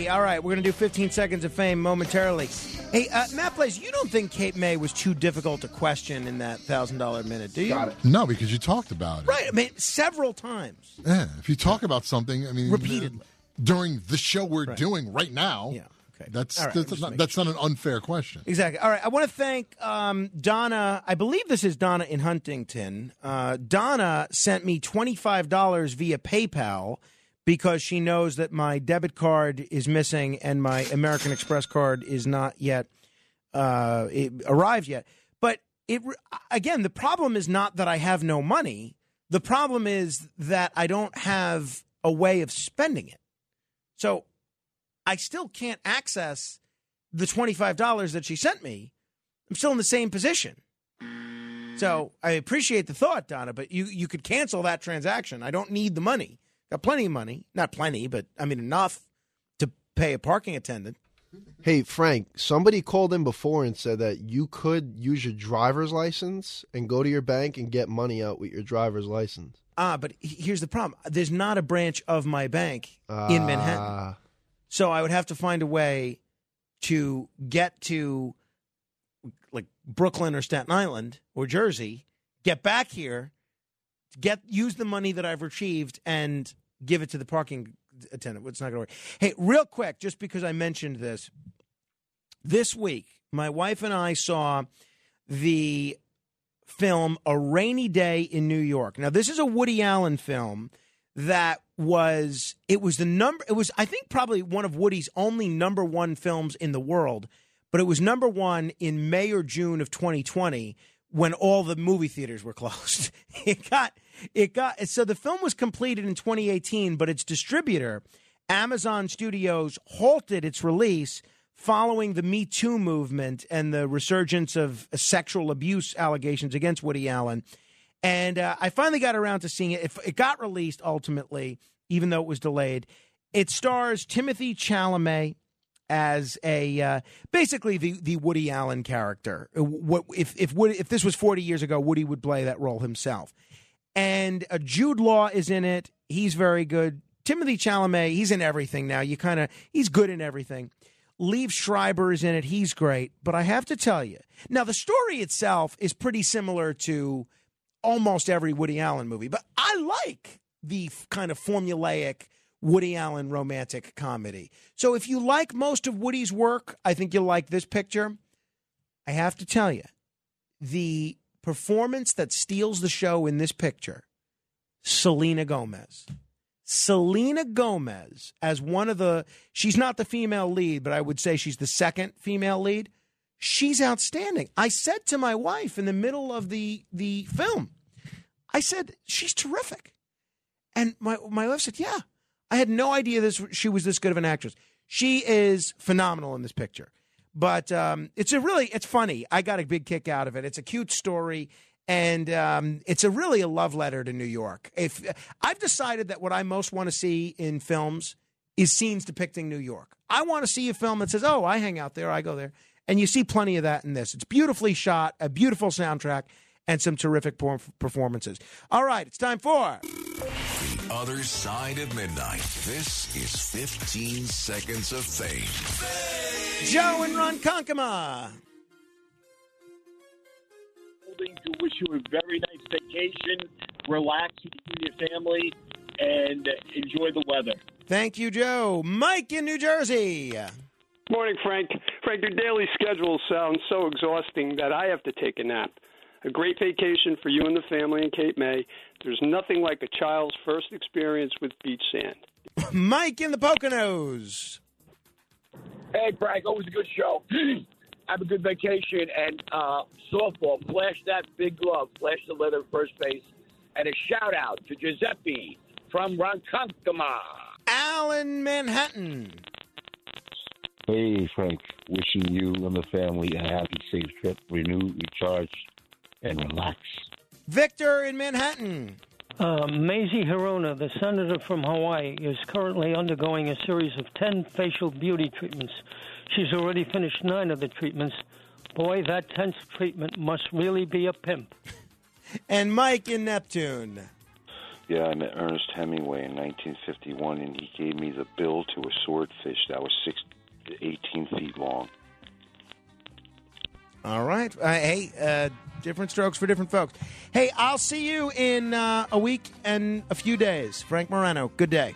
All right, we're going to do 15 seconds of fame momentarily. Hey, uh, Matt Blaze, you don't think Cape May was too difficult to question in that $1,000 minute, do you? Got it. No, because you talked about it. Right. I mean, several times. Yeah, if you talk about something, I mean, Repeatedly. during the show we're Right. doing right now. Yeah, okay. That's All right, that's, not, making that's not an unfair question. Exactly. All right. I want to thank um, Donna. I believe this is Donna in Huntington. Uh, Donna sent me $25 via PayPal because she knows that my debit card is missing and my American Express card is not yet uh, arrived yet. But it again, the problem is not that I have no money. The problem is that I don't have a way of spending it. So I still can't access the $25 that she sent me. I'm still in the same position. So I appreciate the thought, Donna, but you, you could cancel that transaction. I don't need the money. Got plenty of money. Not plenty, but I mean enough to pay a parking attendant. Hey, Frank, somebody called in before and said that you could use your driver's license and go to your bank and get money out with your driver's license. Ah, but here's the problem. There's not a branch of my bank in Manhattan. Ah. So I would have to find a way to get to like Brooklyn or Staten Island or Jersey, get back here, get use the money that I've retrieved and give it to the parking attendant. It's not going to work. Hey, real quick, just because I mentioned this, this week my wife and I saw the film A Rainy Day in New York. Now, this is a Woody Allen film that was it was the number it was I think probably one of Woody's only number 1 films in the world, but it was number 1 in May or June of 2020 when all the movie theaters were closed. It got it got so the film was completed in 2018, but its distributor, Amazon Studios, halted its release following the Me Too movement and the resurgence of sexual abuse allegations against Woody Allen. And uh, I finally got around to seeing it. It, it got released ultimately, even though it was delayed. It stars Timothée Chalamet as a uh, basically the the Woody Allen character. What if if Woody, if this was 40 years ago, Woody would play that role himself. And uh, Jude Law is in it. He's very good. Timothée Chalamet, he's in everything now. You kind of he's good in everything. Liev Schreiber is in it. He's great. But I have to tell you, now the story itself is pretty similar to almost every Woody Allen movie, but I like the f- kind of formulaic Woody Allen romantic comedy. So if you like most of Woody's work, I think you'll like this picture. I have to tell you, the performance that steals the show in this picture, Selena Gomez. Selena Gomez as one of the she's not the female lead, but I would say she's the second female lead. She's outstanding. I said to my wife in the middle of the the film, I said, she's terrific. And my my wife said, Yeah. I had no idea this she was this good of an actress. She is phenomenal in this picture. But um, it's a really it's funny. I got a big kick out of it. It's a cute story and um, it's a really a love letter to New York. If I've decided that what I most want to see in films is scenes depicting New York. I want to see a film that says, "Oh, I hang out there, I go there," and you see plenty of that in this. It's beautifully shot, a beautiful soundtrack, and some terrific performances. All right, it's time for The other side of midnight. This is 15 seconds of fame. Joe and Ronkonkoma. to wish you a very nice vacation, relax with you your family, and enjoy the weather. Thank you, Joe. Mike in New Jersey. Morning, Frank. Frank, your daily schedule sounds so exhausting that I have to take a nap. A great vacation for you and the family in Cape May. There's nothing like a child's first experience with beach sand. Mike in the Poconos. Hey, Frank, always a good show. Have a good vacation and uh, softball. Flash that big glove. Flash the leather first base. And a shout out to Giuseppe from Ronkonkoma. Alan Manhattan. Hey, Frank. Wishing you and the family a happy, safe trip. Renew, recharge, and relax. Victor in Manhattan. Uh, Mazie Hirono, the senator from Hawaii, is currently undergoing a series of 10 facial beauty treatments. She's already finished nine of the treatments. Boy, that 10th treatment must really be a pimp. And Mike in Neptune. Yeah, I met Ernest Hemingway in 1951, and he gave me the bill to a swordfish that was six, 18 feet long. All right. Uh, hey, uh, different strokes for different folks. Hey, I'll see you in uh, a week and a few days. Frank Morano, good day.